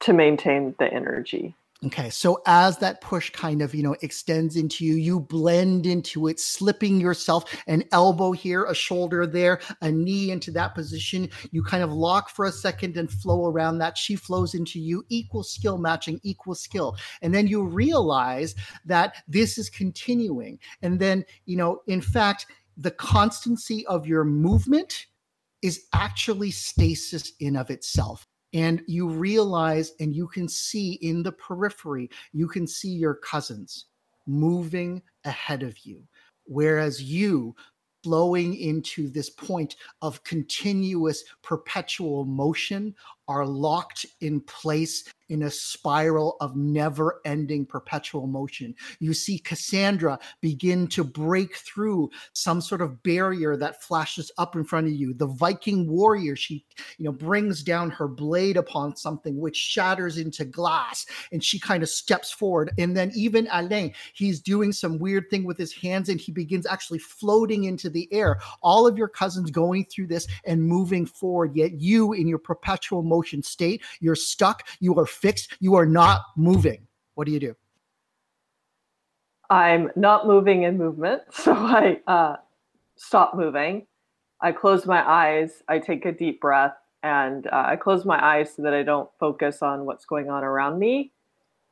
to maintain the energy. Okay, so as that push kind of, you know, extends into you, you blend into it, slipping yourself an elbow here, a shoulder there, a knee into that position. You kind of lock for a second and flow around that. She flows into you, equal skill matching, equal skill. And then you realize that this is continuing. And then, you know, in fact, the constancy of your movement is actually stasis in of itself and you realize and you can see in the periphery you can see your cousins moving ahead of you. Whereas you flowing into this point of continuous perpetual motion are locked in place in a spiral of never ending perpetual motion. You see Cassandra begin to break through some sort of barrier that flashes up in front of you. The Viking warrior, she, you know, brings down her blade upon something which shatters into glass and she kind of steps forward. And then even Alain, he's doing some weird thing with his hands and he begins actually floating into the air. All of your cousins going through this and moving forward, yet you in your perpetual motion state, you're stuck, you are fixed, you are not moving. What do you do? I'm not moving in movement, so I uh, stop moving. I close my eyes. I take a deep breath, and uh, I close my eyes so that I don't focus on what's going on around me.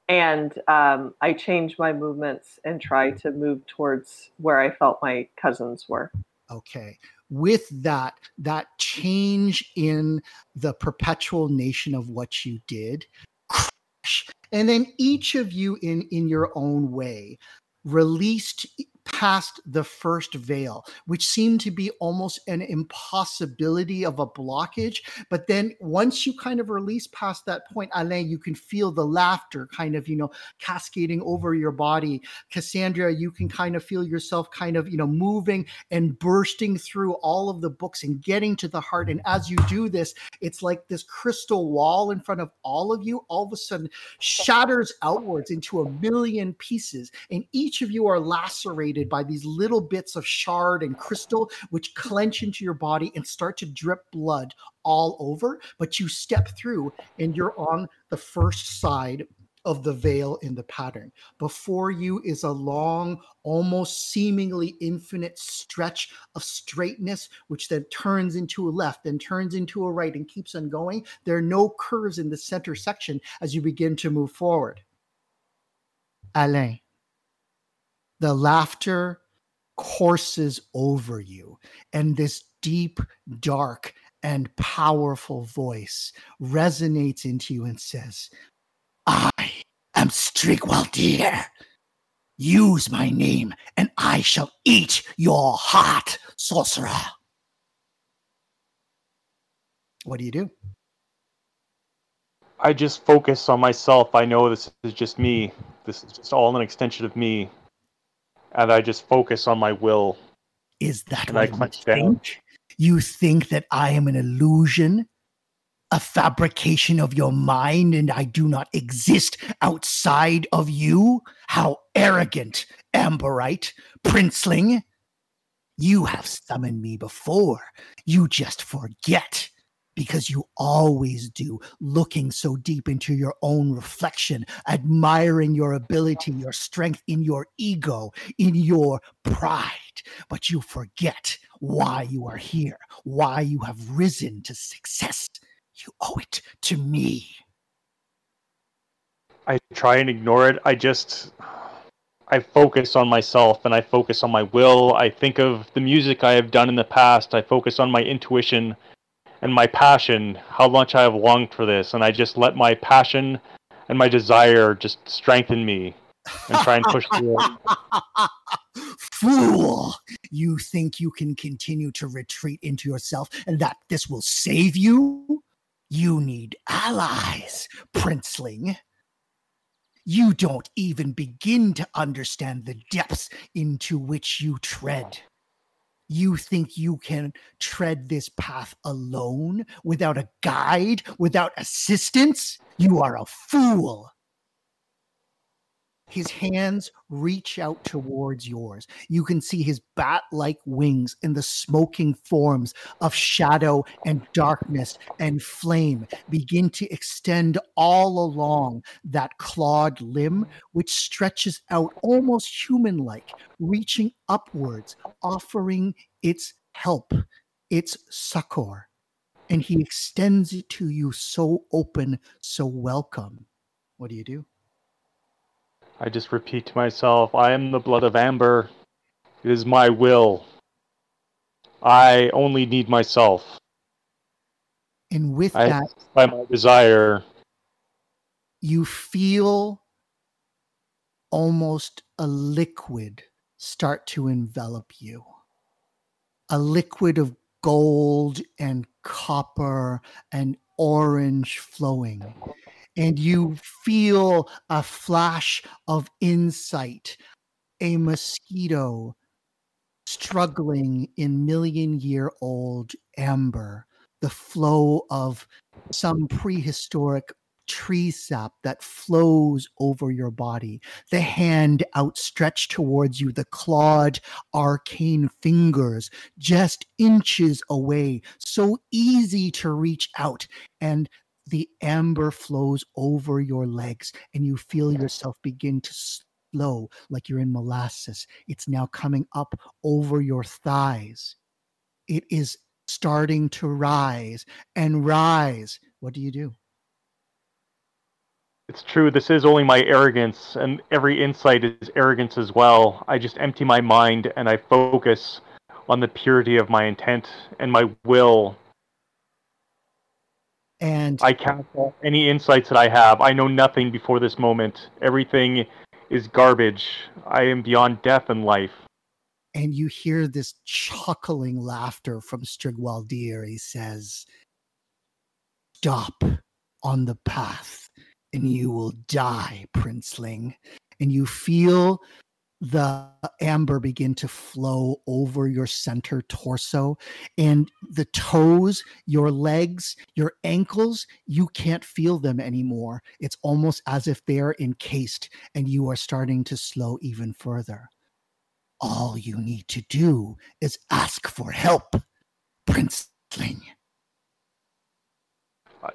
And um, I change my movements and try to move towards where I felt my cousins were. Okay. With that, that change in the perpetual nation of what you did, crash. and then each of you in in your own way released past the first veil, which seemed to be almost an impossibility of a blockage. But then once you kind of release past that point, Alain, you can feel the laughter kind of, you know, cascading over your body. Cassandra, you can kind of feel yourself kind of, you know, moving and bursting through all of the books and getting to the heart. And as you do this, it's like this crystal wall in front of all of you all of a sudden shatters outwards into a million pieces. And each of you are lacerated by these little bits of shard and crystal, which clench into your body and start to drip blood all over. But you step through and you're on the first side of the veil in the pattern. Before you is a long, almost seemingly infinite stretch of straightness, which then turns into a left, then turns into a right, and keeps on going. There are no curves in the center section as you begin to move forward. Alain, the laughter courses over you, and this deep, dark, and powerful voice resonates into you and says, I am Strygalldwir. Use my name, and I shall eat your heart, sorcerer. What do you do? I just focus on myself. I know this is just me. This is just all an extension of me. And I just focus on my will. Is that And I what you clench down. You think that I am an illusion, a fabrication of your mind, and I do not exist outside of you? How arrogant, Amberite, Princeling! You have summoned me before. You just forget. Because you always do, looking so deep into your own reflection, admiring your ability, your strength in your ego, in your pride. But you forget why you are here, why you have risen to success. You owe it to me. I try and ignore it. I just I focus on myself and I focus on my will. I think of the music I have done in the past. I focus on my intuition and my passion, how much I have longed for this, and I just let my passion and my desire just strengthen me and try and push through. Fool! You think you can continue to retreat into yourself and that this will save you? You need allies, Princeling. You don't even begin to understand the depths into which you tread. You think you can tread this path alone without a guide, without assistance? You are a fool. His hands reach out towards yours. You can see his bat like wings in the smoking forms of shadow and darkness and flame begin to extend all along that clawed limb, which stretches out almost human like, reaching upwards, offering its help, its succor. And he extends it to you so open, so welcome. What do you do? I just repeat to myself, I am the blood of Amber. It is my will. I only need myself. And with I- that, By my desire, you feel almost a liquid start to envelop you. A liquid of gold and copper and orange flowing. And you feel a flash of insight, a mosquito struggling in million year old amber, the flow of some prehistoric tree sap that flows over your body, the hand outstretched towards you, the clawed arcane fingers just inches away, so easy to reach out. And the amber flows over your legs, and you feel yourself begin to slow like you're in molasses. It's now coming up over your thighs. It is starting to rise and rise. What do you do? it's true, this is only my arrogance, and every insight is arrogance as well. I just empty my mind and I focus on the purity of my intent and my will. And I cancel any insights that I have. I know nothing before this moment. Everything is garbage. I am beyond death and life. and you hear this chuckling laughter from Strygalldwir. He says, Stop on the path, and you will die, Princeling. And you feel the amber begin to flow over your center torso and the toes, your legs, your ankles, you can't feel them anymore. It's almost as if they're encased and you are starting to slow even further. All you need to do is ask for help, Princeling.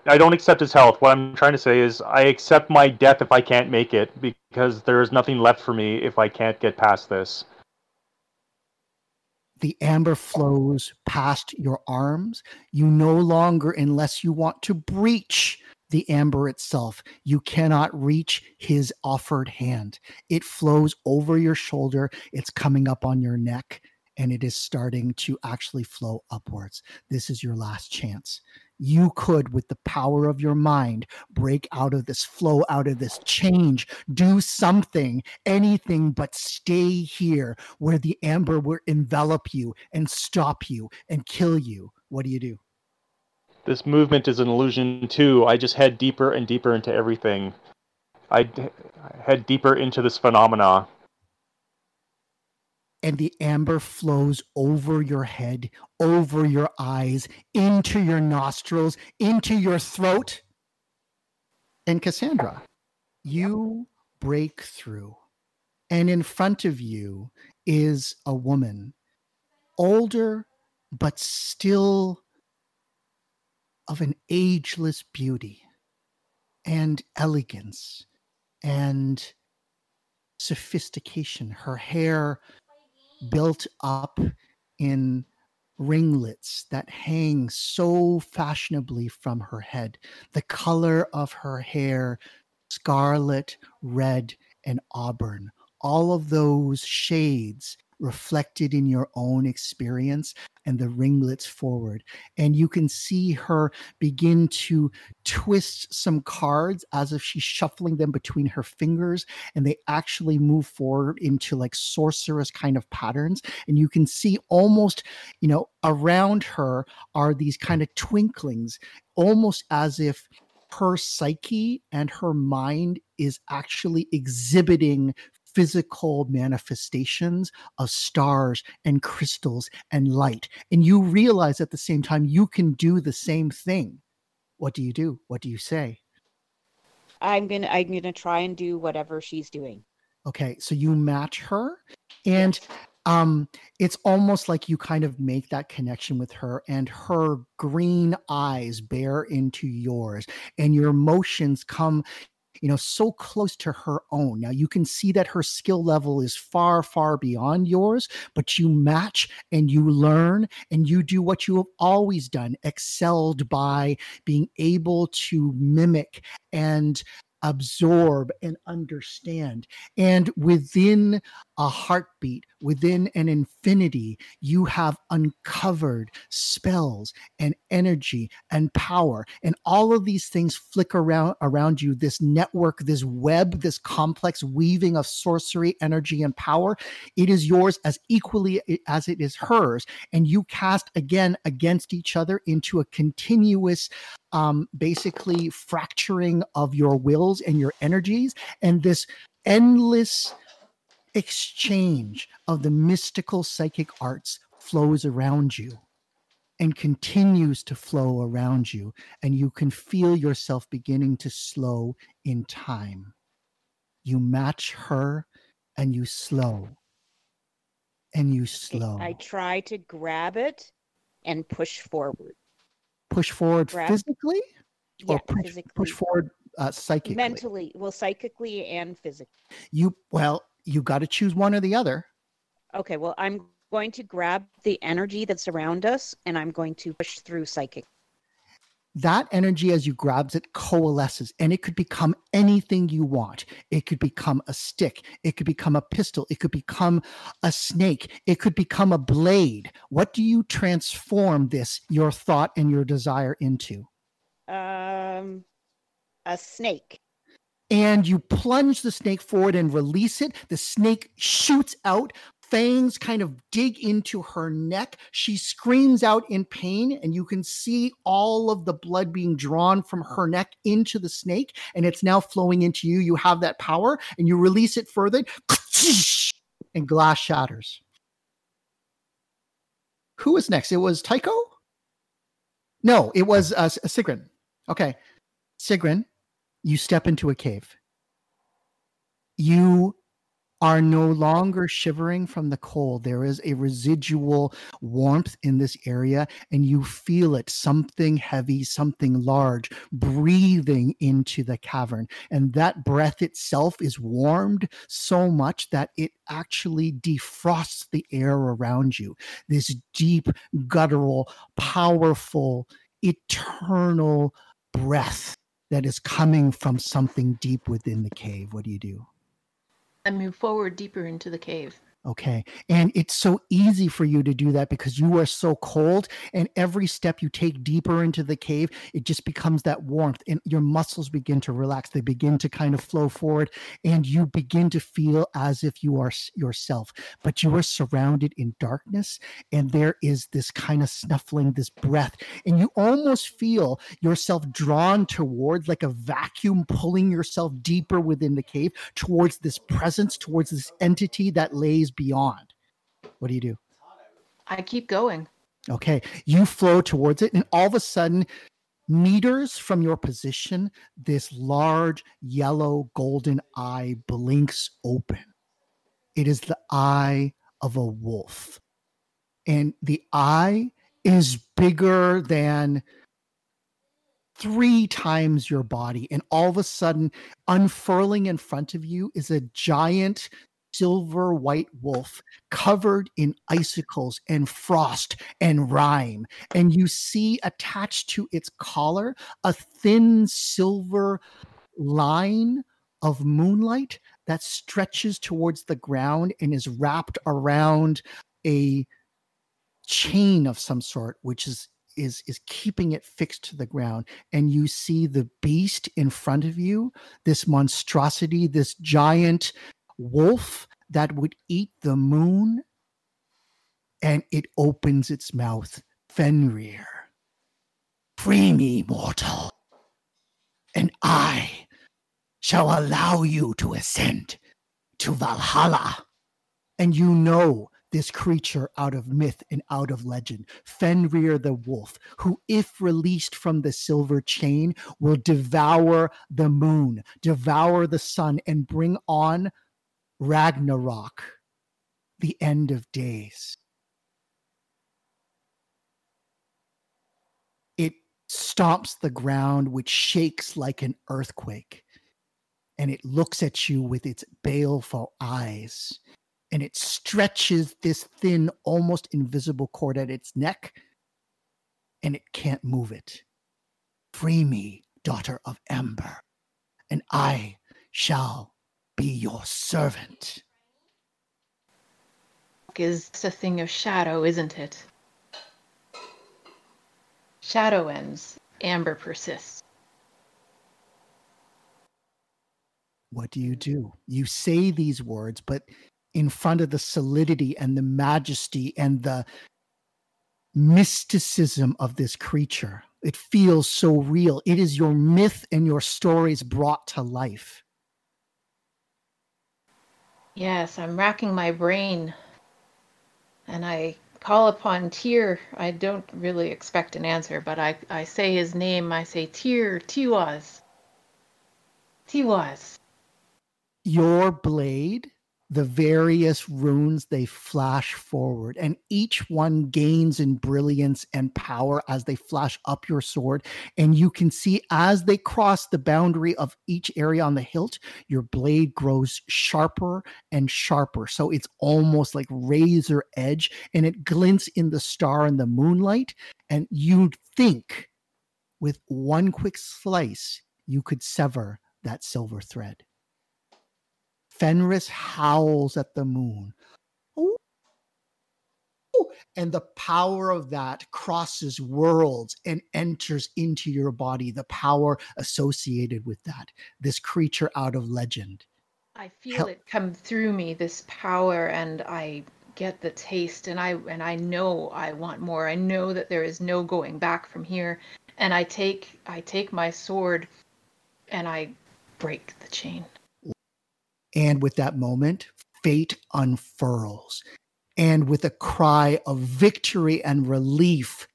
I don't accept his health. What I'm trying to say is, I accept my death if I can't make it, because there is nothing left for me if I can't get past this. The amber flows past your arms. You no longer, unless you want to breach the amber itself, you cannot reach his offered hand. It flows over your shoulder, it's coming up on your neck, and it is starting to actually flow upwards. This is your last chance you could, with the power of your mind, break out of this, flow out of this, change, do something, anything but stay here where the amber will envelop you and stop you and kill you. What do you do? This movement is an illusion too. I just head deeper and deeper into everything. I head deeper into this phenomena and the amber flows over your head, over your eyes, into your nostrils, into your throat. And Cassandra, you break through, and in front of you is a woman, older, but still of an ageless beauty and elegance and sophistication. Her hair built up in ringlets that hang so fashionably from her head. The color of her hair, scarlet, red, and auburn. All of those shades reflected in your own experience and the ringlets forward. And you can see her begin to twist some cards as if she's shuffling them between her fingers, and they actually move forward into like sorceress kind of patterns. And you can see almost, you know, around her are these kind of twinklings, almost as if her psyche and her mind is actually exhibiting physical manifestations of stars and crystals and light. And you realize at the same time you can do the same thing. What do you do? What do you say? I'm gonna I'm gonna try and do whatever she's doing. Okay, so you match her and um it's almost like you kind of make that connection with her and her green eyes bear into yours and your emotions come you know, so close to her own. Now you can see that her skill level is far, far beyond yours, but you match and you learn and you do what you have always done, excelled by being able to mimic and absorb and understand. And within a heartbeat, within an infinity, you have uncovered spells and energy and power. And all of these things flicker around around you, this network, this web, this complex weaving of sorcery, energy, and power. It is yours as equally as it is hers. And you cast again against each other into a continuous um, basically fracturing of your wills and your energies and this endless exchange of the mystical psychic arts flows around you and continues to flow around you and you can feel yourself beginning to slow in time. You match her and you slow. And you slow. I try to grab it and push forward. Push forward Grab. physically? Or yeah, push, physically. push forward uh, psychically? Mentally well psychically and physically. You well you got to choose one or the other. Okay well i'm going to grab the energy that's around us and i'm going to push through psychic. That energy as you grabs it coalesces and it could become anything you want. It could become a stick. It could become a pistol. It could become a snake. It could become a blade. What do you transform this your thought and your desire into? Um a snake and you plunge the snake forward and release it the snake shoots out fangs kind of dig into her neck. She screams out in pain, and you can see all of the blood being drawn from her neck into the snake, and it's now flowing into you. You have that power, and you release it further, and glass shatters. Who was next? It was Tycho? No, it was uh, Sigrun. Okay. Sigrun, you step into a cave. You are no longer shivering from the cold. There is a residual warmth in this area, and you feel it something heavy, something large breathing into the cavern. And that breath itself is warmed so much that it actually defrosts the air around you. This deep, guttural, powerful, eternal breath that is coming from something deep within the cave. What do you do? I move forward deeper into the cave. Okay. And it's so easy for you to do that because you are so cold. And every step you take deeper into the cave, it just becomes that warmth and your muscles begin to relax. They begin to kind of flow forward and you begin to feel as if you are yourself. But you are surrounded in darkness and there is this kind of snuffling, this breath. And you almost feel yourself drawn towards like a vacuum pulling yourself deeper within the cave towards this presence, towards this entity that lays beyond. What do you do? I keep going. Okay. You flow towards it, and all of a sudden, meters from your position, this large yellow golden eye blinks open. It is the eye of a wolf. And the eye is bigger than three times your body. And all of a sudden, unfurling in front of you is a giant silver white wolf covered in icicles and frost and rime. And you see attached to its collar a thin silver line of moonlight that stretches towards the ground and is wrapped around a chain of some sort, which is is is keeping it fixed to the ground and you see the beast in front of you this monstrosity this giant wolf that would eat the moon, and it opens its mouth. Fenrir, free me, mortal, and I shall allow you to ascend to Valhalla. And you know this creature out of myth and out of legend, Fenrir the wolf, who, if released from the silver chain, will devour the moon, devour the sun, and bring on Ragnarok, the end of days. It stomps the ground, which shakes like an earthquake, and it looks at you with its baleful eyes, and it stretches this thin, almost invisible cord at its neck, and it can't move it. Free me, daughter of Amber, and I shall be your servant. Is a thing of shadow, isn't it? Shadow ends, amber persists. What do you do? You say these words, but in front of the solidity and the majesty and the mysticism of this creature. It feels so real. It is your myth and your stories brought to life. Yes, I'm racking my brain. And I call upon Tyr. I don't really expect an answer, but I, I say his name. I say Tyr, Tiwaz. Tiwaz. Your blade the various runes they flash forward and each one gains in brilliance and power as they flash up your sword. And you can see as they cross the boundary of each area on the hilt your blade grows sharper and sharper. So it's almost like razor edge and it glints in the star and the moonlight. And you'd think with one quick slice you could sever that silver thread Fenris howls at the moon. Ooh. And the power of that crosses worlds and enters into your body, the power associated with that, this creature out of legend. I feel Help. it come through me, this power, and I get the taste and I and I know I want more. I know that there is no going back from here. And I take I take my sword and I break the chain. And with that moment, fate unfurls. And with a cry of victory and relief,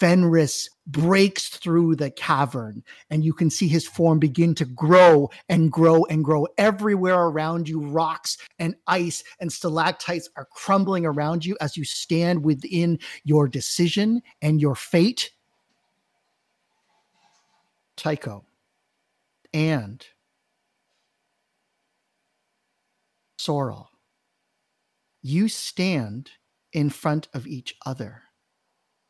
Fenris breaks through the cavern, and you can see his form begin to grow and grow and grow. Everywhere around you, rocks and ice and stalactites are crumbling around you as you stand within your decision and your fate. Tycho and Sorrel, you stand in front of each other.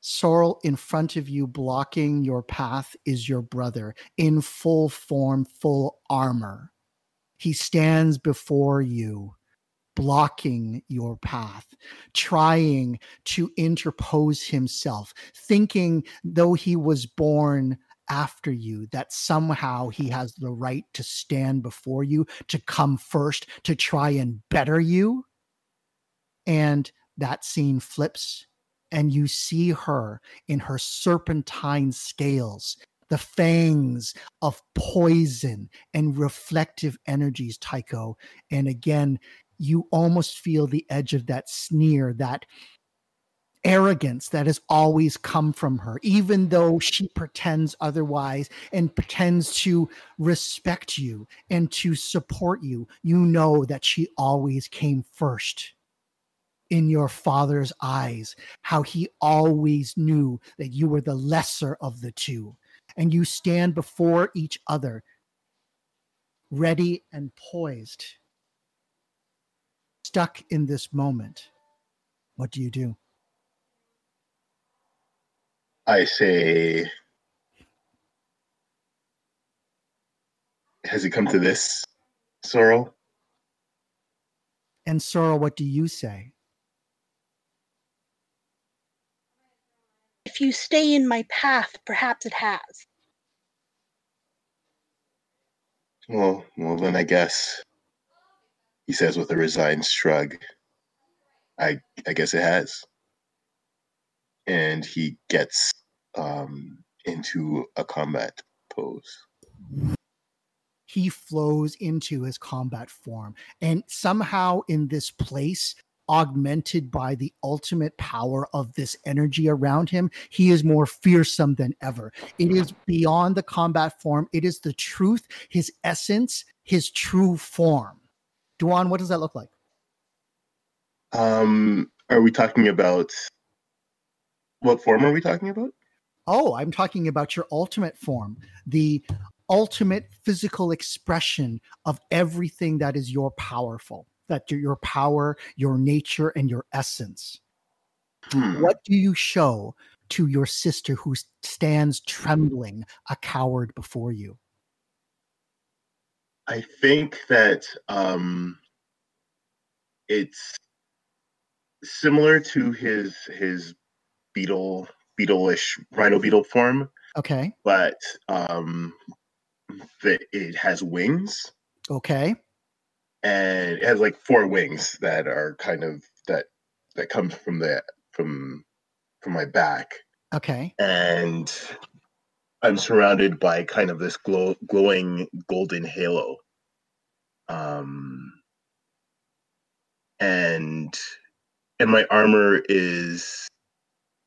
Sorrel in front of you, blocking your path, is your brother in full form, full armor. He stands before you, blocking your path, trying to interpose himself, thinking though he was born after you that somehow he has the right to stand before you, to come first, to try and better you. And that scene flips, and you see her in her serpentine scales, the fangs of poison and reflective energies, Tycho. And again, you almost feel the edge of that sneer, that arrogance that has always come from her, even though she pretends otherwise and pretends to respect you and to support you. You know that she always came first in your father's eyes, how he always knew that you were the lesser of the two. And you stand before each other, ready and poised, stuck in this moment. What do you do? I say, has it come to this, Sorrel? And Sorrel, what do you say? If you stay in my path, perhaps it has. Well, well, then I guess he says with a resigned shrug. I I guess it has. And he gets um, into a combat pose. He flows into his combat form, and somehow in this place, augmented by the ultimate power of this energy around him, he is more fearsome than ever. It is beyond the combat form, it is the truth, his essence, his true form. Duan, what does that look like? Um, are we talking about what form are we talking about? Oh, I'm talking about your ultimate form, the ultimate physical expression of everything that is your powerful, that your, power, your nature, and your essence. Hmm. What do you show to your sister who stands trembling, a coward before you? I think that um, it's similar to his his beetle beetle-ish rhino beetle form, Okay. but um, that it has wings Okay. and it has like four wings that are kind of that that come from the from from my back Okay. and I'm surrounded by kind of this glow, glowing golden halo. Um, and and my armor is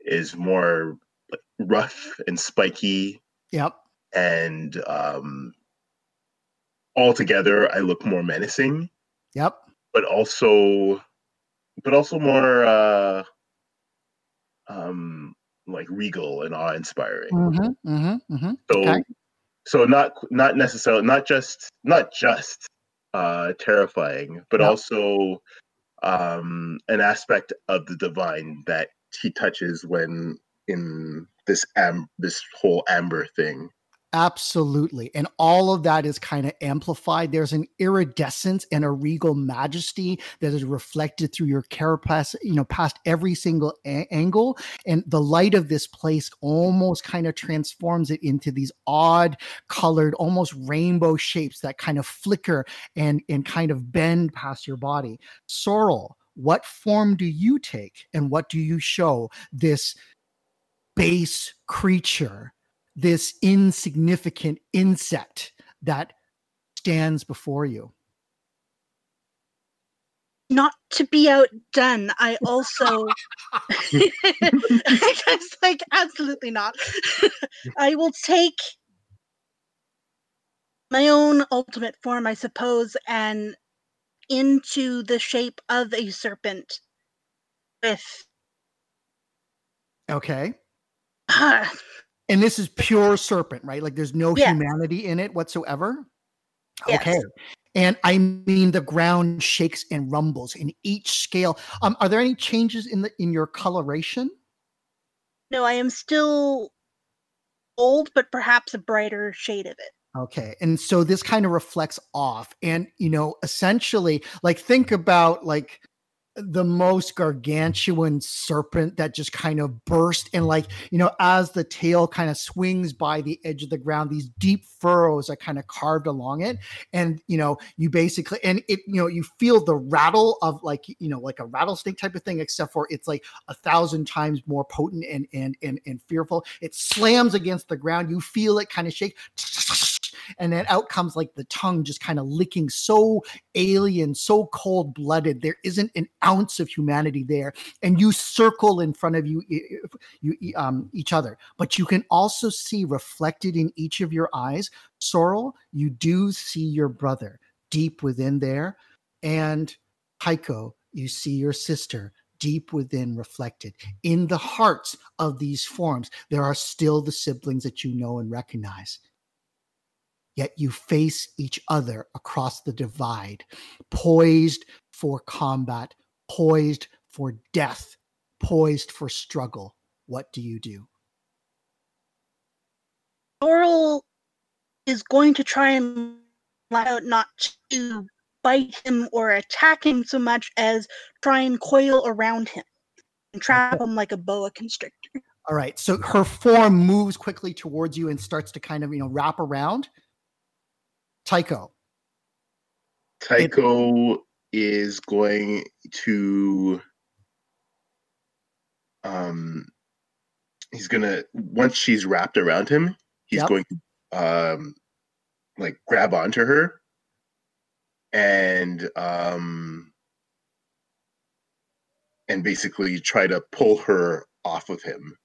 is more rough and spiky, Yep. and um, altogether I look more menacing, Yep. but also but also more uh, um, like regal and awe-inspiring. Mm-hmm. Mm-hmm. Mm-hmm. So Okay. so not not necessarily not just not just uh terrifying, but No. also um an aspect of the divine that he touches when in this am this whole amber thing. Absolutely. And all of that is kind of amplified. There's an iridescence and a regal majesty that is reflected through your carapace, you know, past every single a- angle. And the light of this place almost kind of transforms it into these odd colored, almost rainbow shapes that kind of flicker and, and kind of bend past your body. Sorrel, what form do you take and what do you show this base creature, this insignificant insect that stands before you? Not to be outdone, I also I was like absolutely not. I will take my own ultimate form, I suppose, and into the shape of a serpent with Okay. ah, And this is pure serpent, right? Like there's no Yes. humanity in it whatsoever. Yes. Okay. And I mean the ground shakes and rumbles in each scale. Um, are there any changes in the in your coloration? no, I am still old, but perhaps a brighter shade of it. Okay. And so this kind of reflects off. And, you know, essentially, like, think about like the most gargantuan serpent that just kind of burst. And, like, you know, as the tail kind of swings by the edge of the ground, these deep furrows are kind of carved along it. And, you know, you basically, and it, you know, you feel the rattle of like, you know, like a rattlesnake type of thing, except for it's like a thousand times more potent and, and, and, and fearful. It slams against the ground. You feel it kind of shake and then out comes like the tongue just kind of licking so alien so cold blooded there isn't an ounce of humanity there and you circle in front of you you um each other. But you can also see reflected in each of your eyes sorrel you do see your brother deep within there and Tycho, you see your sister deep within reflected in the hearts of these forms. There are still the siblings that you know and recognize yet you face each other across the divide, poised for combat, poised for death, poised for struggle. What do you do? Sorrel is going to try and out not to bite him or attack him so much as try and coil around him and trap him like a boa constrictor. All right, so her form moves quickly towards you and starts to kind of, you know, wrap around. Tycho. Tycho is going to um he's gonna once she's wrapped around him, he's Yep. going to um like grab onto her and um and basically try to pull her off of him.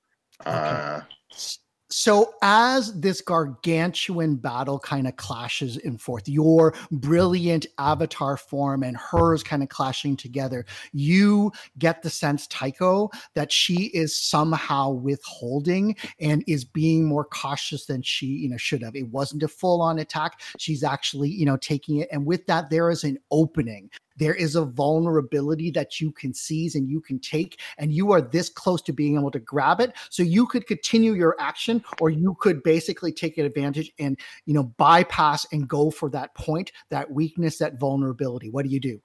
Uh S- So as this gargantuan battle kind of clashes in forth, your brilliant avatar form and hers kind of clashing together, you get the sense, Tycho, that she is somehow withholding and is being more cautious than she, you know, should have. It wasn't a full-on attack. She's actually, you know, taking it. And with that, there is an opening. There is a vulnerability that you can seize and you can take, and you are this close to being able to grab it. So you could continue your action, or you could basically take advantage and you know bypass and go for that point, that weakness, that vulnerability. What do you do?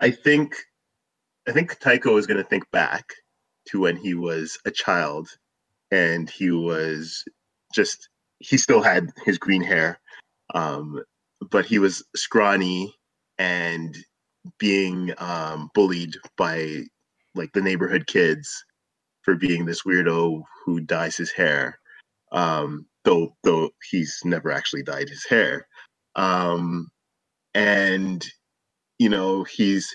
I think I think Tycho is going to think back to when he was a child and he was just he still had his green hair um but he was scrawny and being um bullied by like the neighborhood kids for being this weirdo who dyes his hair um though though he's never actually dyed his hair. Um and you know he's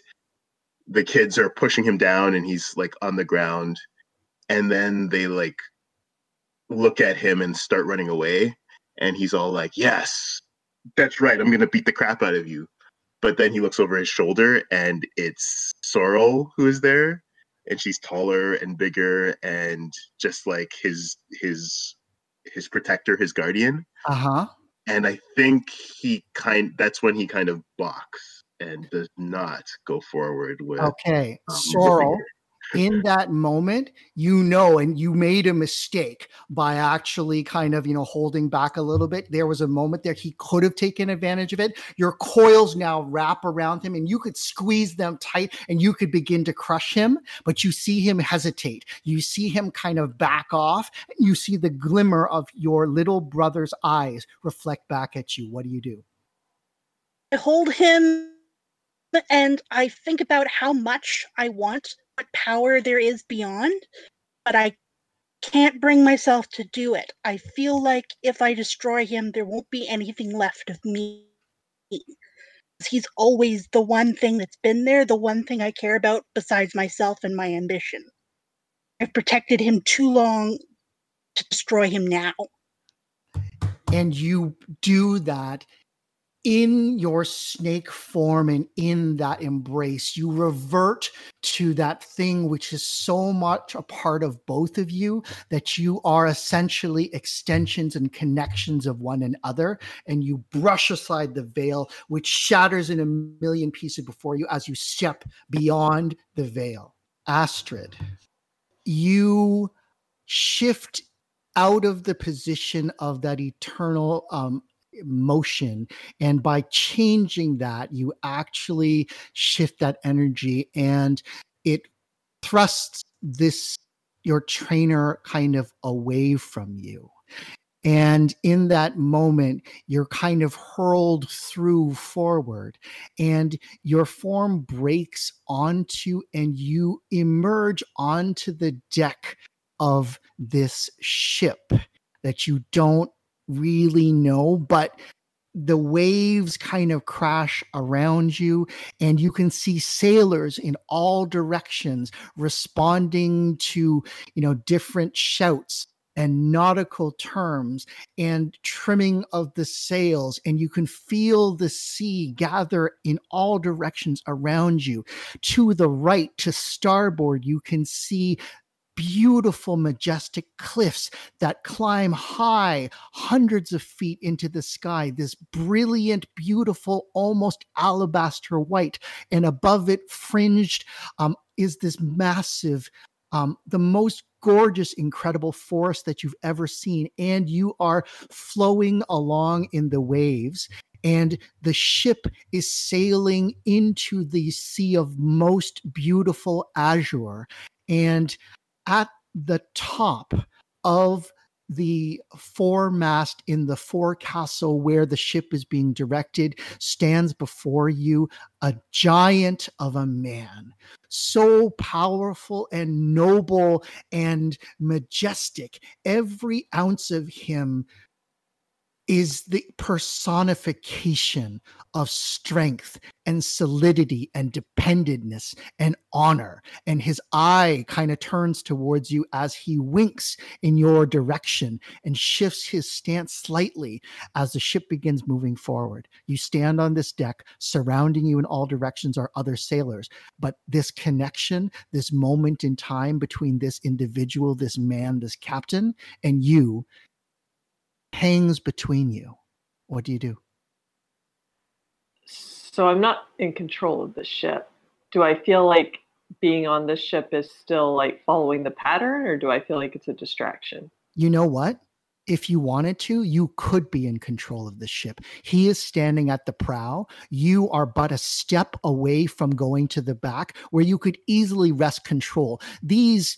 the kids are pushing him down and he's like on the ground and then they like look at him and start running away and he's all like yes that's right i'm gonna beat the crap out of you but then he looks over his shoulder and it's sorrel who is there and she's taller and bigger and just like his his his protector his guardian Uh huh. and I think he kind that's when he kind of balks and does not go forward with Okay, um, Sorrel. In that moment, you know, and you made a mistake by actually kind of, you know, holding back a little bit. There was a moment there he could have taken advantage of it. Your coils now wrap around him and you could squeeze them tight and you could begin to crush him, but you see him hesitate. You see him kind of back off. You see the glimmer of your little brother's eyes reflect back at you. What do you do? I hold him and I think about how much I want, what power there is beyond, but I can't bring myself to do it. I feel like if I destroy him, there won't be anything left of me. He's always the one thing that's been there, the one thing I care about besides myself and my ambition. I've protected him too long to destroy him now. And you do that in your snake form and in that embrace, you revert to that thing which is so much a part of both of you that you are essentially extensions and connections of one another. And you brush aside the veil, which shatters in a million pieces before you as you step beyond the veil. Astrid, you shift out of the position of that eternal um, motion and by changing that you actually shift that energy and it thrusts this your trainer kind of away from you. And in that moment you're kind of hurled through forward and your form breaks onto and you emerge onto the deck of this ship that you don't really know, but the waves kind of crash around you and you can see sailors in all directions responding to you know different shouts and nautical terms and trimming of the sails and you can feel the sea gather in all directions around you. To the right to starboard you can see beautiful, majestic cliffs that climb high, hundreds of feet into the sky. This brilliant, beautiful, almost alabaster white. And above it, fringed, um, is this massive, um, the most gorgeous, incredible forest that you've ever seen. And you are flowing along in the waves and the ship is sailing into the sea of most beautiful azure and at the top of the foremast in the forecastle where the ship is being directed stands before you a giant of a man, so powerful and noble and majestic. Every ounce of him is the personification of strength and solidity and dependedness and honor. And his eye kind of turns towards you as he winks in your direction and shifts his stance slightly as the ship begins moving forward. You stand on this deck, surrounding you in all directions are other sailors. But this connection, this moment in time between this individual, this man, this captain, and you hangs between you. What do you do? So I'm not in control of the ship. Do I feel like being on this ship is still like following the pattern or do I feel like it's a distraction? You know what? If you wanted to, you could be in control of the ship. He is standing at the prow. You are but a step away from going to the back where you could easily wrest control. These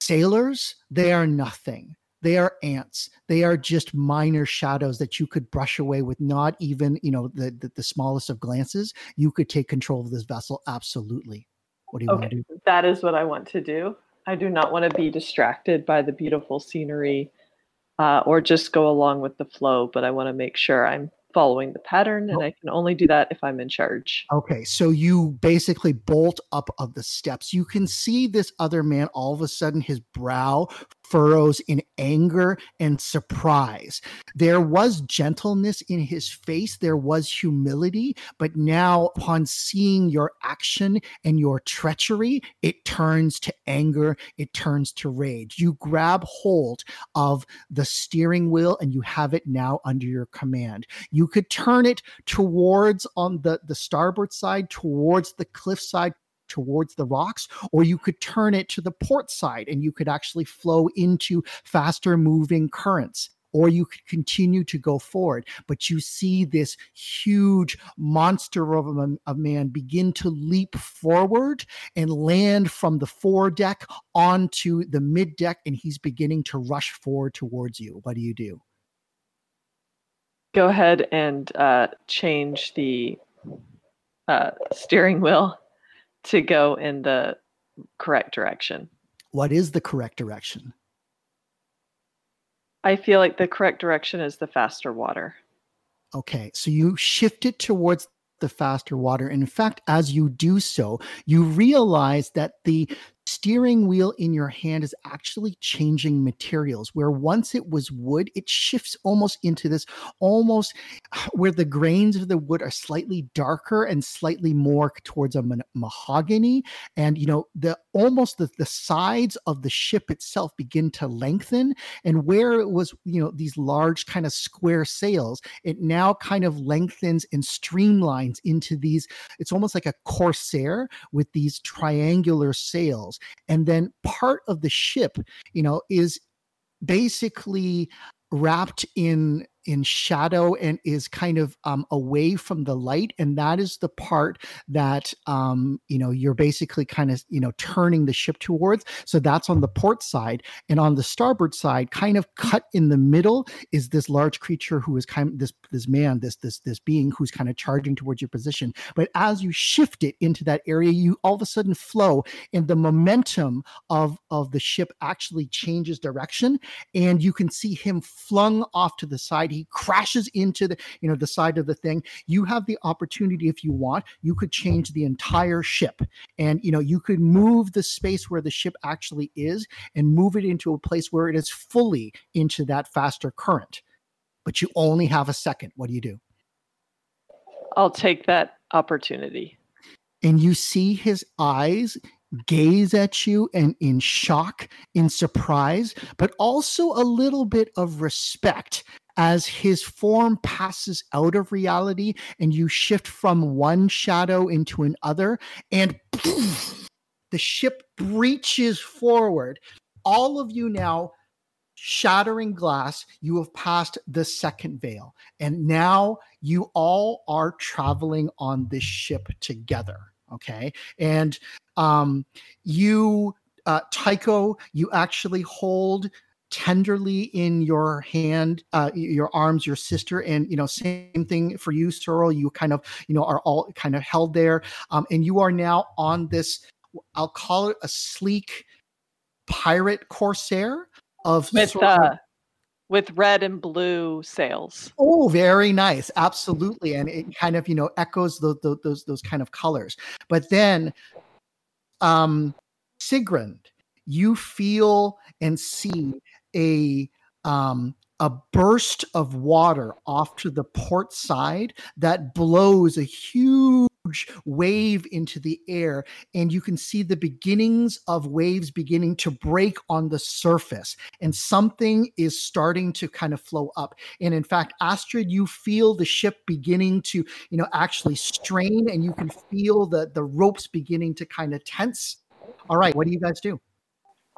sailors, they are nothing they are ants. They are just minor shadows that you could brush away with not even you know the, the, the smallest of glances. You could take control of this vessel absolutely. What do you okay. want to do? that is what i want to do. I do not want to be distracted by the beautiful scenery uh, or just go along with the flow but i want to make sure i'm following the pattern and i can only do that if i'm in charge. Okay so you basically bolt up of the steps. You can see this other man all of a sudden his brow furrows in anger and surprise. There was gentleness in his face, there was humility, but now, upon seeing your action and your treachery, it turns to anger, it turns to rage. You grab hold of the steering wheel and you have it now under your command. You could turn it towards on the, the starboard side, towards the cliff side, towards the rocks, or you could turn it to the port side and you could actually flow into faster moving currents or you could continue to go forward. But you see this huge monster of a, man begin to leap forward and land from the foredeck onto the mid deck, and he's beginning to rush forward towards you. What do you do? Go ahead and uh, change the uh, steering wheel to go in the correct direction. What is the correct direction? I feel like the correct direction is the faster water. Okay, so you shift it towards the faster water. And in fact, as you do so, you realize that the steering wheel in your hand is actually changing materials where once it was wood it shifts almost into this almost where the grains of the wood are slightly darker and slightly more towards a mahogany. And you know the almost the, the sides of the ship itself begin to lengthen. And where it was you know these large kind of square sails it now kind of lengthens and streamlines into these it's almost like a corsair with these triangular sails and then part of the ship you know is basically wrapped in in shadow and is kind of um, away from the light and that is the part that um, you know you're basically kind of you know turning the ship towards. So that's on the port side. And on the starboard side kind of cut in the middle is this large creature who is kind of this this man this this this being who's kind of charging towards your position. But as you shift it into that area you all of a sudden flow and the momentum of of the ship actually changes direction and you can see him flung off to the side he crashes into the you know the side of the thing. You have the opportunity if you want you could change the entire ship. And you know you could move the space where the ship actually is and move it into a place where it is fully into that faster current. But you only have a second. What do you do? I'll take that opportunity. And you see his eyes gaze at you and in shock, in surprise, but also a little bit of respect as his form passes out of reality and you shift from one shadow into another and poof, the ship breaches forward. All of you now shattering glass you have passed the second veil. And now you all are traveling on this ship together okay? And um you uh tycho you actually hold tenderly in your hand uh your arms your sister and you know same thing for you Sorrel you kind of you know are all kind of held there um and you are now on this I'll call it a sleek pirate corsair of with sort of- uh, with red and blue sails. Oh, very nice. Absolutely. And it kind of, you know, echoes those those those kind of colors. But then um Sigrun, you feel and see a um a burst of water off to the port side that blows a huge wave into the air and you can see the beginnings of waves beginning to break on the surface and something is starting to kind of flow up. And in fact astrid you feel the ship beginning to you know actually strain and you can feel the the ropes beginning to kind of tense. All right what do you guys do?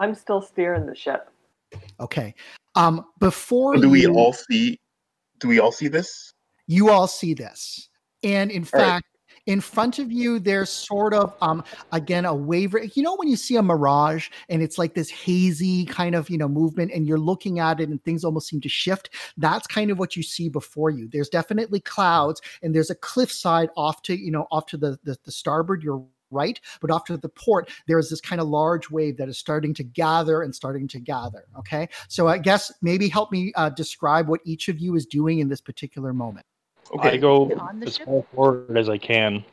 I'm still steering the ship. Okay um before Do we you- all see? Do we all see this? you all see this and in All right. fact in front of you there's sort of um again a waver you know when you see a mirage and it's like this hazy kind of you know movement and you're looking at it and things almost seem to shift that's kind of what you see before you there's definitely clouds and there's a cliffside off to you know off to the the, the starboard you're right but off to the port there's this kind of large wave that is starting to gather and starting to gather okay so i guess maybe help me uh, describe what each of you is doing in this particular moment Okay. I go as ship? far forward as I can.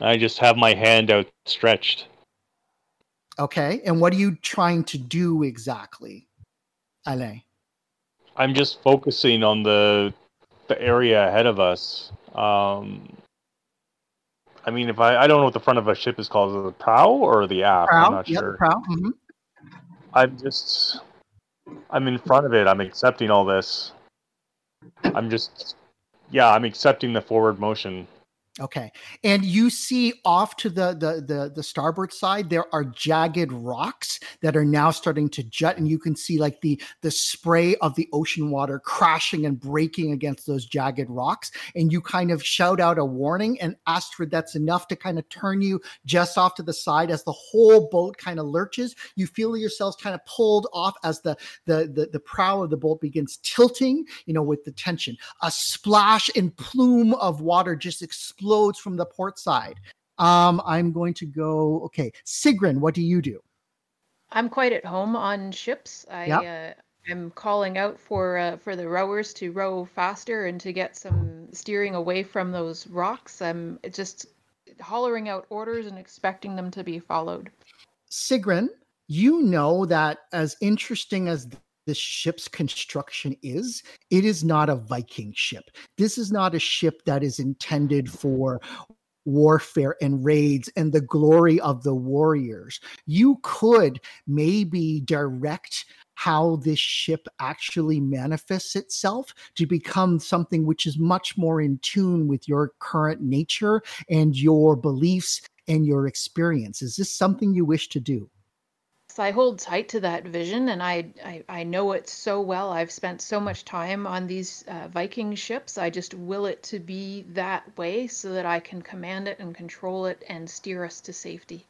I just have my hand outstretched. Okay. And what are you trying to do exactly, Alain? I'm just focusing on the the area ahead of us. Um, I mean, if I I don't know what the front of a ship is called, is the prow or the aft? I'm not Yep, sure. prow. mhm. I'm just I'm in front of it. I'm accepting all this. I'm just yeah, I'm accepting the forward motion. Okay. And you see off to the, the the the starboard side there are jagged rocks that are now starting to jut and you can see like the the spray of the ocean water crashing and breaking against those jagged rocks. And you kind of shout out a warning and Astrid that's enough to kind of turn you just off to the side. As the whole boat kind of lurches you feel yourselves kind of pulled off as the the the, the prow of the boat begins tilting you know with the tension. A splash and plume of water just explodes explodes from the port side. Um, I'm going to go. Okay, Sigrun, what do you do? I'm quite at home on ships. I Yep. uh, I'm calling out for uh, for the rowers to row faster and to get some steering away from those rocks. I'm just hollering out orders and expecting them to be followed. Sigrun, you know that as interesting as this ship's construction is, it is not a Viking ship. This is not a ship that is intended for warfare and raids and the glory of the warriors. You could maybe direct how this ship actually manifests itself to become something which is much more in tune with your current nature and your beliefs and your experience. Is this something you wish to do? I hold tight to that vision, and I, I I know it so well. I've spent so much time on these uh, Viking ships. I just will it to be that way, so that I can command it and control it and steer us to safety.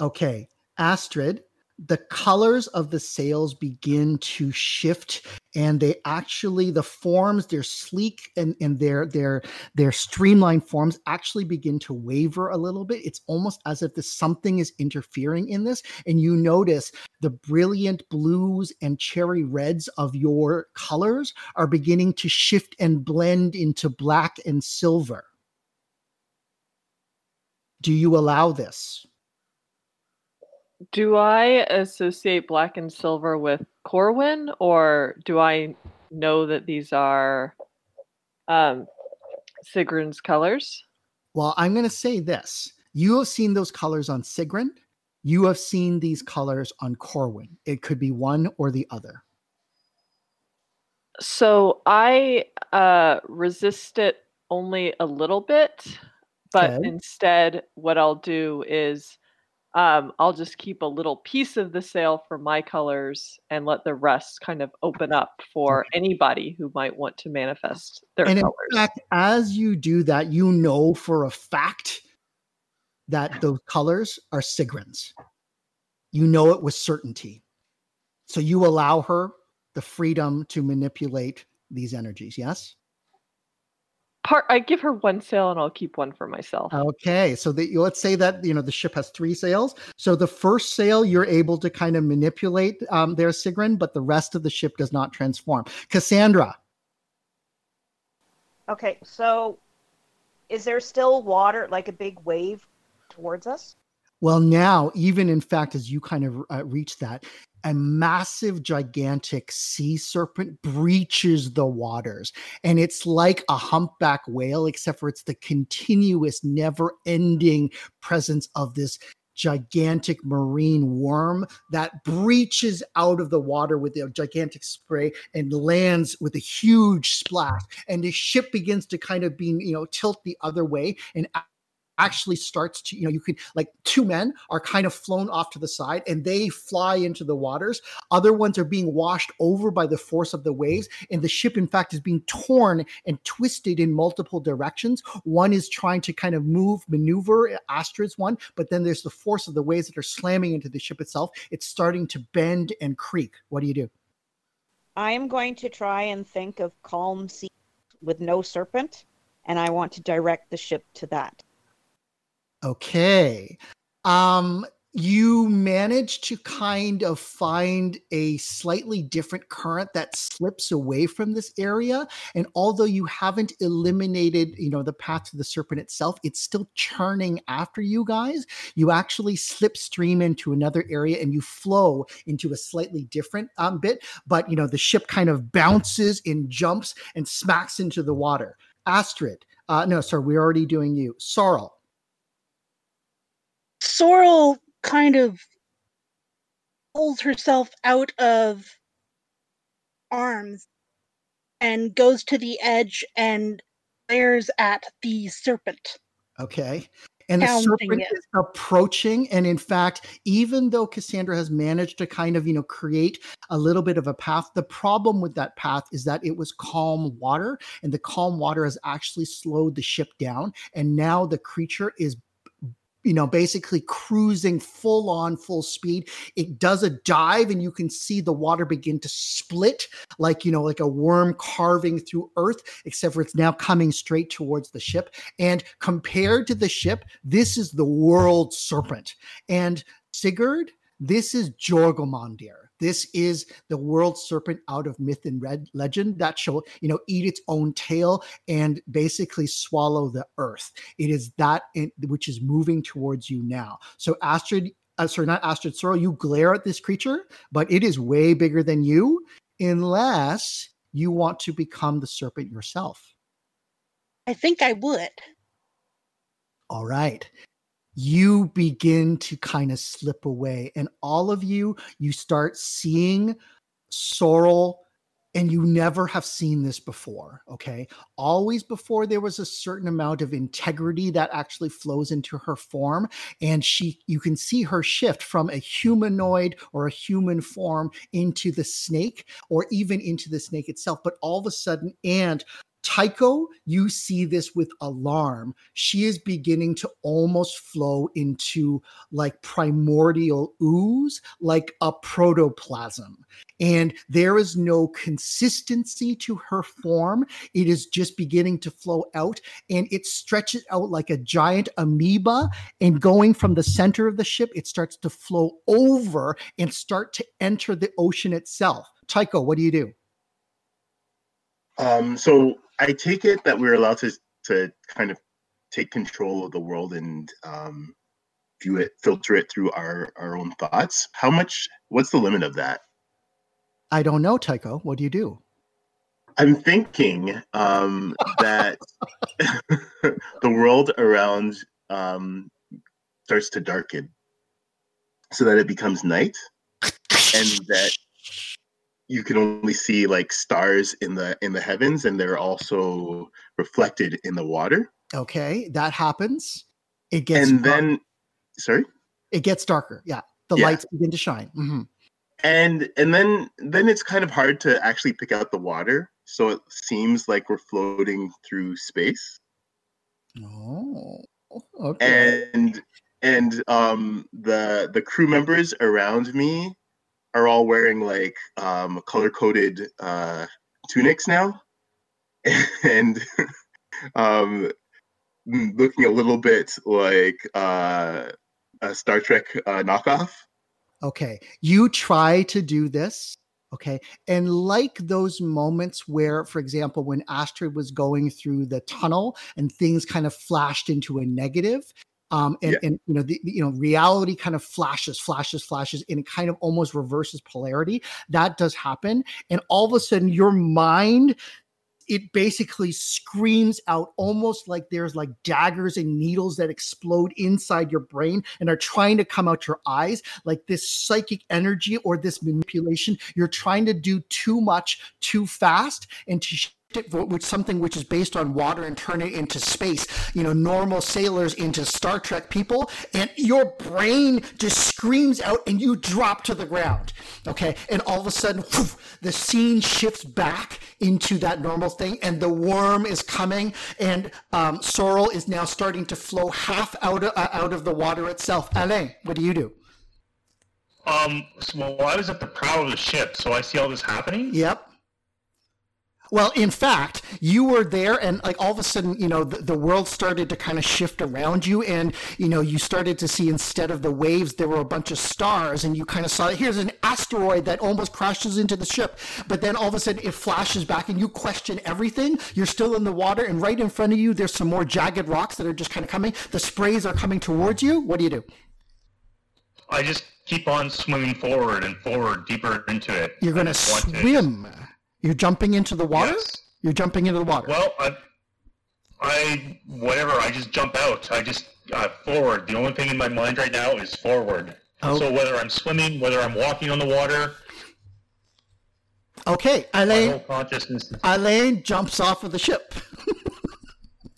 Okay, Astrid, the colors of the sails begin to shift and they actually the forms they're sleek and, and their their their streamlined forms actually begin to waver a little bit. It's almost as if this something is interfering in this. And you notice the brilliant blues and cherry reds of your colors are beginning to shift and blend into black and silver. Do you allow this Do I associate black and silver with Corwin, or do I know that these are um, Sigrun's colors? Well, I'm going to say this. You have seen those colors on Sigrun. You have seen these colors on Corwin. It could be one or the other. So I uh, resist it only a little bit, but Okay. instead, what I'll do is um, I'll just keep a little piece of the sail for my colors and let the rest kind of open up for anybody who might want to manifest their and in fact, as you do that, you know for a fact that those colors are Sigrun's. You know it with certainty. So you allow her the freedom to manipulate these energies, yes? Part I give her one sail and I'll keep one for myself. Okay, so the, let's say that you know the ship has three sails. So the first sail you're able to kind of manipulate um, their Sigrun, but the rest of the ship does not transform. Cassandra, Okay, so is there still water, like a big wave towards us? well now even in fact as you kind of uh, reach that, a massive, gigantic sea serpent breaches the waters, and it's like a humpback whale, except for it's the continuous, never-ending presence of this gigantic marine worm that breaches out of the water with a gigantic spray and lands with a huge splash. And the ship begins to kind of be you know tilt the other way. And actually starts to you know you could like two men are kind of flown off to the side and they fly into the waters. Other ones are being washed over by the force of the waves and the ship in fact is being torn and twisted in multiple directions. One is trying to kind of move maneuver uh, astrid's one but then there's the force of the waves that are slamming into the ship itself. It's starting to bend and creak. What do you do? I am going to try and think of calm sea with no serpent, and I want to direct the ship to that. Okay. Um you manage to kind of find a slightly different current that slips away from this area and although you haven't eliminated you know the path to the serpent itself it's still churning after you guys. You actually slipstream into another area and you flow into a slightly different um, bit but you know the ship kind of bounces and jumps and smacks into the water. Astrid uh no sorry we're already doing you. Sorrel Sorrel kind of pulls herself out of arms and goes to the edge and glares at the serpent. Okay. And the serpent it. is approaching. And in fact, even though Cassandra has managed to kind of, you know, create a little bit of a path, the problem with that path is that it was calm water, and the calm water has actually slowed the ship down. And now the creature is you know, basically cruising full on full speed. It does a dive, and you can see the water begin to split like, you know, like a worm carving through earth, except for it's now coming straight towards the ship. And compared to the ship, this is the world serpent. And Sigurd, this is Jormungandr. This is the world serpent out of myth and red legend that shall, you know, eat its own tail and basically swallow the earth. It is that in, which is moving towards you now. So Astrid, uh, sorry, not Astrid Sorrel, you glare at this creature, but it is way bigger than you, unless you want to become the serpent yourself. I think I would. All right you begin to kind of slip away and all of you you start seeing sorrel and you never have seen this before okay? Always before there was a certain amount of integrity that actually flows into her form and she you can see her shift from a humanoid or a human form into the snake or even into the snake itself but all of a sudden and Tycho, you see this with alarm. She is beginning to almost flow into like primordial ooze, like a protoplasm. And there is no consistency to her form. It is just beginning to flow out and it stretches out like a giant amoeba. And going from the center of the ship, it starts to flow over and start to enter the ocean itself. Tycho, what do you do? Um, so I take it that we're allowed to to kind of take control of the world and um, view it, filter it through our our own thoughts. How much? What's the limit of that? I don't know, Tycho. What do you do? I'm thinking um, that the world around um, starts to darken, so that it becomes night, and that you can only see like stars in the in the heavens and they're also reflected in the water. Okay that happens. It gets and then sorry? It gets darker yeah. The yeah. lights begin to shine mm-hmm. and and then then it's kind of hard to actually pick out the water so it seems like we're floating through space. Oh okay. And and um the the crew members around me are all wearing like um, color coded uh, tunics now, and um, looking a little bit like uh, a Star Trek uh, knockoff. Okay, you try to do this. Okay. And like those moments where, for example, when Astrid was going through the tunnel and things kind of flashed into a negative, um, and, yeah. and you know the, you know reality kind of flashes flashes flashes and it kind of almost reverses polarity that does happen and all of a sudden your mind it basically screams out almost like there's like daggers and needles that explode inside your brain and are trying to come out your eyes like this psychic energy or this manipulation you're trying to do too much too fast and to with something which is based on water and turn it into space, you know, normal sailors into Star Trek people, and your brain just screams out and you drop to the ground. Okay. And all of a sudden, the scene shifts back into that normal thing, and the worm is coming, and um, Sorrel is now starting to flow half out of, uh, out of the water itself. Alain, what do you do? Um, so, well, I was at the prow of the ship, so I see all this happening. Yep. Well, in fact, you were there, and like all of a sudden, you know, the, the, world started to kind of shift around you, and you know, you started to see instead of the waves, there were a bunch of stars, and you kind of saw here's an asteroid that almost crashes into the ship, but then all of a sudden it flashes back, and you question everything. You're still in the water, and right in front of you, there's some more jagged rocks that are just kind of coming. The sprays are coming towards you. What do you do? I just keep on swimming forward and forward, deeper into it. You're going to swim. You're jumping into the water? Yes. You're jumping into the water. Well, I, I whatever. I just jump out. I just uh, forward. The only thing in my mind right now is forward. Oh. So whether I'm swimming, whether I'm walking on the water. Okay, Alain. Alain jumps off of the ship.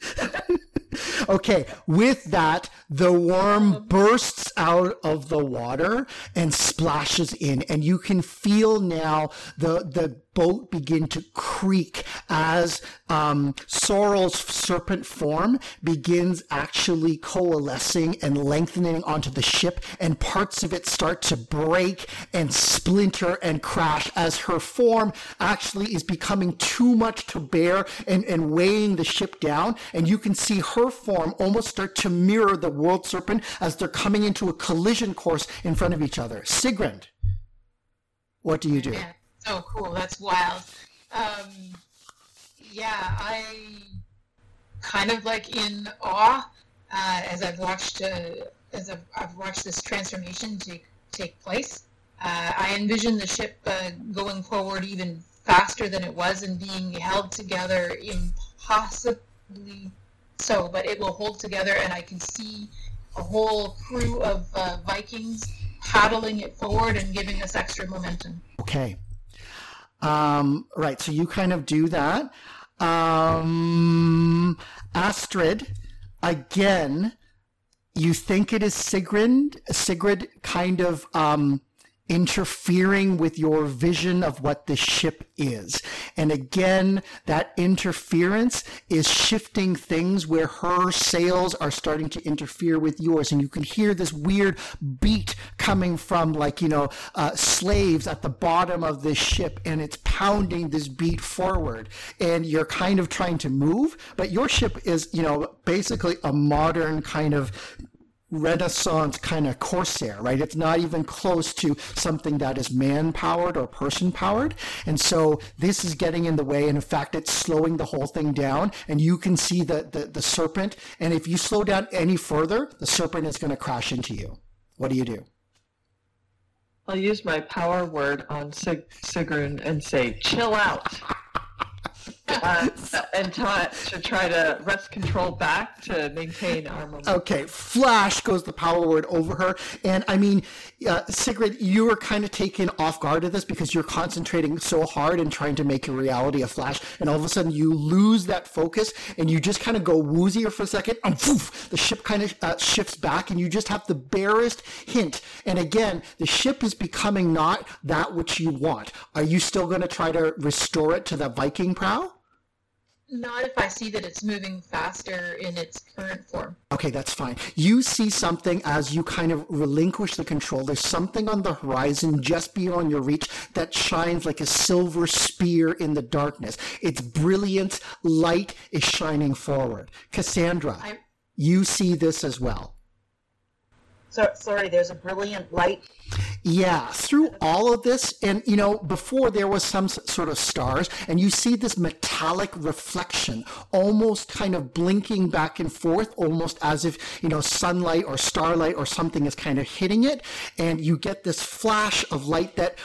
okay, with that, the worm bursts out of the water and splashes in, and you can feel now the the boat begin to creak as um, Sorrel's serpent form begins actually coalescing and lengthening onto the ship, and parts of it start to break and splinter and crash as her form actually is becoming too much to bear and, and weighing the ship down. And you can see her form almost start to mirror the world serpent as they're coming into a collision course in front of each other. Sigrun, what do you do? Yeah, so cool. That's wild. Um, yeah, I kind of like in awe uh, as I've watched uh, as I've, I've watched this transformation take take place. Uh, I envision the ship uh, going forward even faster than it was and being held together impossibly so, but it will hold together, and I can see a whole crew of uh, Vikings paddling it forward and giving us extra momentum. Okay. Um, right. So you kind of do that. Um, Astrid, again, you think it is Sigrid. Sigrid kind of um, interfering with your vision of what the ship is. And again, that interference is shifting things where her sails are starting to interfere with yours. And you can hear this weird beat coming from like, you know, uh, slaves at the bottom of this ship and it's pounding this beat forward. And you're kind of trying to move, but your ship is, you know, basically a modern kind of Renaissance kind of Corsair, right? It's not even close to something that is man powered or person powered. And so this is getting in the way. And in fact, it's slowing the whole thing down. And you can see the, the, the serpent. And if you slow down any further, the serpent is going to crash into you. What do you do? I'll use my power word on Sig- Sigrun and say, chill out. Uh, and to, to try to wrest control back to maintain our momentum. Okay, flash goes the power word over her. And I mean, uh, Sigrid, you were kind of taken off guard at this because you're concentrating so hard and trying to make your reality a flash. And all of a sudden you lose that focus and you just kind of go woozier for a second. And poof, the ship kind of uh, shifts back and you just have the barest hint. And again, the ship is becoming not that which you want. Are you still going to try to restore it to the Viking prow? Not if I see that it's moving faster in its current form. Okay, that's fine. You see something as you kind of relinquish the control. There's something on the horizon just beyond your reach that shines like a silver spear in the darkness. Its brilliant light is shining forward. Cassandra, I- you see this as well. So, sorry, there's a brilliant light. Yeah, through all of this, and you know, before there was some sort of stars, and you see this metallic reflection, almost kind of blinking back and forth, almost as if you know sunlight or starlight or something is kind of hitting it, and you get this flash of light that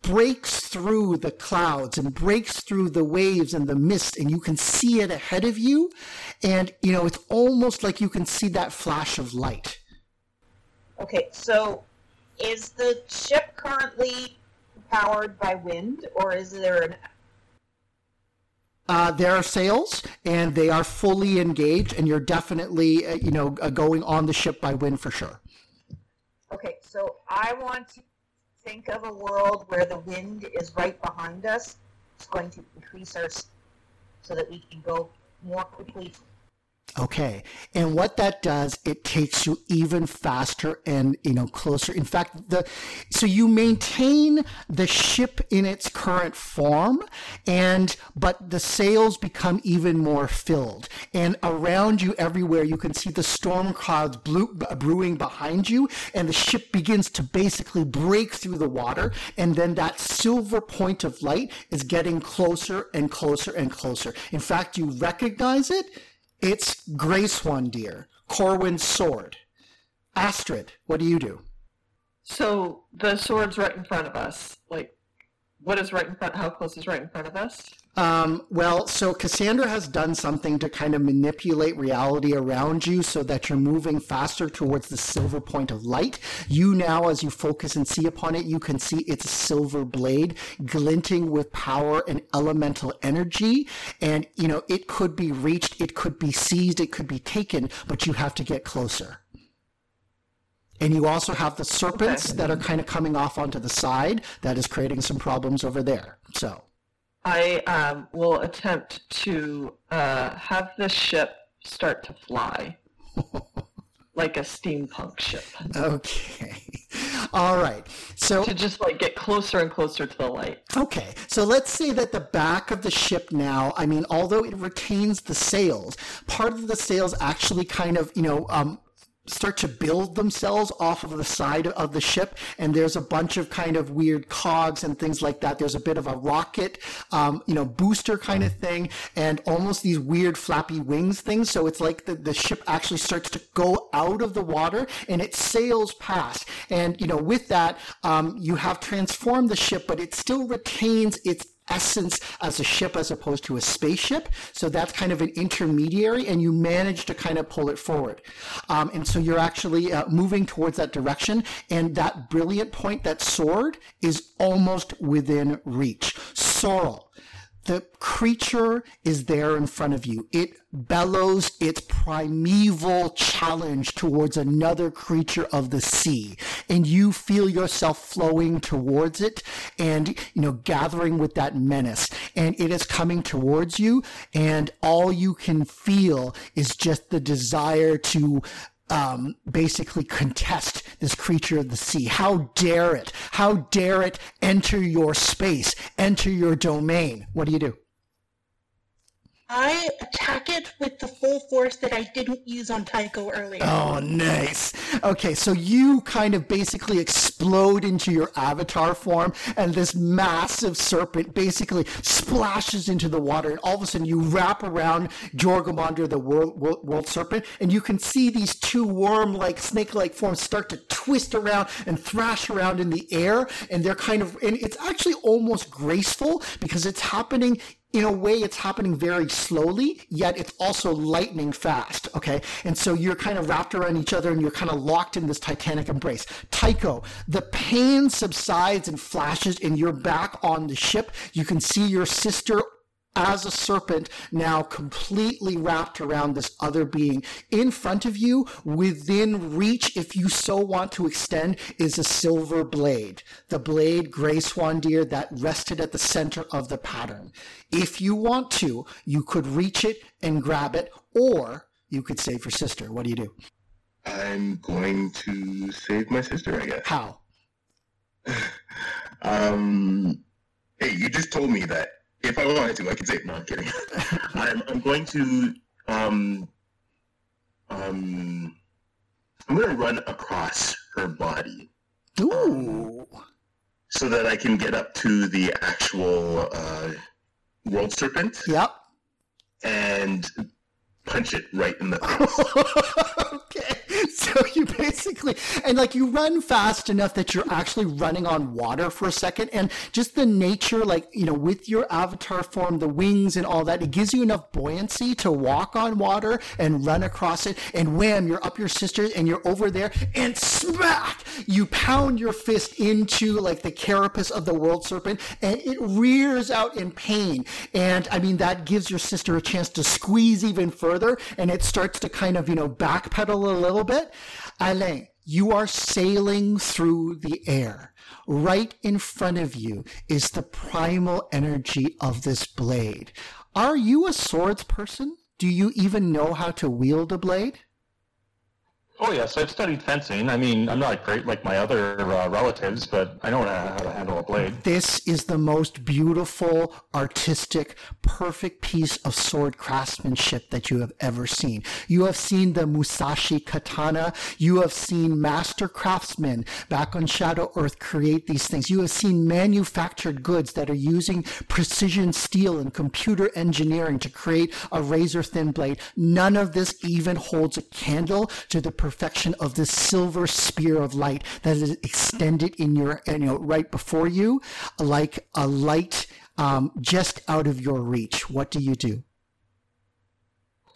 breaks through the clouds and breaks through the waves and the mist, and you can see it ahead of you, and you know, it's almost like you can see that flash of light. Okay, so is the ship currently powered by wind, or is there an Uh, there are sails, and they are fully engaged, and you're definitely, uh, you know, uh, going on the ship by wind for sure. Okay, so I want to think of a world where the wind is right behind us. It's going to increase our so that we can go more quickly. Okay, and what that does, it takes you even faster and you know closer. In fact, the so you maintain the ship in its current form, and but the sails become even more filled, and around you everywhere you can see the storm clouds blew, brewing behind you, and the ship begins to basically break through the water, and then that silver point of light is getting closer and closer and closer. In fact, you recognize it. It's Grayswandir, Corwin's sword. Astrid, what do you do? So the sword's right in front of us. Like, what is right in front? How close is right in front of us? Um, well, so Cassandra has done something to kind of manipulate reality around you so that you're moving faster towards the silver point of light. You now, as you focus and see upon it, you can see its silver blade glinting with power and elemental energy. And, you know, it could be reached, it could be seized, it could be taken, but you have to get closer. And you also have the serpents Okay. that are kind of coming off onto the side. That is creating some problems over there. So, I um, will attempt to uh, have the ship start to fly like a steampunk ship okay. All right. So, to just like get closer and closer to the light. Okay, so let's say that the back of the ship now, I mean, although it retains the sails, part of the sails actually kind of, you know, um, start to build themselves off of the side of the ship, and there's a bunch of kind of weird cogs and things like that. There's a bit of a rocket, um, you know, booster kind of thing, and almost these weird flappy wings things. So it's like the, the ship actually starts to go out of the water and it sails past. And, you know, with that, um, you have transformed the ship, but it still retains its essence as a ship as opposed to a spaceship. So that's kind of an intermediary, and you manage to kind of pull it forward. Um, and so you're actually uh, moving towards that direction, and that brilliant point, that sword, is almost within reach. Sorrel. The creature is there in front of you. It bellows its primeval challenge towards another creature of the sea. And you feel yourself flowing towards it and, you know, gathering with that menace. And it is coming towards you. And all you can feel is just the desire to um, basically contest this creature of the sea. How dare it? How dare it enter your space, enter your domain? What do you do? I attack it with the full force that I didn't use on Tycho earlier. Oh, nice. Okay, so you kind of basically explode into your avatar form, and this massive serpent basically splashes into the water, and all of a sudden you wrap around Jormungandr, the world, world, world serpent, and you can see these two worm-like, snake-like forms start to twist around and thrash around in the air, and they're kind of, and it's actually almost graceful because it's happening in a way it's happening very slowly yet it's also lightning fast okay? And so you're kind of wrapped around each other and you're kind of locked in this titanic embrace. Tycho the pain subsides and flashes and you're back on the ship. You can see your sister as a serpent now completely wrapped around this other being. In front of you within reach if you so want to extend is a silver blade. The blade Grayswandir that rested at the center of the pattern. If you want to you could reach it and grab it or you could save your sister. What do you do? I'm going to save my sister, I guess. how? Um, hey, you just told me that if I wanted to, I could save. No, I'm kidding. I'm, I'm going to um um I'm going to run across her body ooh so that I can get up to the actual uh, world serpent yep and punch it right in the face. okay. So you basically, and like you run fast enough that you're actually running on water for a second. And just the nature, like, you know, with your avatar form, the wings and all that, it gives you enough buoyancy to walk on water and run across it. And wham, you're up your sister and you're over there and smack, you pound your fist into like the carapace of the world serpent and it rears out in pain. And I mean, that gives your sister a chance to squeeze even further and it starts to kind of, you know, backpedal a little bit. Alain, you are sailing through the air. Right in front of you is the primal energy of this blade. Are you a swords person? Do you even know how to wield a blade? Oh yes, I've studied fencing. I mean, I'm not great like my other uh, relatives, but I know how to handle a blade. This is the most beautiful, artistic, perfect piece of sword craftsmanship that you have ever seen. You have seen the Musashi katana. You have seen master craftsmen back on Shadow Earth create these things. You have seen manufactured goods that are using precision steel and computer engineering to create a razor thin blade. None of this even holds a candle to the perfection of this silver spear of light that is extended in your, you know, right before you, like a light um, just out of your reach. What do you do?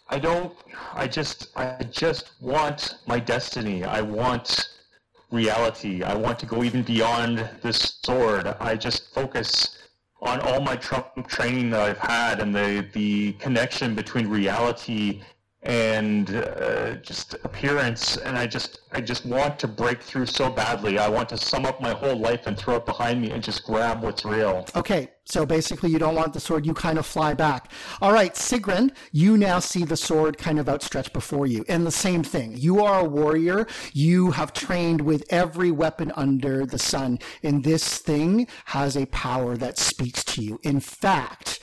I don't. I just. I just want my destiny. I want reality. I want to go even beyond this sword. I just focus on all my Trump training that I've had and the the connection between reality and uh, just appearance and i just i just want to break through so badly i want to sum up my whole life and throw it behind me and just grab what's real Okay, so basically you don't want the sword, you kind of fly back. All right, Sigrun, you now see the sword kind of outstretched before you. And the same thing. You are a warrior. You have trained with every weapon under the sun. And this thing has a power that speaks to you. In fact,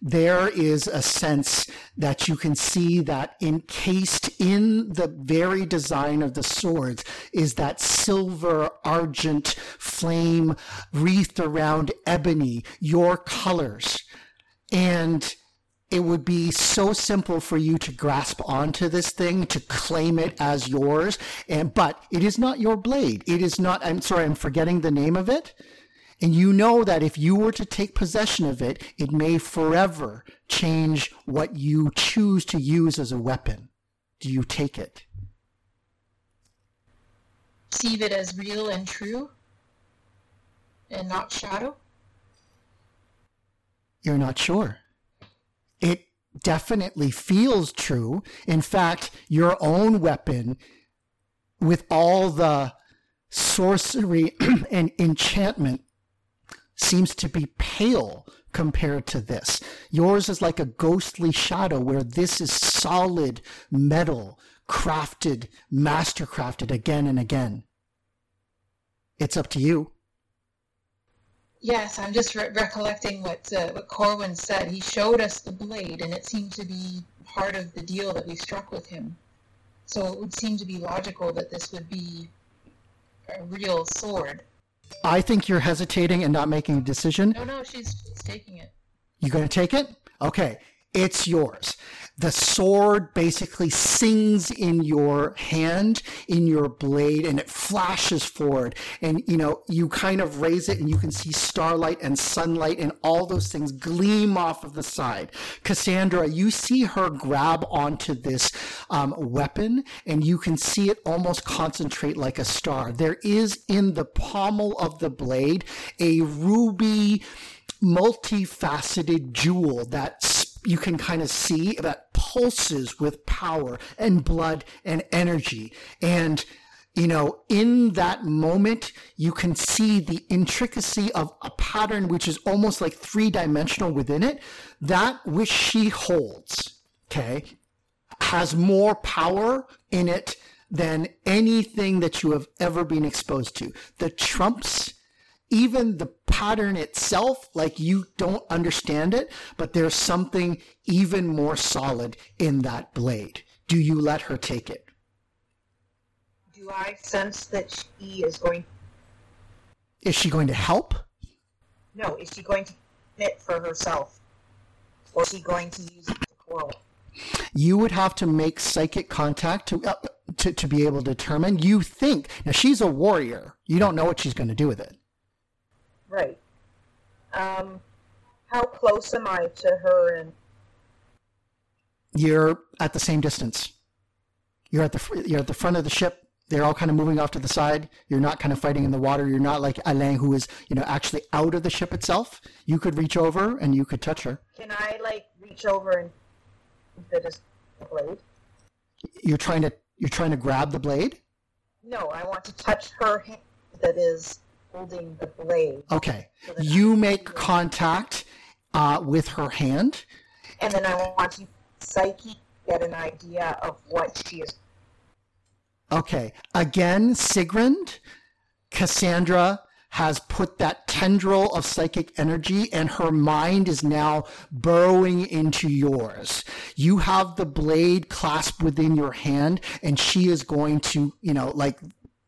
there is a sense that you can see that encased in the very design of the swords is that silver argent flame wreathed around ebony, your colors. And it would be so simple for you to grasp onto this thing, to claim it as yours. And, but it is not your blade. It is not, I'm sorry, I'm forgetting the name of it. And you know that if you were to take possession of it, it may forever change what you choose to use as a weapon. Do you take it? Perceive it as real and true, and not shadow. You're not sure. It definitely feels true. In fact, your own weapon, with all the sorcery and enchantment, seems to be pale compared to this. Yours is like a ghostly shadow, where this is solid metal, crafted, mastercrafted again and again. It's up to you. Yes, I'm just re- recollecting what uh, what Corwin said. He showed us the blade, and it seemed to be part of the deal that we struck with him. So it would seem to be logical that this would be a real sword. I think you're hesitating and not making a decision. No, no, she's, she's taking it. You gonna take it? Okay, it's yours. The sword basically sings in your hand, in your blade, and it flashes forward. And you know, you kind of raise it, and you can see starlight and sunlight and all those things gleam off of the side. Cassandra, you see her grab onto this um, weapon, and you can see it almost concentrate like a star. There is in the pommel of the blade a ruby multifaceted jewel that you can kind of see that pulses with power and blood and energy. And, you know, in that moment, you can see the intricacy of a pattern which is almost like three dimensional within it. That which she holds, okay, has more power in it than anything that you have ever been exposed to. The trumps even the pattern itself, like you don't understand it, but there's something even more solid in that blade. Do you let her take it? Do I sense that she is going? Is she going to help? No, is she going to it for herself, or is she going to use it to quarrel? You would have to make psychic contact to, uh, to, to be able to determine. You think, now she's a warrior. You don't know what she's going to do with it. Right. Um, how close am I to her? And You're at the same distance. You're at the, you're at the front of the ship. They're all kind of moving off to the side. You're not kind of fighting in the water. You're not like Alain, who is, you know, actually out of the ship itself. You could reach over and you could touch her. can I like reach over and the blade? You're trying to, you're trying to grab the blade. No, I want to touch her hand that is holding the blade, Okay. So You make contact uh, with her hand. and then I want you, psyche get an idea of what she is. Okay. Again, Sigrun, Cassandra has put that tendril of psychic energy and her mind is now burrowing into yours. You have the blade clasped within your hand and she is going to, you know, like,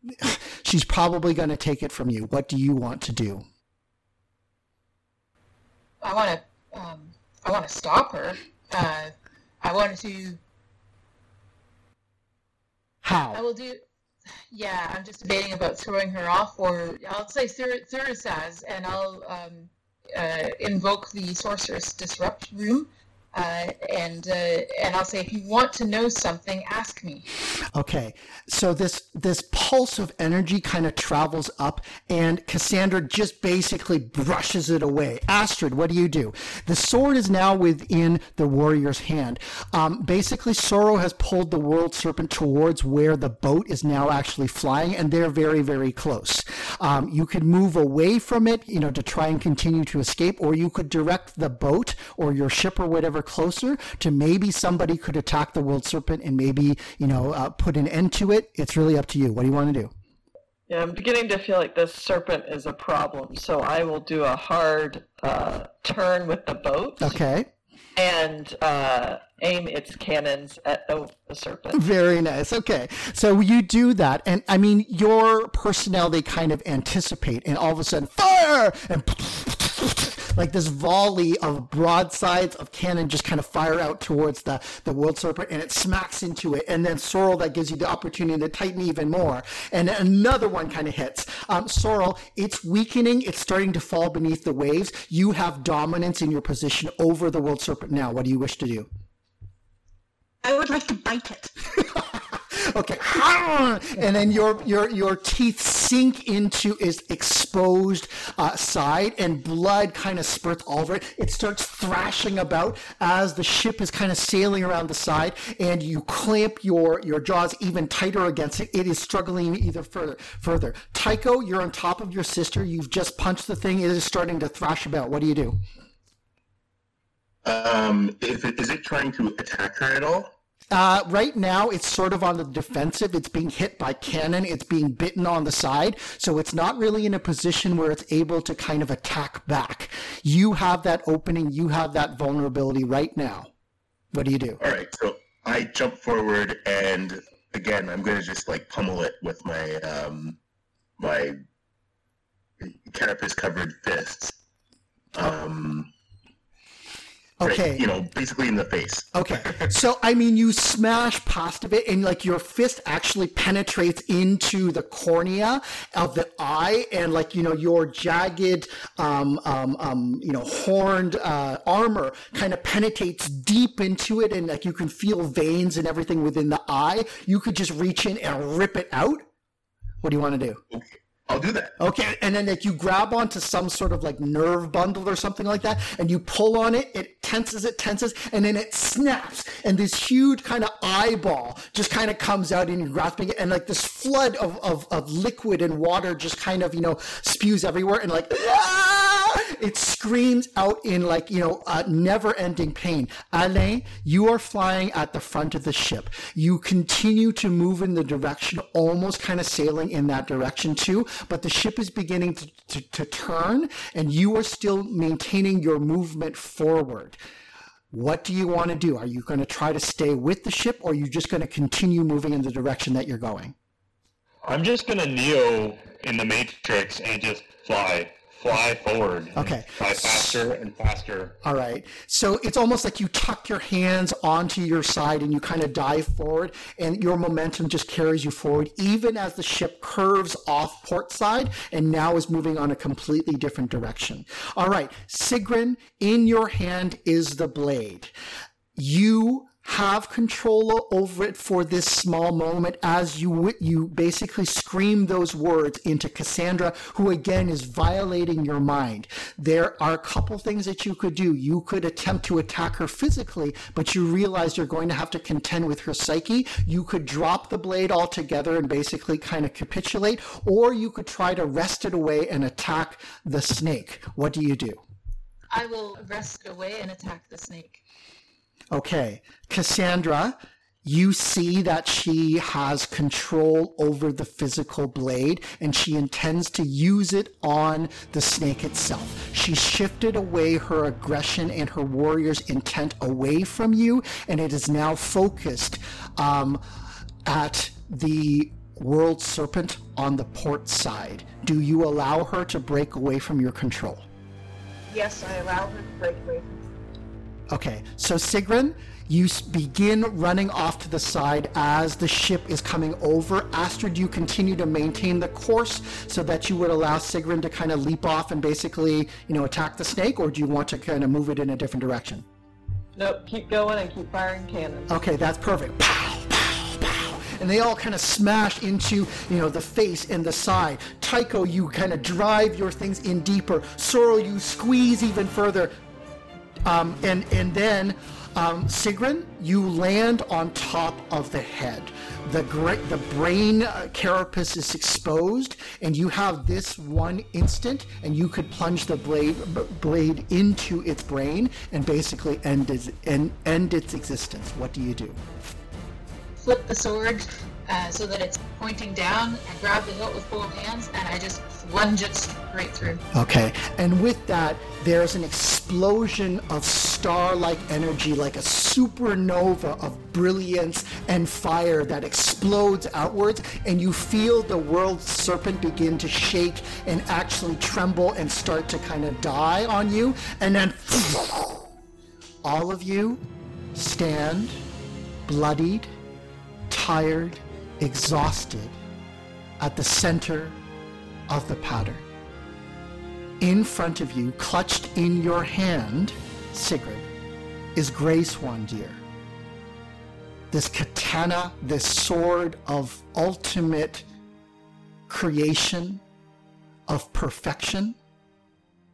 she's probably going to take it from you. What do you want to do? I want to, um, I want to stop her. Uh, I want to. How? I will do. Yeah, I'm just debating about throwing her off, or I'll say Thur- Thurisaz, and I'll um, uh, invoke the sorceress disrupt room uh, and uh, and I'll say, if you want to know something, ask me. Okay, so this this pulse of energy kind of travels up, and Cassandra just basically brushes it away. Astrid, what do you do? The sword is now within the warrior's hand. Um, basically, Sorrel has pulled the world serpent towards where the boat is now actually flying, and they're very very close. Um, you could move away from it, you know, to try and continue to escape, or you could direct the boat or your ship or whatever closer to maybe somebody could attack the world serpent and maybe you know uh, put an end to it. It's really up to you. What do you want to do? Yeah, I'm beginning to feel like this serpent is a problem, so I will do a hard uh, turn with the boat Okay. and uh, aim its cannons at the, the serpent. Very nice. Okay. So you do that. And I mean, your personnel, they kind of anticipate, and all of a sudden, fire! And like this volley of broadsides of cannon just kind of fire out towards the, the world serpent, and it smacks into it. And then Sorrel, that gives you the opportunity to tighten even more. And another one kind of hits. Um, Sorrel, it's weakening. It's starting to fall beneath the waves. You have dominance in your position over the world serpent now. What do you wish to do? I would like to bite it. okay. And then your your your teeth sink into its exposed uh, side and blood kind of spurts all over it. It starts thrashing about as the ship is kind of sailing around the side and you clamp your your jaws even tighter against it. It is struggling either further further. Tycho you're on top of your sister. You've just punched the thing. It is starting to thrash about. What do you do? Um, if it, is it trying to attack her at all? Uh, right now, it's sort of on the defensive. It's being hit by cannon. It's being bitten on the side. So it's not really in a position where it's able to kind of attack back. You have that opening. You have that vulnerability right now. What do you do? All right, so I jump forward and again, I'm gonna just like pummel it with my um my carapace covered fists. Um, right, Okay. you know, basically in the face. Okay. So, I mean, you smash past of it, and like your fist actually penetrates into the cornea of the eye, and like, you know, your jagged, um, um, um, you know, horned uh, armor kind of penetrates deep into it, and like you can feel veins and everything within the eye. You could just reach in and rip it out. What do you want to do? Okay, I'll do that. Okay, and then like you grab onto some sort of like nerve bundle or something like that, and you pull on it, it tenses, it tenses, and then it snaps, and this huge kind of eyeball just kind of comes out, and you're grasping it, and like this flood of, of, of liquid and water just kind of, you know, spews everywhere, and like, "Ah!" it screams out in like, you know, uh, never ending pain. Alain, you are flying at the front of the ship. You continue to move in the direction, almost kind of sailing in that direction too, but the ship is beginning to, to, to turn, and you are still maintaining your movement forward. What do you want to do? Are you going to try to stay with the ship, or are you just going to continue moving in the direction that you're going? I'm just gonna Neo in the Matrix and just fly, fly forward. Okay. Fly faster and faster. All right. So it's almost like you tuck your hands onto your side and you kind of dive forward, and your momentum just carries you forward, even as the ship curves off port side and now is moving on a completely different direction. All right. Sigrun, in your hand is the blade. You have control over it for this small moment as you you basically scream those words into Cassandra who again is violating your mind. There are a couple things that you could do. You could attempt to attack her physically, but you realize you're going to have to contend with her psyche. You could drop the blade altogether and basically kind of capitulate or you could try to wrest it away and attack the snake. What do you do? I will wrest it away and attack the snake. Okay, Cassandra, you see that she has control over the physical blade and she intends to use it on the snake itself. She shifted away her aggression and her warrior's intent away from you, and it is now focused um, at the world serpent on the port side. Do you allow her to break away from your control? Yes, I allow her to break away. Okay, so Sigrun, you begin running off to the side as the ship is coming over. Astrid, you continue to maintain the course so that you would allow Sigrun to kind of leap off and basically, you know, attack the snake, or do you want to kind of move it in a different direction? Nope, keep going and keep firing cannons. Okay, that's perfect. Pow, pow, pow. And they all kind of smash into, you know, the face and the side. Tycho, you kind of drive your things in deeper. Sorrel, you squeeze even further. Um, and and then um, Sigrun, you land on top of the head. The gra- the brain uh, carapace is exposed, and you have this one instant, and you could plunge the blade b- blade into its brain and basically end its end, end its existence. What do you do? Flip the sword uh, so that it's pointing down. I grab the hilt with both hands and I just plunge it straight through. Okay, and with that, there's an explosion of star like energy, like a supernova of brilliance and fire that explodes outwards, and you feel the world serpent begin to shake and actually tremble and start to kind of die on you, and then all of you stand bloodied, tired, exhausted at the center of the pattern. In front of you, clutched in your hand, Sigrid, is Grayswandir. This katana, this sword of ultimate creation, of perfection,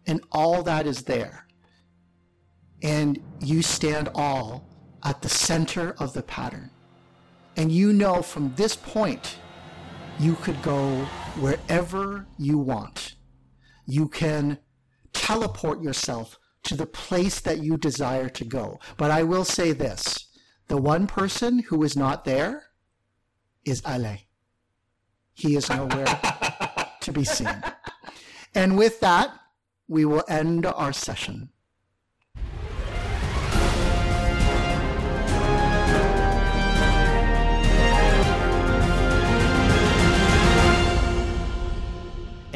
and all that is there. And you stand all at the center of the pattern. And you know from this point, you could go wherever you want. You can teleport yourself to the place that you desire to go. But I will say this the one person who is not there is Ale. He is nowhere to be seen. And with that, we will end our session.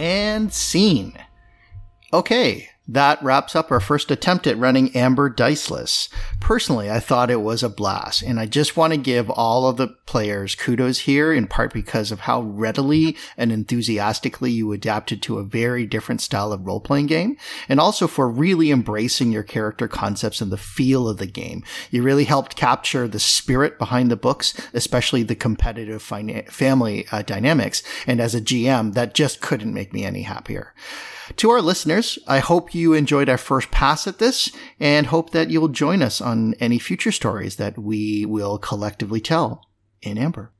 And scene. Okay, that wraps up our first attempt at running Amber Diceless. Personally, I thought it was a blast, and I just want to give all of the players kudos here, in part because of how readily and enthusiastically you adapted to a very different style of role playing game, and also for really embracing your character concepts and the feel of the game. You really helped capture the spirit behind the books, especially the competitive fina- family uh, dynamics, and as a GM, that just couldn't make me any happier. To our listeners, I hope you enjoyed our first pass at this and hope that you'll join us on any future stories that we will collectively tell in Amber.